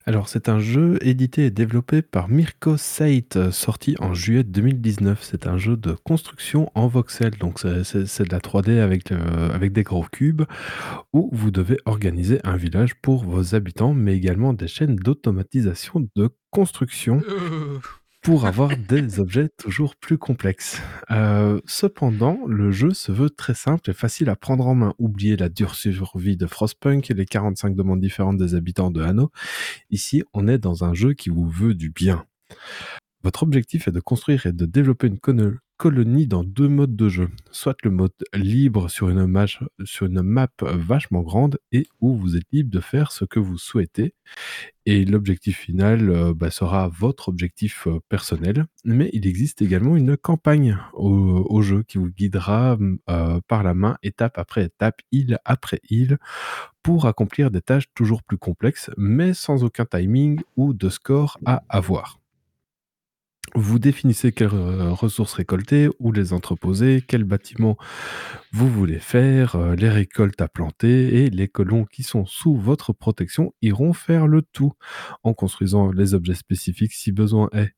Alors, c'est un jeu édité et développé par Mirko Sait, sorti en juillet 2019. C'est un jeu de construction en voxel, donc c'est de la 3D avec, euh, avec des gros cubes, où vous devez organiser un village pour vos habitants, mais également des chaînes d'automatisation de construction. Euh, pour avoir des objets toujours plus complexes. Euh, cependant, le jeu se veut très simple et facile à prendre en main. Oubliez la dure survie de Frostpunk et les 45 demandes différentes des habitants de Hano. Ici, on est dans un jeu qui vous veut du bien. Votre objectif est de construire et de développer une cono- colonie dans deux modes de jeu. Soit le mode libre sur une, mach- sur une map vachement grande et où vous êtes libre de faire ce que vous souhaitez. Et l'objectif final euh, bah, sera votre objectif euh, personnel. Mais il existe également une campagne au, jeu qui vous guidera euh, par la main, étape après étape, île après île, pour accomplir des tâches toujours plus complexes, mais sans aucun timing ou de score à avoir. Vous définissez quelles euh, ressources récolter, où les entreposer, quels bâtiments vous voulez faire, euh, les récoltes à planter et les colons qui sont sous votre protection iront faire le tout en construisant les objets spécifiques si besoin est.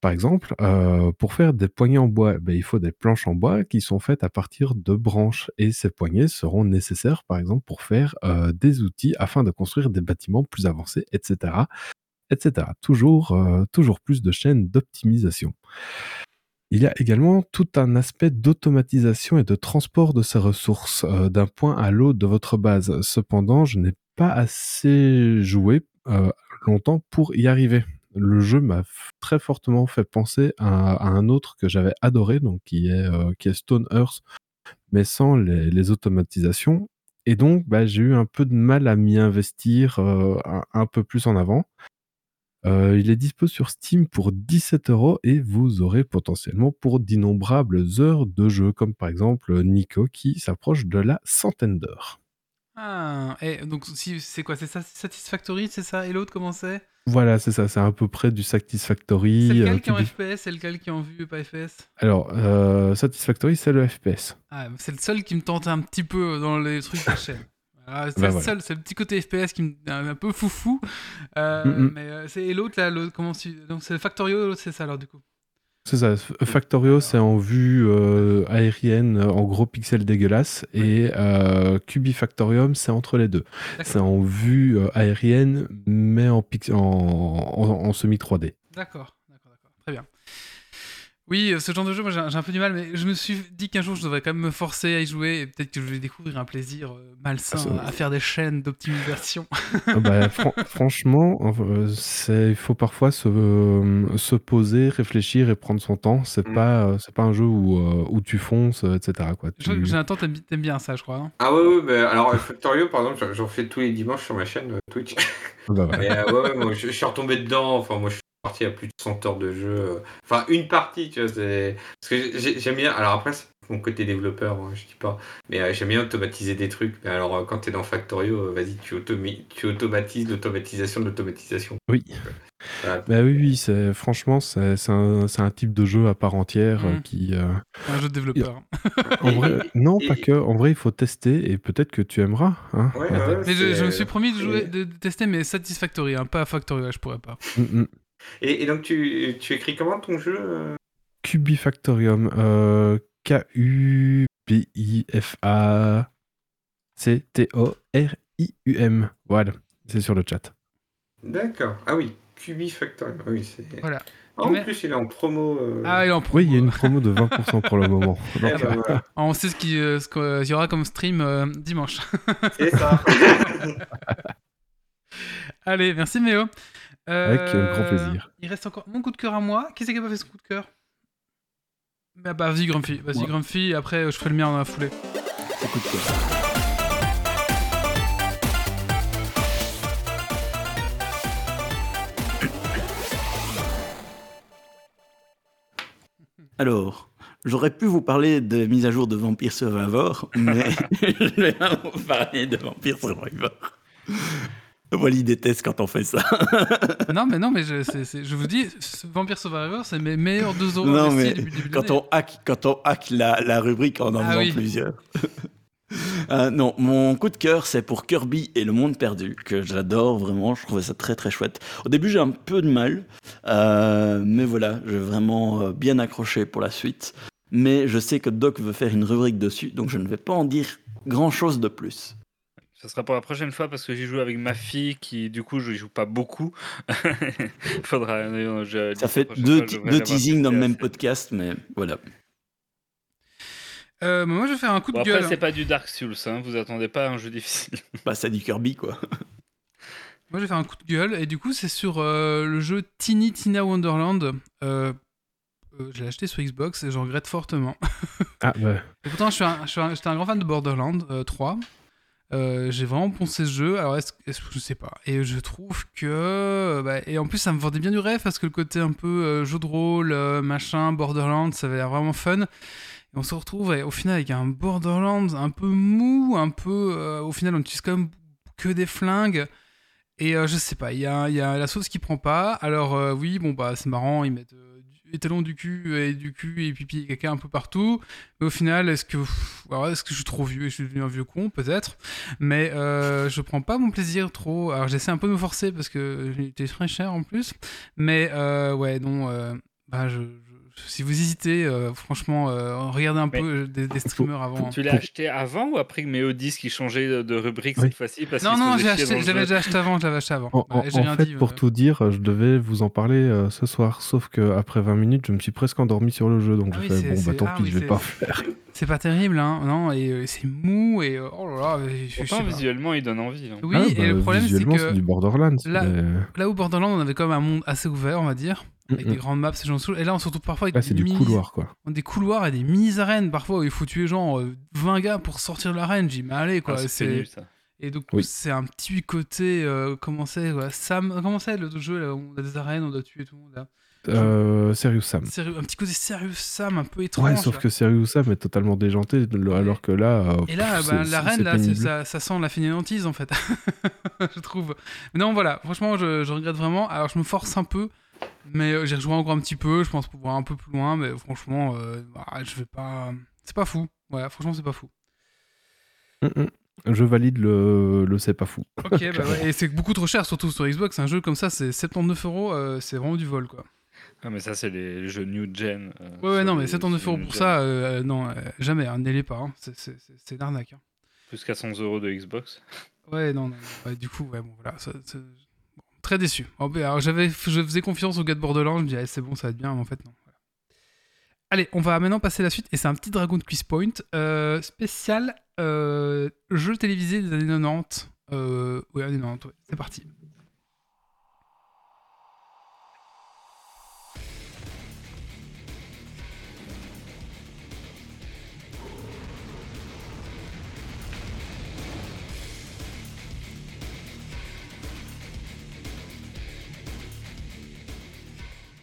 Par exemple, euh, pour faire des poignées en bois, ben, il faut des planches en bois qui sont faites à partir de branches et ces poignées seront nécessaires par exemple pour faire des outils afin de construire des bâtiments plus avancés, etc etc. Toujours, euh, toujours plus de chaînes d'optimisation. Il y a également tout un aspect d'automatisation et de transport de ces ressources euh, d'un point à l'autre de votre base. Cependant, je n'ai pas assez joué euh, longtemps pour y arriver. Le jeu m'a très fortement fait penser à, un autre que j'avais adoré, donc qui est, qui Stone Earth, mais sans les, automatisations. Et donc, bah, j'ai eu un peu de mal à m'y investir un peu plus en avant. Euh, il est dispo sur Steam pour 17 euros et vous aurez potentiellement pour d'innombrables heures de jeu, comme par exemple Nico qui s'approche de la centaine d'heures. Ah, et donc si c'est quoi C'est ça Satisfactory, c'est ça Et l'autre comment c'est? Voilà, c'est ça, c'est à peu près du Satisfactory. C'est euh, lequel qui est en FPS C'est lequel qui est en vue, pas FPS Alors, euh, Satisfactory, c'est le FPS. Ah, c'est le seul qui me tente un petit peu dans les trucs de chaîne. Voilà, c'est Bah le voilà. seul, c'est le petit côté FPS qui me un, un peu foufou. Euh, Mm, mm. Mais euh, c'est et l'autre là, comment donc c'est Factorio, c'est ça alors du coup. C'est ça, Factorio, c'est en vue euh, aérienne, en gros pixels dégueulasses, et euh, Cubifactorium, c'est entre les deux. C'est en vue aérienne, mais en, pix- en, en, en semi 3D. D'accord, d'accord, d'accord. Très bien. Oui, euh, ce genre de jeu, moi j'ai un peu du mal, mais je me suis dit qu'un jour je devrais quand même me forcer à y jouer et peut-être que je vais découvrir un plaisir euh, malsain Ah, ça- à faire des chaînes d'optimisation. Ah bah, fran- franchement, euh, c'est- il faut parfois se, euh, se poser, réfléchir et prendre son temps. C'est Mm. pas, euh, c'est pas un jeu où, euh, où tu fonces, etc. Quoi. Je- Tu- Jonathan, t'aimes t'aimes bien ça, je crois. hein Ah ouais, ouais, bah, alors Factorio, par exemple, j'en- fais tous les dimanches sur ma chaîne Twitch. Ah bah. Mais euh, ouais, ouais, moi, je, je suis retombé dedans. Enfin, moi, je suis parti à plus de 100 heures de jeu. euh. Enfin, une partie, tu vois. c'est- Parce que j'ai- j'aime bien. Alors après, c'est mon côté développeur, hein, je dis pas. Mais euh, j'aime bien automatiser des trucs. Mais alors, euh, quand t'es dans Factorio, euh, vas-y, tu, automi- tu automatises l'automatisation de l'automatisation. Oui. Voilà. Bah oui, oui, c'est, franchement, c'est, c'est un, un type de jeu à part entière euh, Mm. qui. euh, Un jeu de développeur. en vrai, non, pas que. En vrai, il faut tester et peut-être que tu aimeras. Hein, Ouais, ouais, Mais je, je me suis promis de, jouer, tester, mais Satisfactory, hein, pas Factorio, je pourrais pas. mm, mm. Et, et donc, tu, tu écris comment ton jeu euh Cubifactorium. Euh, K-U-B-I-F-A-C-T-O-R-I-U-M. Voilà, c'est sur le chat. D'accord. Ah oui, Cubifactory. Ah oui, c'est. Voilà. Ah, en Mais- plus, il est en promo. euh. Ah, il est en promo. Oui, il y a une promo de 20% pour le moment. Donc, ben, voilà. On sait ce qu'il euh, ce qu'il y aura comme stream euh, dimanche. C'est ça. Allez, merci Méo. Euh, Avec, euh, grand plaisir. Il reste encore mon coup de cœur à moi. Qui c'est qui a pas fait son coup de cœur? Bah, bah vas-y Grumpy, vas-y. Grumpy, après euh, je ferai le mien dans la foulée. Écoute, quoi. Alors, j'aurais pu vous parler des mises à jour de Vampire Survivor, mais je vais pas vous parler de Vampire Survivor. Wally déteste quand on fait ça. non mais non mais je, vous dis, Vampire Survivor c'est mes meilleurs deux euros Non, mais début quand on hack, quand on hack la, la rubrique en en Ah faisant oui. plusieurs. Euh, non, mon coup de cœur, c'est pour Kirby et le monde perdu, que j'adore vraiment. Je trouvais ça très très chouette. Au début, j'ai un peu de mal, euh, mais voilà, j'ai vraiment euh, bien accroché pour la suite. Mais je sais que Doc veut faire une rubrique dessus, donc je ne vais pas en dire grand chose de plus. Ça sera pour la prochaine fois parce que j'y joue avec ma fille qui, du coup, je n'y joue pas beaucoup. Faudra. euh, je- Ça fait deux, fois, deux teasings dans le même podcast, mais voilà. Euh, moi, je vais faire un coup de Bon, après, gueule. c'est pas du Dark Souls, hein. vous attendez pas à un jeu difficile. Bah, c'est du Kirby, quoi. Moi, je vais faire un coup de gueule. Et du coup, c'est sur euh, le jeu Tiny Tina Wonderland. Euh, je l'ai acheté sur Xbox et je regrette fortement. Ah, bah, Et pourtant, je suis un, je suis un- j'étais un grand fan de Borderlands euh, 3. Euh, j'ai vraiment poncé ce jeu. Alors, est-ce, que je sais pas. Et je trouve que. bah, et en plus, ça me vendait bien du rêve parce que le côté un peu euh, jeu de rôle, euh, machin, Borderlands, ça avait l'air vraiment fun. Et on se retrouve au final avec un Borderlands un peu mou, un peu. au final, on utilise quand même que des flingues. Et je sais pas, il y a, y a la sauce qui prend pas. Alors, oui, bon, bah, c'est marrant, ils mettent les talons du cul et du cul et pipi et caca un peu partout. Mais au final, est-ce que, est-ce que je suis trop vieux? Et je suis devenu un vieux con Peut-être. Mais euh, je prends pas mon plaisir trop. Alors j'essaie un peu de me forcer parce que il était très cher en plus. Mais euh, ouais, non. euh, bah, je- si vous hésitez, euh, franchement, euh, regardez un Mais- peu euh, des, des streamers avant. Tu l'as acheté avant ou après que Méodis qui changeait de- de rubrique Oui. cette fois-ci parce Non, qu'il non, j'avais déjà acheté avant, je l'avais acheté avant. en, en- Ouais, j'ai en rien fait, dit, pour euh. tout dire, je devais vous en parler euh, ce soir, sauf que après 20 minutes, je me suis presque endormi sur le jeu, donc Ah j'ai oui, fait c'est- bon, bah c'est- tant ah pis, oui, je vais c'est- pas faire. C'est pas terrible, hein, non, et euh, c'est mou, et oh là là, je, je sais Pourtant, pas. visuellement, il donne envie. hein. Oui, Ah, et bah, le problème, c'est visuellement, que du Borderlands. là- là où Borderlands, on avait quand même un monde assez ouvert, on va dire, avec Mm, des mm. grandes maps, ces gens et là, on se retrouve parfois avec Là, des c'est du mini- couloir, quoi. des couloirs et des mini-arènes, parfois, où il faut tuer genre euh, 20 gars pour sortir de l'arène. J'ai dit, mais allez, quoi, Ah, c'est. Et donc, Oui. c'est un petit côté. euh, comment c'est Sam, Comment c'est le jeu là, on a des arènes, on doit tuer tout le monde là? Euh, Serious Sam. Sérieux, Un petit côté sérieux Sam, un peu étrange. Ouais, sauf là. que Serious Sam est totalement déjanté, alors que là. euh, Et là, bah, l'arène, là, ça, ça sent la fainéantise en fait. je trouve. Mais non, voilà, franchement, je, je regrette vraiment. Alors, je me force un peu, mais euh, j'ai rejoué encore un petit peu. Je pense pouvoir un peu plus loin, mais franchement, euh, bah, je vais pas. C'est pas fou. Ouais, franchement, c'est pas fou. Mm, mm. Je valide le, le c'est pas fou. Ok, bah ouais, et c'est beaucoup trop cher, surtout sur Xbox. Un jeu comme ça, c'est 79 euros, euh, c'est vraiment du vol quoi. Ah, mais ça, c'est les, jeux new gen. euh, Ouais, ouais, non, mais 79 sur euros pour gen. ça, euh, non, euh, jamais, hein, n'allez pas. hein. C'est- C'est c'est- c'est une arnaque. hein. Plus 400 euros de Xbox. Ouais, non, non. ouais, du coup, ouais, bon, voilà. ça- très déçu. Alors, j'avais, je faisais confiance au gars de Borderlands, je me disais, allez, c'est bon, ça va être bien, mais en fait, non. Allez, on va maintenant passer à la suite, et c'est un petit dragon de Quiz Point euh, spécial euh, jeu télévisé des années 90. Euh, ouais, années 90, ouais. C'est parti.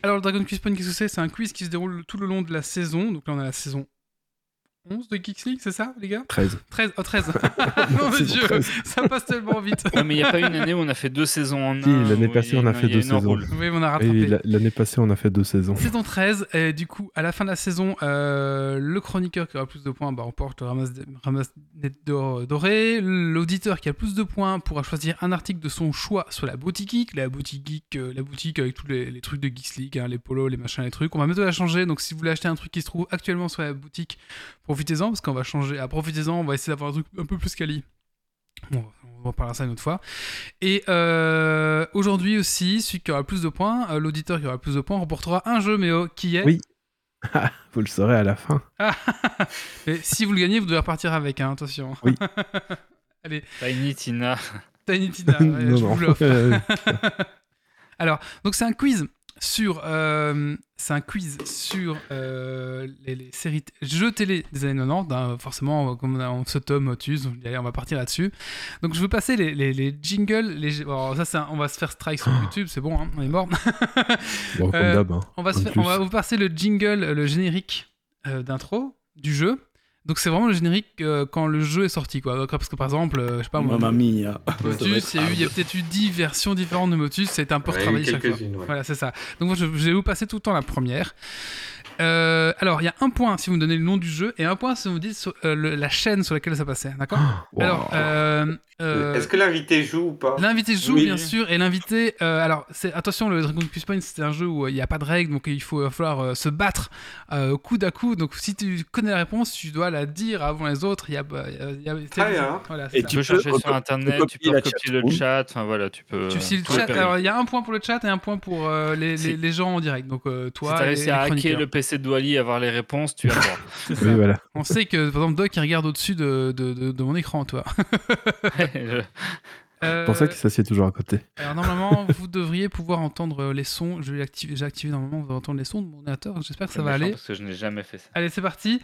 Alors, le Dragon Quiz Point, qu'est-ce que c'est? C'est un quiz qui se déroule tout le long de la saison. Donc là, on a la saison 11 de Geeks League, c'est ça, les gars? 13. 13 Oh, 13 Oh mon dieu, 13. ça passe tellement vite Ouais, mais il n'y a pas une année où on a fait deux saisons en un. L'année passée, on a fait deux enroule. Oui, on a Et rattrapé. la- l'année passée, on a fait deux saisons. Saison 13, et du coup, à la fin de la saison, euh, le chroniqueur qui aura le plus de points bah, remporte le ramasse, ramasse doré. L'auditeur qui a le plus de points pourra choisir un article de son choix sur la boutique geek. La boutique geek, euh, la boutique avec tous les, les trucs de Geeks League, hein, les polos, les machins, les trucs. On va bientôt la changer, donc si vous voulez acheter un truc qui se trouve actuellement sur la boutique, profitez-en, parce qu'on va changer. Ah, profitez-en, on va essayer d'avoir un truc un peu plus quali. Bon, on va en parler ça une autre fois. Et euh, aujourd'hui aussi, celui qui aura le plus de points, euh, l'auditeur qui aura le plus de points, remportera un jeu, mais oh, qui est Oui. Vous le saurez à la fin. Et si vous le gagnez, vous devez repartir avec, hein, attention. Oui. Tiny Tina. Tiny Tina, ouais, non, je non. vous l'offre. Alors, donc c'est un quiz sur, euh, c'est un quiz sur euh, les, les séries jeux télé des années 90. hein, forcément, comme on, a, on se tome au-dessus, on on va partir là-dessus. Donc je veux passer les, les, les jingles. Les, alors, ça, un- on va se faire strike sur YouTube, c'est bon, hein, on est mort. bon, comme Euh, d'hab. hein. On va, se En faire- plus. on va vous passer le jingle, euh, le générique euh, d'intro du jeu. Donc c'est vraiment le générique euh, quand le jeu est sorti, quoi. Donc, Parce que par exemple, euh, je sais pas moi, Mamma mia. Motus, il y a, eu- il y a hard. peut-être eu 10 versions différentes de Motus, ça a été un peu retravaillé chaque fois. ouais. Voilà, c'est ça. Donc moi, je, je vais vous passer tout le temps la première. Euh, alors, il y a un point si vous me donnez le nom du jeu et un point si vous me dites sur- euh, le- la chaîne sur laquelle ça passait. D'accord? Wow. Alors, euh, euh, Est-ce que l'invité joue ou pas? L'invité joue Oui. bien sûr et l'invité euh, alors c'est attention le Dragon Quest Point c'était un jeu où euh, il n'y a pas de règles donc il faut falloir euh, se battre euh, coude à coude donc si tu connais la réponse tu dois la dire avant les autres il y a, il y a- il y a- c'est- Très bien. voilà, c'est Et ça. Tu Tu peux chercher sur internet, tu peux la recopier le chat, enfin voilà, tu peux. tu le chat alors il y a un point pour le chat et un point pour euh, les, les, Si. les gens en direct donc euh, Si toi t'as et réussi à hacker le PC de Wally et avoir les réponses, tu as le droit. C'est ça. Oui, voilà. on sait que par exemple Doc il regarde au-dessus de, de, de- de mon écran toi Je- Euh, C'est pour ça qu'il s'assied toujours à côté. Alors normalement, vous devriez pouvoir entendre euh, les sons. Je vais activer, j'ai activé normalement, vous allez entendre les sons de mon ordinateur. J'espère que ça va aller. Parce que je n'ai jamais fait ça. Allez, c'est parti.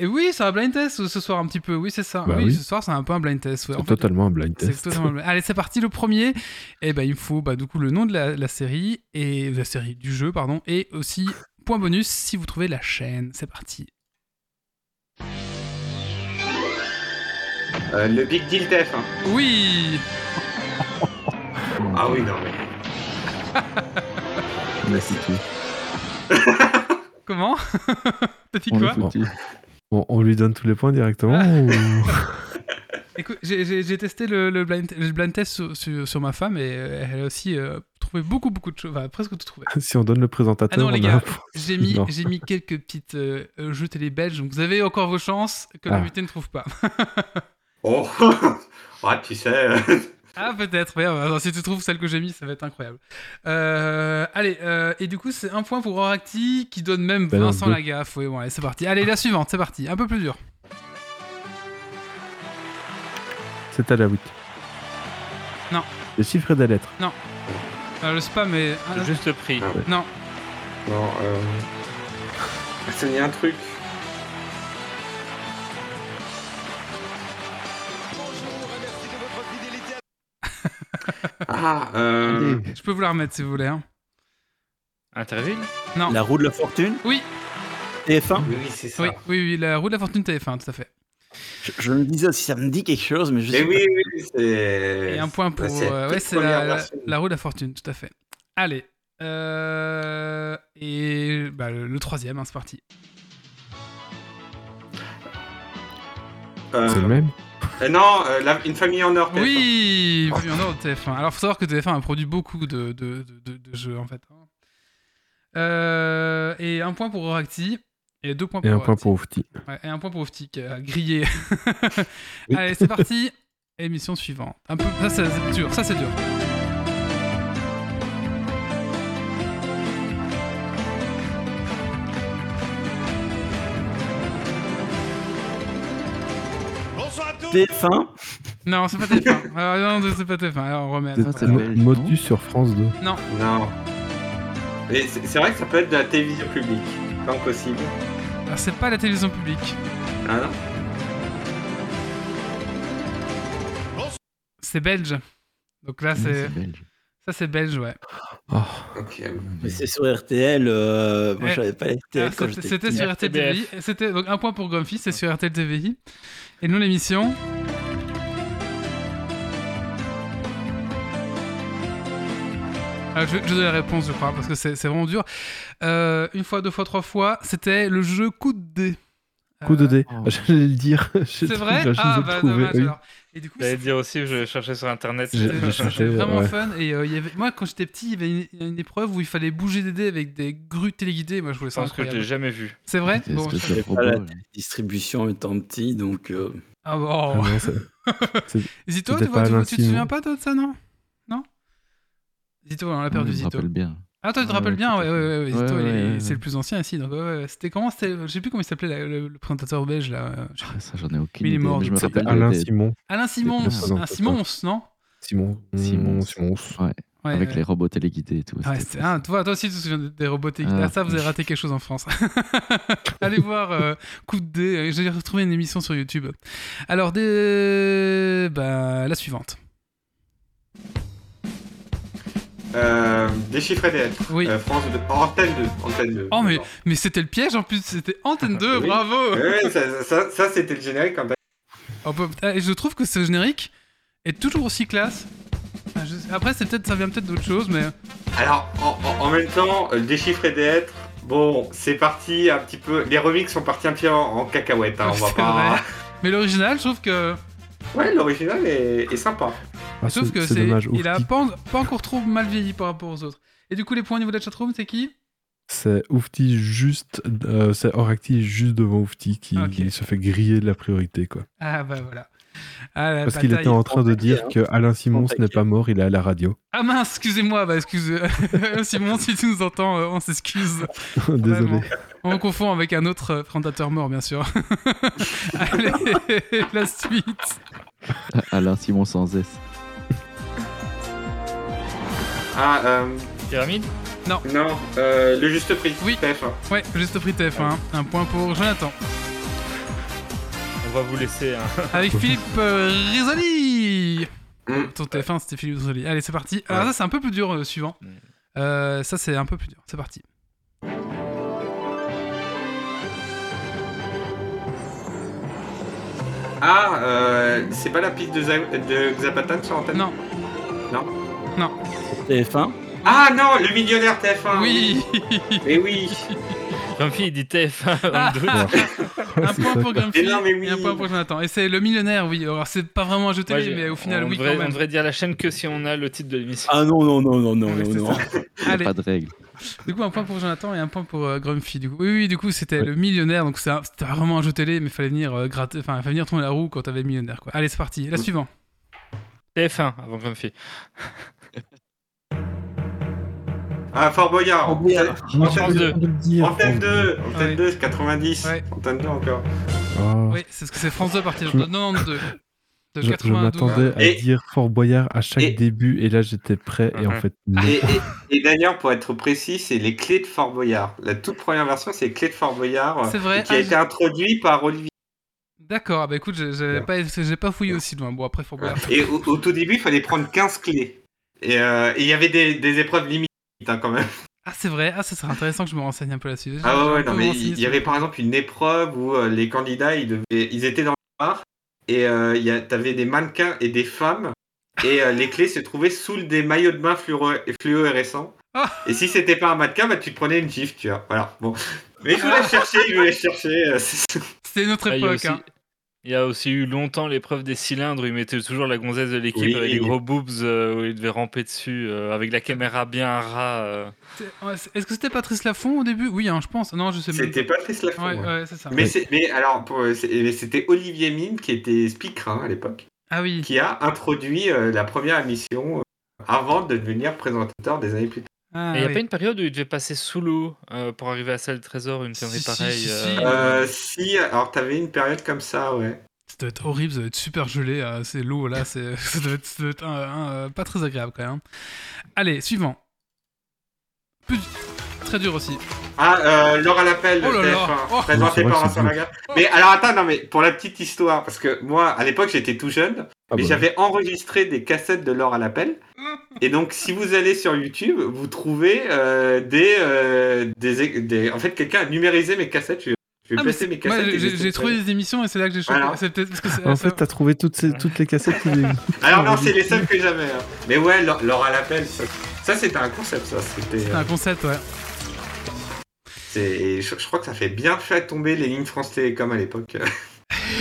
Et oui, c'est un blind test ce soir un petit peu. Oui, c'est ça. Bah oui, oui. ce soir c'est un peu un blind test. ouais. C'est fait, totalement un blind test. totalement Allez, c'est parti. Le premier, et ben il me faut bah, du coup le nom de la, la série et la série du jeu, pardon, et aussi point bonus si vous trouvez la chaîne. C'est parti. Euh, Le Big Deal TF1. Oui. Ah oui, non mais. Mais c'est tout. Comment? T'as dit On quoi? Bon, on lui donne tous les points directement ou... Écoute, j'ai- testé le, le blind, le blind test sur, sur- sur ma femme et euh, elle a aussi euh, trouvé beaucoup, beaucoup de choses. Enfin, presque tout trouvé. Si on donne le présentateur, Ah non, les on a gars. J'ai mis, quelques petites euh, jeux télé belges, donc vous avez encore vos chances que Ah. l'invité ne trouve pas. Oh Ouais, tu sais. euh, ah, peut-être, euh, si tu trouves celle que j'ai mis, ça va être incroyable. Euh, allez, euh, et du coup, c'est un point pour Oracti qui donne même Ben non, Vincent deux. Lagaffe. Oui, bon, allez, c'est parti. Allez, la suivante, c'est parti. Un peu plus dur. C'est à la 8. Non. Les chiffres et des lettres. Euh, le spam est. ah, Le juste prix. non, Non, euh. Ça me dit un truc. Ah, euh. Je peux vous la remettre si vous voulez. hein. Interville Non. La roue de la fortune? Oui, TF1 Oui, c'est ça. oui, oui, oui, la roue de la fortune TF1, tout à fait. je, je me disais aussi, ça me dit quelque chose, mais je Mais sais oui, oui, c'est. Et un point pour. Bah, c'est la euh, ouais, toute c'est la, roue de la fortune, tout à fait. Allez. Euh, et bah, le, le troisième, hein, c'est parti. Euh, C'est le même? Euh, non, euh, la- une famille en or. TF1. Oui, vu en ordre TF1. Alors, faut savoir que TF1 a produit beaucoup de, de, de, de- de jeux, en fait. hein. Euh, et un point pour Oracti. Et deux points Et pour un point pour Oufti. Ouais, et un point pour Ofti qui a grillé. Allez, c'est parti. Émission suivante. Un peu... Ça, c'est dur. Ça, c'est dur. TF1 Non, c'est pas TF1. Alors, non, c'est pas TF1. Alors, on remet. C'est Voilà. pas Mo- belge, Modus sur France 2. Non. Mais c'est c'est vrai que ça peut être de la télévision publique. Tant que possible. Alors, c'est pas la télévision publique. Ah non C'est belge. Donc là, Oui, c'est. c'est belge. Ça, c'est belge, ouais. Oh, Ok. Mais c'est sur RTL. euh, moi, j'avais pas RTL Ah, quand C'était j'étais c'était petit. sur RTL TVI. C'était donc un point pour Grumpy, c'est sur RTL TVI. Et nous, l'émission. Ah, je, je donne la réponse, je crois, parce que c'est vraiment dur. Euh, une fois, deux fois, trois fois, c'était le jeu coup de dé. Coup de Euh, dé. oh. J'allais le dire. C'est vrai? Ah, bah dommage alors. Et du coup, J'allais dire aussi, je cherchais sur internet. C'était- vraiment ouais. fun. Et euh, il y avait... moi, quand j'étais petit, il y avait une, une épreuve où il fallait bouger des dés avec des grues téléguidées. Moi, je voulais Je ça pense que je l'ai jamais vu. C'est vrai? Bon, je- de pas la. Distribution étant petit, donc. euh, Ah bon. Ah non, Zito, tu, vois, pas tu, Alain tu te souviens pas toi, de ça, non? Non? Zito, on l'a perdu, Oui, je me Zito. rappelle bien. Ah, toi, tu te rappelles bien Ouais, ouais, ouais, ouais, Ouais, Zito, il est- ouais, ouais, c'est le plus ancien ici. Donc, ouais, ouais. C'était comment c'était Je sais plus comment il s'appelait la- le, le présentateur belge là. euh, Ah, ça, j'en ai aucune Il est idée. mort, je me rappelle Alain Simon. Alain présentateur. un Simons, non? Simon. Simon. Simon. Ouais, Ouais, avec ouais. les robots téléguidés et tout. Ouais, ah, toi, toi aussi, tu te souviens des robots techniques. Ah. Ah, ça, vous avez raté quelque chose en France. Allez voir euh, Coup de dé. J'ai retrouvé une émission sur YouTube. Alors, des... bah, la suivante. Euh, déchiffrer des. Oui. Euh, France 2. Antenne 2. Antenne 2. Oh, mais, mais c'était le piège en plus. C'était Antenne 2, Oui. bravo. Ouais, ça, ça, ça, c'était le générique quand ah, et je trouve que ce générique est toujours aussi classe. Ah, Après, c'est peut-être, ça vient peut-être d'autre chose, mais Alors, en, même temps, euh, déchiffrer des lettres, Bon, c'est parti un petit peu. Les remixes sont partis un petit peu en, en cacahuète. Hein, on va pas. vrai. Mais l'original, je trouve que. Ouais, l'original est, est sympa. Ah, c'est que c'est dommage. Il a Oufti- pas, pas encore trop mal vieilli par rapport aux autres. Et du coup, les points au niveau de la chatroom, c'est qui? C'est Oufti juste, euh, c'est Oracti juste devant Oufti qui, Ok. qui se fait griller de la priorité quoi. Ah bah voilà. Ah, Parce qu'il était en train de dire taquet, que Alain Simon taquet. n'est pas mort, il est à la radio. Ah mince, excusez-moi, bah excusez. Simon, si tu nous entends, euh, on s'excuse. Désolé. Vraiment. On confond avec un autre euh, présentateur mort, bien sûr. Allez, la suite. Alain Simon sans S. Ah, euh, Pyramide non, euh, le juste prix. Oui. TF1. Ouais, juste prix TF1. Un point pour Jonathan. On va vous laisser un. Avec Philippe euh, Risoli. Mm. Ton TF1, c'était Philippe Risoli. Allez, c'est parti. Alors, ça, c'est un peu plus dur, euh, suivant. Mm. Euh, ça, c'est un peu plus dur. C'est parti. Ah, euh, c'est pas la piste de, Za- de Xapatan sur l'antenne? Non. Non. TF1. Ah non, le millionnaire TF1. Oui Mais oui. Grumpy, il dit TF1 Ah, en doute. ah, Ouais, Un point pour. Grumpy Mais non, mais oui. et un point pour Jonathan. Et c'est le millionnaire, oui. Alors, c'est pas vraiment un jeu télé, mais au final, on oui, devrait, quand on devrait dire la chaîne que si on a le titre de l'émission. Ah non, non, non, non, non, non, non. Allez, Pas de règle. du coup, un point pour Jonathan et un point pour euh, Grumpy. Du coup. Oui, oui, du coup, c'était Ouais. le millionnaire. Donc, c'était vraiment un jeu télé, mais fallait venir euh, gratter, enfin, fallait venir tourner la roue quand t'avais le millionnaire, quoi. Allez, c'est parti. La suivante. TF1 avant Grumpy. Ah, Fort Boyard. Fort Boyard. Antenne- France 2. de le dire. Antenne 2. Antenne Ouais. 2, c'est 90. Ouais. Antenne 2 encore. Oh, Oui, c'est ce que c'est France 2 à partir de me- 92. De je je 92. m'attendais à Et- dire Fort Boyard à chaque Et- début et là j'étais prêt et en fait non. Et, et- et d'ailleurs, pour être précis, c'est les clés de Fort Boyard. La toute première version, c'est les clés de Fort Boyard. Vrai. Qui a Ah, été introduit par Olivier. D'accord, bah écoute, j'ai- pas, j'ai pas fouillé aussi loin. Bon, après, faut voir. Et au, au tout début, il fallait prendre 15 clés. Et euh, et il y avait des, des épreuves limites hein, quand même. Ah, c'est vrai, ah, ça serait intéressant que je me renseigne un peu là-dessus. Ah ouais, non, mais il y avait par exemple une épreuve où euh, les candidats, ils, devaient, ils étaient dans le bar et euh, il y a- t'avais des mannequins et des femmes et euh, les clés se trouvaient sous des maillots de bain fluorescents. Ah. Et si c'était pas un mannequin, bah, tu te prenais une gifle, tu vois. Voilà, bon. Mais je voulais chercher, je voulais chercher. euh, c'est- C'était une autre Ah, époque. aussi, hein. Il y a aussi eu longtemps l'épreuve des cylindres où ils mettaient toujours la gonzesse de l'équipe Oui. avec les gros boobs euh, où ils devaient ramper dessus euh, avec la caméra bien ras. euh. Est-ce que c'était Patrice Laffont au début? Oui, hein, je pense. Non, je sais C'était Patrice Lafont. pas. Ouais, ouais. ça. Mais, alors, c'était Olivier Mine qui était speaker hein, à l'époque, Ah oui. qui a introduit euh, la première émission euh, avant de devenir présentateur des années plus tard. Ah, il n'y a oui. pas une période où il devait passer sous l'eau euh, pour arriver à celle du trésor, une Si, si, pareille. si, euh, si. Euh, si, alors t'avais une période comme ça, ouais. Ça doit être horrible, ça doit être super gelé. euh, c'est l'eau là, c'est, ça doit être, ça doit être un- un, pas très agréable quand même. Allez, suivant. Plus... Très dur aussi. Ah, euh, Laure à l'appel Oh là là. TF1, Oh. présenté C'est vrai par Vincent Lagarde. Mais alors attends, non mais pour la petite histoire, parce que moi à l'époque j'étais tout jeune, Ah mais bah, j'avais enregistré des cassettes de Laure à l'appel. Et donc si vous allez sur YouTube, vous trouvez euh, des, euh, des, des- En fait, quelqu'un a numérisé mes cassettes. Je, je vais Ah, mes cassettes. et j'ai, trouvé des émissions et c'est là que j'ai chopé. Voilà. C'est peut-être parce que c'est, En fait, t'as trouvé toutes, ces, toutes les cassettes Alors non, c'est les seuls que j'avais. hein. Mais ouais, Laure à l'appel, ça, ça, c'était un concept, ça. C'était. un concept, ouais. c'est- je, je crois que ça fait bien fait tomber les lignes France Télécom à l'époque.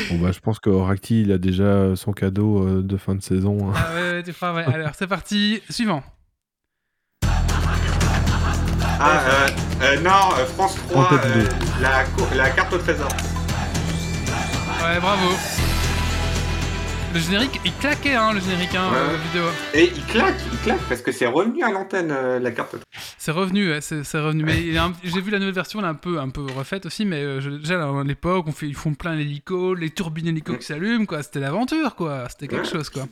Bon bah je pense que Oracti il a déjà son cadeau euh, de fin de saison. hein. Ah ouais, ouais, tu crois, ouais. Alors, c'est parti. Suivant. Ah, euh, euh, non, euh, France 3, En tête euh, deux. la, la carte au trésor. Ouais, bravo. Le générique, il claquait, hein, le générique, hein, Ouais. euh, vidéo. Et il claque, il claque, parce que c'est revenu à l'antenne, euh, la carte. C'est revenu, ouais, c'est, c'est revenu. Mais j'ai vu la nouvelle version, elle est un peu, un peu refaite aussi, mais euh, déjà à l'époque, on fait, ils font plein l'hélico, les turbines hélico qui s'allument, quoi. C'était l'aventure, quoi. C'était quelque chose, quoi.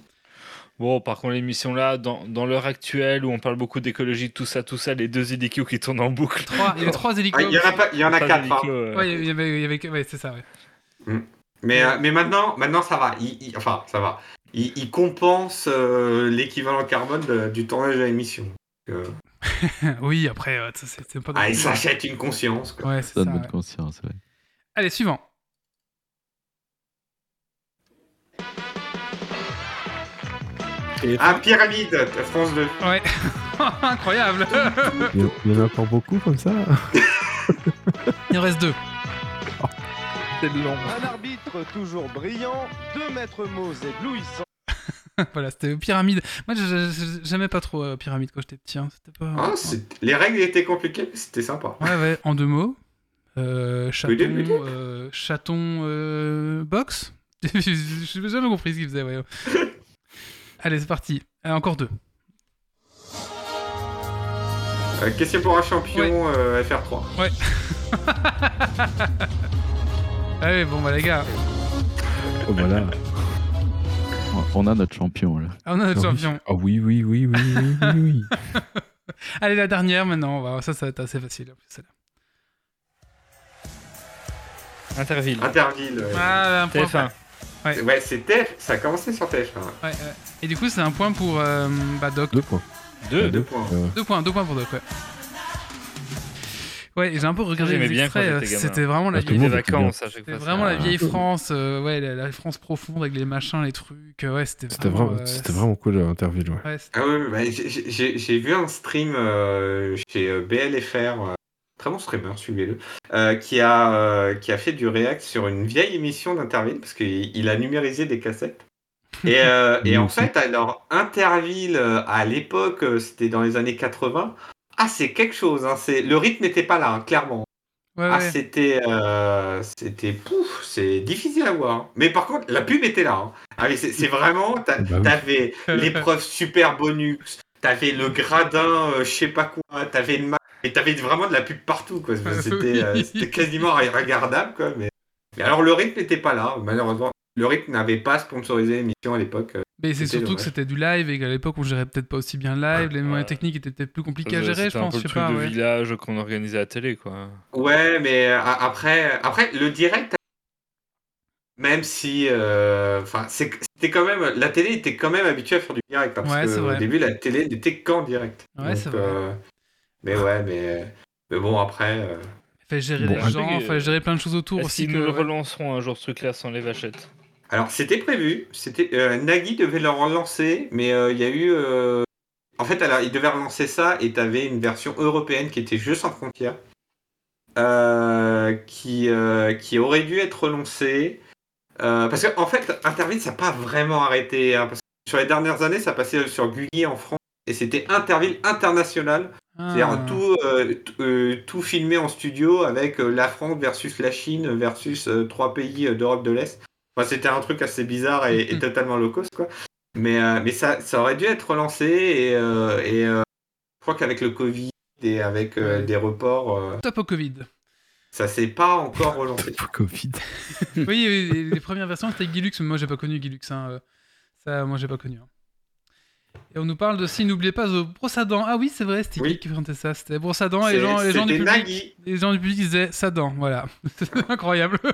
Bon, par contre, l'émission là, dans, dans l'heure actuelle où on parle beaucoup d'écologie, tout ça, tout ça, les deux hélicos qui tournent en boucle. Trois, il y avait trois hélicos. Ah, il y en a pas, il y en a Pas quatre. hein. euh, Ouais, il y avait, il y avait, ouais, c'est ça, ouais. Mais, euh, mais maintenant, maintenant, ça va. Il, il- enfin, ça va. Il, il compense euh, l'équivalent carbone de- du tournage de l'émission. Euh, oui, après, ça, c'est, pas. ah, il s'achète une conscience. Quoi. Ouais, c'est Ça ça. donne ouais. conscience, ouais. Allez, suivant. Ah, Pyramide, France 2. Ouais. Incroyable. Il y en a encore beaucoup comme ça. Il en reste deux. Long. Un arbitre toujours brillant, deux maîtres mots éblouissants. voilà, c'était Pyramide. Moi, j'aimais pas trop euh, Pyramide quand j'étais petit. hein. C'était pas. Ah, les règles étaient compliquées, mais c'était sympa. Ouais, ouais, en deux mots. Euh, chaton, Oui, oui, oui. euh, chaton euh, box Je n'ai jamais compris ce qu'il faisait, ouais. Allez, c'est parti. Euh, encore deux. Euh, question pour un champion euh, FR3. Allez, bon, bah les gars, Oh, voilà. On a notre champion là. on a notre Ah oui. champion. Ah oui, oui, oui, oui, oui, oui, oui. Allez, la dernière maintenant. on va- Ça, ça va être assez facile. Interville. Interville. ouais. Ah, un point. TF1. ouais. Ouais, c'était. Ça a commencé sur TF1. Ouais, ouais. Et du coup, c'est un point pour euh, bah, Doc. Deux points. Deux. Deux points. Euh, Deux points, deux points pour Doc, ouais. Ouais, j'ai un peu regardé les extraits. euh. C'était vraiment la vieille... vacances C'était vraiment la vieille France, euh, ouais, la, la France profonde avec les machins, les trucs. euh, Ouais, c'était vraiment. euh, c'était vraiment cool l'interview. Ouais. Ah ouais, bah, j'ai- vu un stream euh, chez BLFR, euh, très bon streamer, suivez-le, euh, qui, a, euh, qui a fait du react sur une vieille émission d'Interville, parce qu'il il a numérisé des cassettes. Et, euh, et en fait, alors, Interville, à l'époque, c'était dans les années 80, ah, c'est quelque chose, hein, c'est- le rythme n'était pas là, hein, clairement. ouais, Ah, ouais. c'était, euh, c'était, pouf, c'est difficile à voir. hein. Mais par contre, la pub était là. hein. Ah, mais c'est c'est vraiment, t'a- Bah oui. t'avais l'épreuve super bonus, t'avais le gradin, euh, je sais pas quoi, t'avais une ma- et t'avais vraiment de la pub partout, quoi. C'était, euh, c'était quasiment regardable, quoi. Mais, mais alors le rythme n'était pas là, malheureusement. Le rythme n'avait pas sponsorisé l'émission à l'époque. Euh. Mais c'est C'était surtout que c'était du live et qu'à l'époque on gérait peut-être pas aussi bien le live, les moyens Ouais. techniques étaient peut-être plus compliqués à C'était gérer, je un pense, peu je le sais truc pas. de Ouais. village qu'on organisait à la télé, quoi. Ouais, mais euh, après, après le direct, même si, euh, enfin, c'est- c'était quand même, la télé était quand même habituée à faire du direct, hein, parce Ouais, que c'est au vrai. début la télé n'était qu'en direct. Ouais, c'est vrai. euh, mais ouais, mais, mais bon après, euh, Fallait gérer Bon, les un gens, fallait euh, gérer plein de choses autour aussi. Que, nous le ouais. relanceront un jour ce truc-là sans les vachettes? Alors c'était prévu, c'était euh, Nagui devait le relancer, mais euh, il y a eu, euh, en fait, alors il devait relancer ça et t'avais une version européenne qui était Jeux sans frontières, euh, qui qui aurait dû être relancée. Parce qu'en en fait, Interville, ça n'a pas vraiment arrêté. hein, parce que sur les dernières années, ça passait sur Gulli en France. Et c'était Interville international. Ah. C'est-à-dire tout, euh, t- euh, tout filmé en studio avec la France versus la Chine versus trois pays d'Europe de l'Est. Enfin, c'était un truc assez bizarre et, et totalement low cost, quoi. Mais, euh, mais ça, ça aurait dû être relancé. Et, euh, et euh, je crois qu'avec le Covid et avec euh, des reports, euh, Top au Covid. ça s'est pas encore relancé. Covid. oui, oui, les, les premières versions c'était Gilux, mais moi j'ai pas connu Gilux. Hein. Ça, moi j'ai pas connu. hein. Et on nous parle de si n'oubliez pas The Brosse à dents. Ah oui, c'est vrai, c'était Oui. qui qui présentait ça C'était Brosse à dents et les gens, les gens du C'était public. Nagui. Les gens du public disaient sa dent, voilà. C'est incroyable.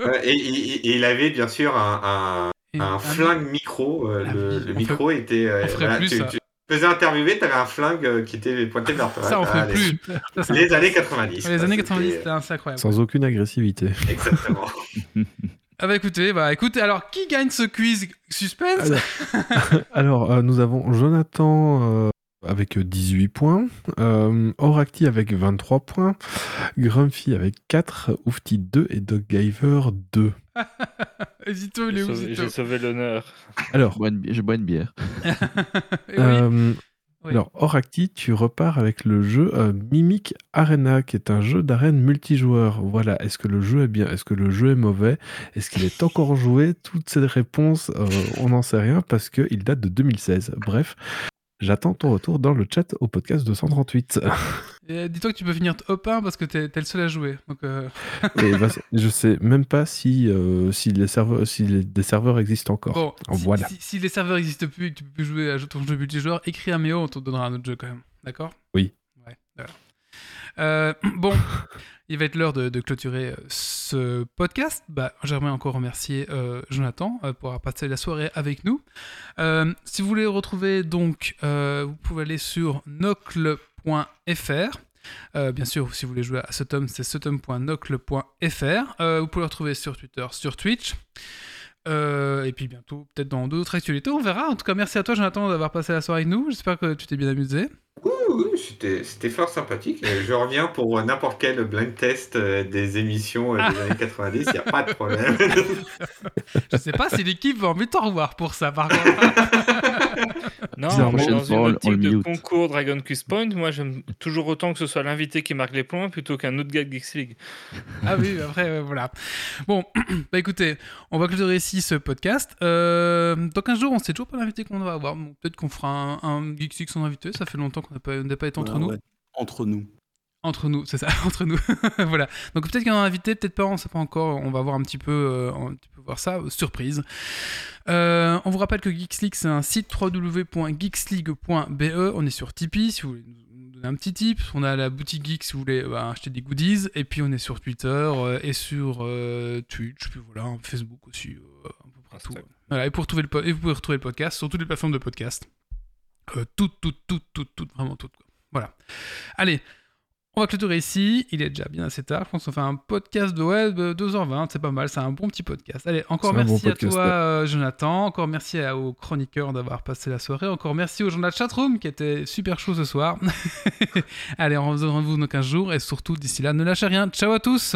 Euh, et, et- et il avait bien sûr un, flingue micro. euh, Ah le, micro était. euh, on ferait voilà, plus, tu, ça. tu faisais interviewer, t'avais un flingue euh, qui était pointé vers toi. Ça, on Ah, fait les- plus. Ça, Les années 90. Les années c'était- 90, c'était assez incroyable. Sans aucune agressivité. Exactement. Ah bah écoutez, bah écoutez, alors qui gagne ce quiz? Suspense? Alors, euh, nous avons Jonathan euh, avec 18 points, euh, Oracti avec 23 points, Grumpy avec 4, Oufti 2 et Doggiver 2. Hésito, il est J'ai où J'ai sauvé l'honneur. Alors, Je bois une, bi- je bois une bière. Oui. Oui. alors Oracti, tu repars avec le jeu euh, Mimic Arena, qui est un jeu d'arène multijoueur. Voilà, est-ce que le jeu est bien? Est-ce que le jeu est mauvais? Est-ce qu'il est encore joué? Toutes ces réponses, euh, on n'en sait rien parce qu'il date de 2016. Bref, j'attends ton retour dans le chat au podcast 238. Dis-toi que tu peux finir top 1 parce que t'es t'es le seul à jouer. Donc, euh, Et bah, je sais même pas si, euh, si, les serveurs, si les- des serveurs existent encore. bon, si, voilà. si- si les serveurs n'existent plus et que tu peux plus jouer à ton jeu multijoueur, écris un méo, on te donnera un autre jeu quand même. D'accord? Oui. Ouais, voilà. Euh, bon, il va être l'heure de, de clôturer euh, ce podcast. Bah, J'aimerais encore remercier Jonathan pour avoir passé la soirée avec nous. Si vous voulez retrouver, donc, vous pouvez aller sur Euh, bien sûr, si vous voulez jouer à ce tome, c'est cetom.nocle.fr. Euh, vous pouvez le retrouver sur Twitter, sur Twitch. Euh, et puis bientôt, peut-être dans d'autres actualités, on verra. En tout cas, merci à toi, Jonathan, d'avoir passé la soirée avec nous. J'espère que tu t'es bien amusé. Oui, c'était c'était fort sympathique. Euh, Je reviens pour euh, n'importe quel blind test euh, des émissions euh, des années 90, il n'y a pas de problème. Je sais pas si l'équipe va en mettre au revoir pour ça, par contre. Non, Bizarrement, mais dans une on- optique de mute. concours Dragon Quest Point, moi j'aime toujours autant que ce soit l'invité qui marque les points plutôt qu'un autre gars de Geeks League. Ah oui, après, voilà. Bon, bah écoutez, on va clôturer ici ce podcast. Euh, dans 15 jours, on sait toujours pas l'invité qu'on va avoir. Bon, Peut-être qu'on fera un, un Geeks League sans invité. Ça fait longtemps qu'on on n'a pas été entre Ouais, nous. ouais. Entre nous. Entre nous, c'est ça, entre nous. voilà. Donc peut-être qu'il y en a un invité, peut-être pas, on sait pas encore. On va voir un petit peu, euh, un petit peu voir ça. Surprise. Euh, on vous rappelle que Geeks League, c'est un site www.geeksleague.be. On est sur Tipeee, si vous voulez nous donner un petit tip. On a la boutique Geek si vous voulez bah, acheter des goodies. Et puis on est sur Twitter euh, et sur euh, Twitch, puis voilà, Facebook aussi, euh, un peu partout. Instagram. Voilà, et, pour trouver le et vous pouvez retrouver le podcast sur toutes les plateformes de podcast. Euh, toutes, toutes, toutes, toutes, toutes, vraiment toutes. quoi. Voilà. Allez, on va clôturer ici. Il est déjà bien assez tard. Je pense qu'on fait un podcast de web 2h20. C'est pas mal. C'est un bon petit podcast. Allez, encore bon merci à podcast, toi, ouais. euh, Jonathan. Encore merci à- aux chroniqueurs d'avoir passé la soirée. Encore merci aux gens de la chatroom qui étaient super chauds ce soir. Allez, on se retrouve dans 15 jours. Et surtout, d'ici là, ne lâchez rien. Ciao à tous.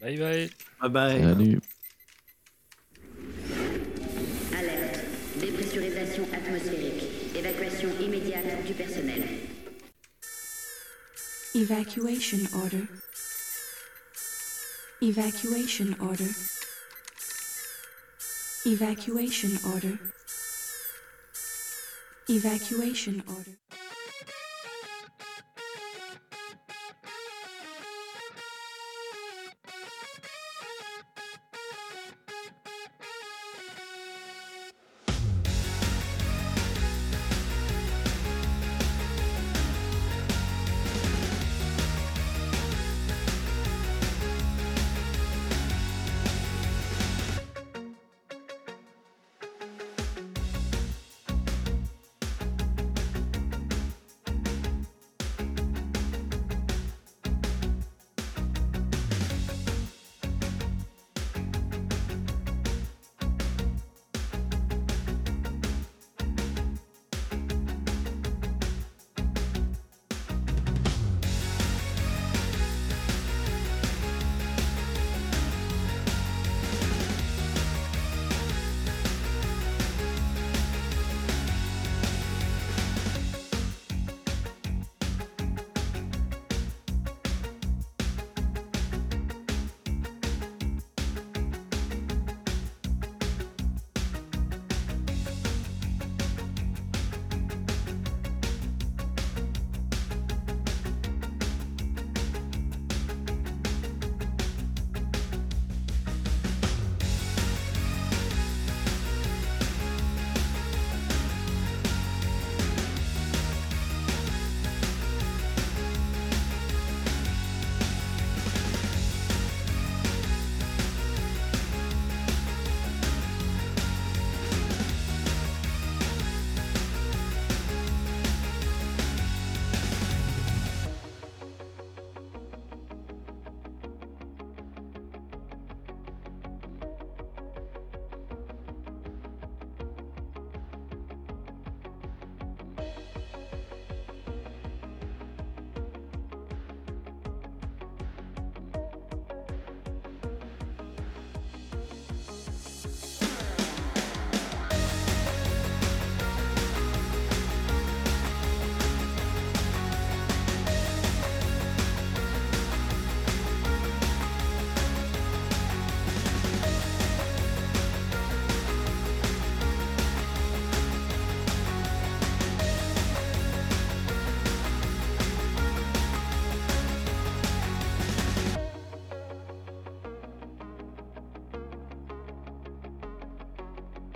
Bye bye. Bye bye. Salut. Evacuation order. Evacuation order. Evacuation order. Evacuation order.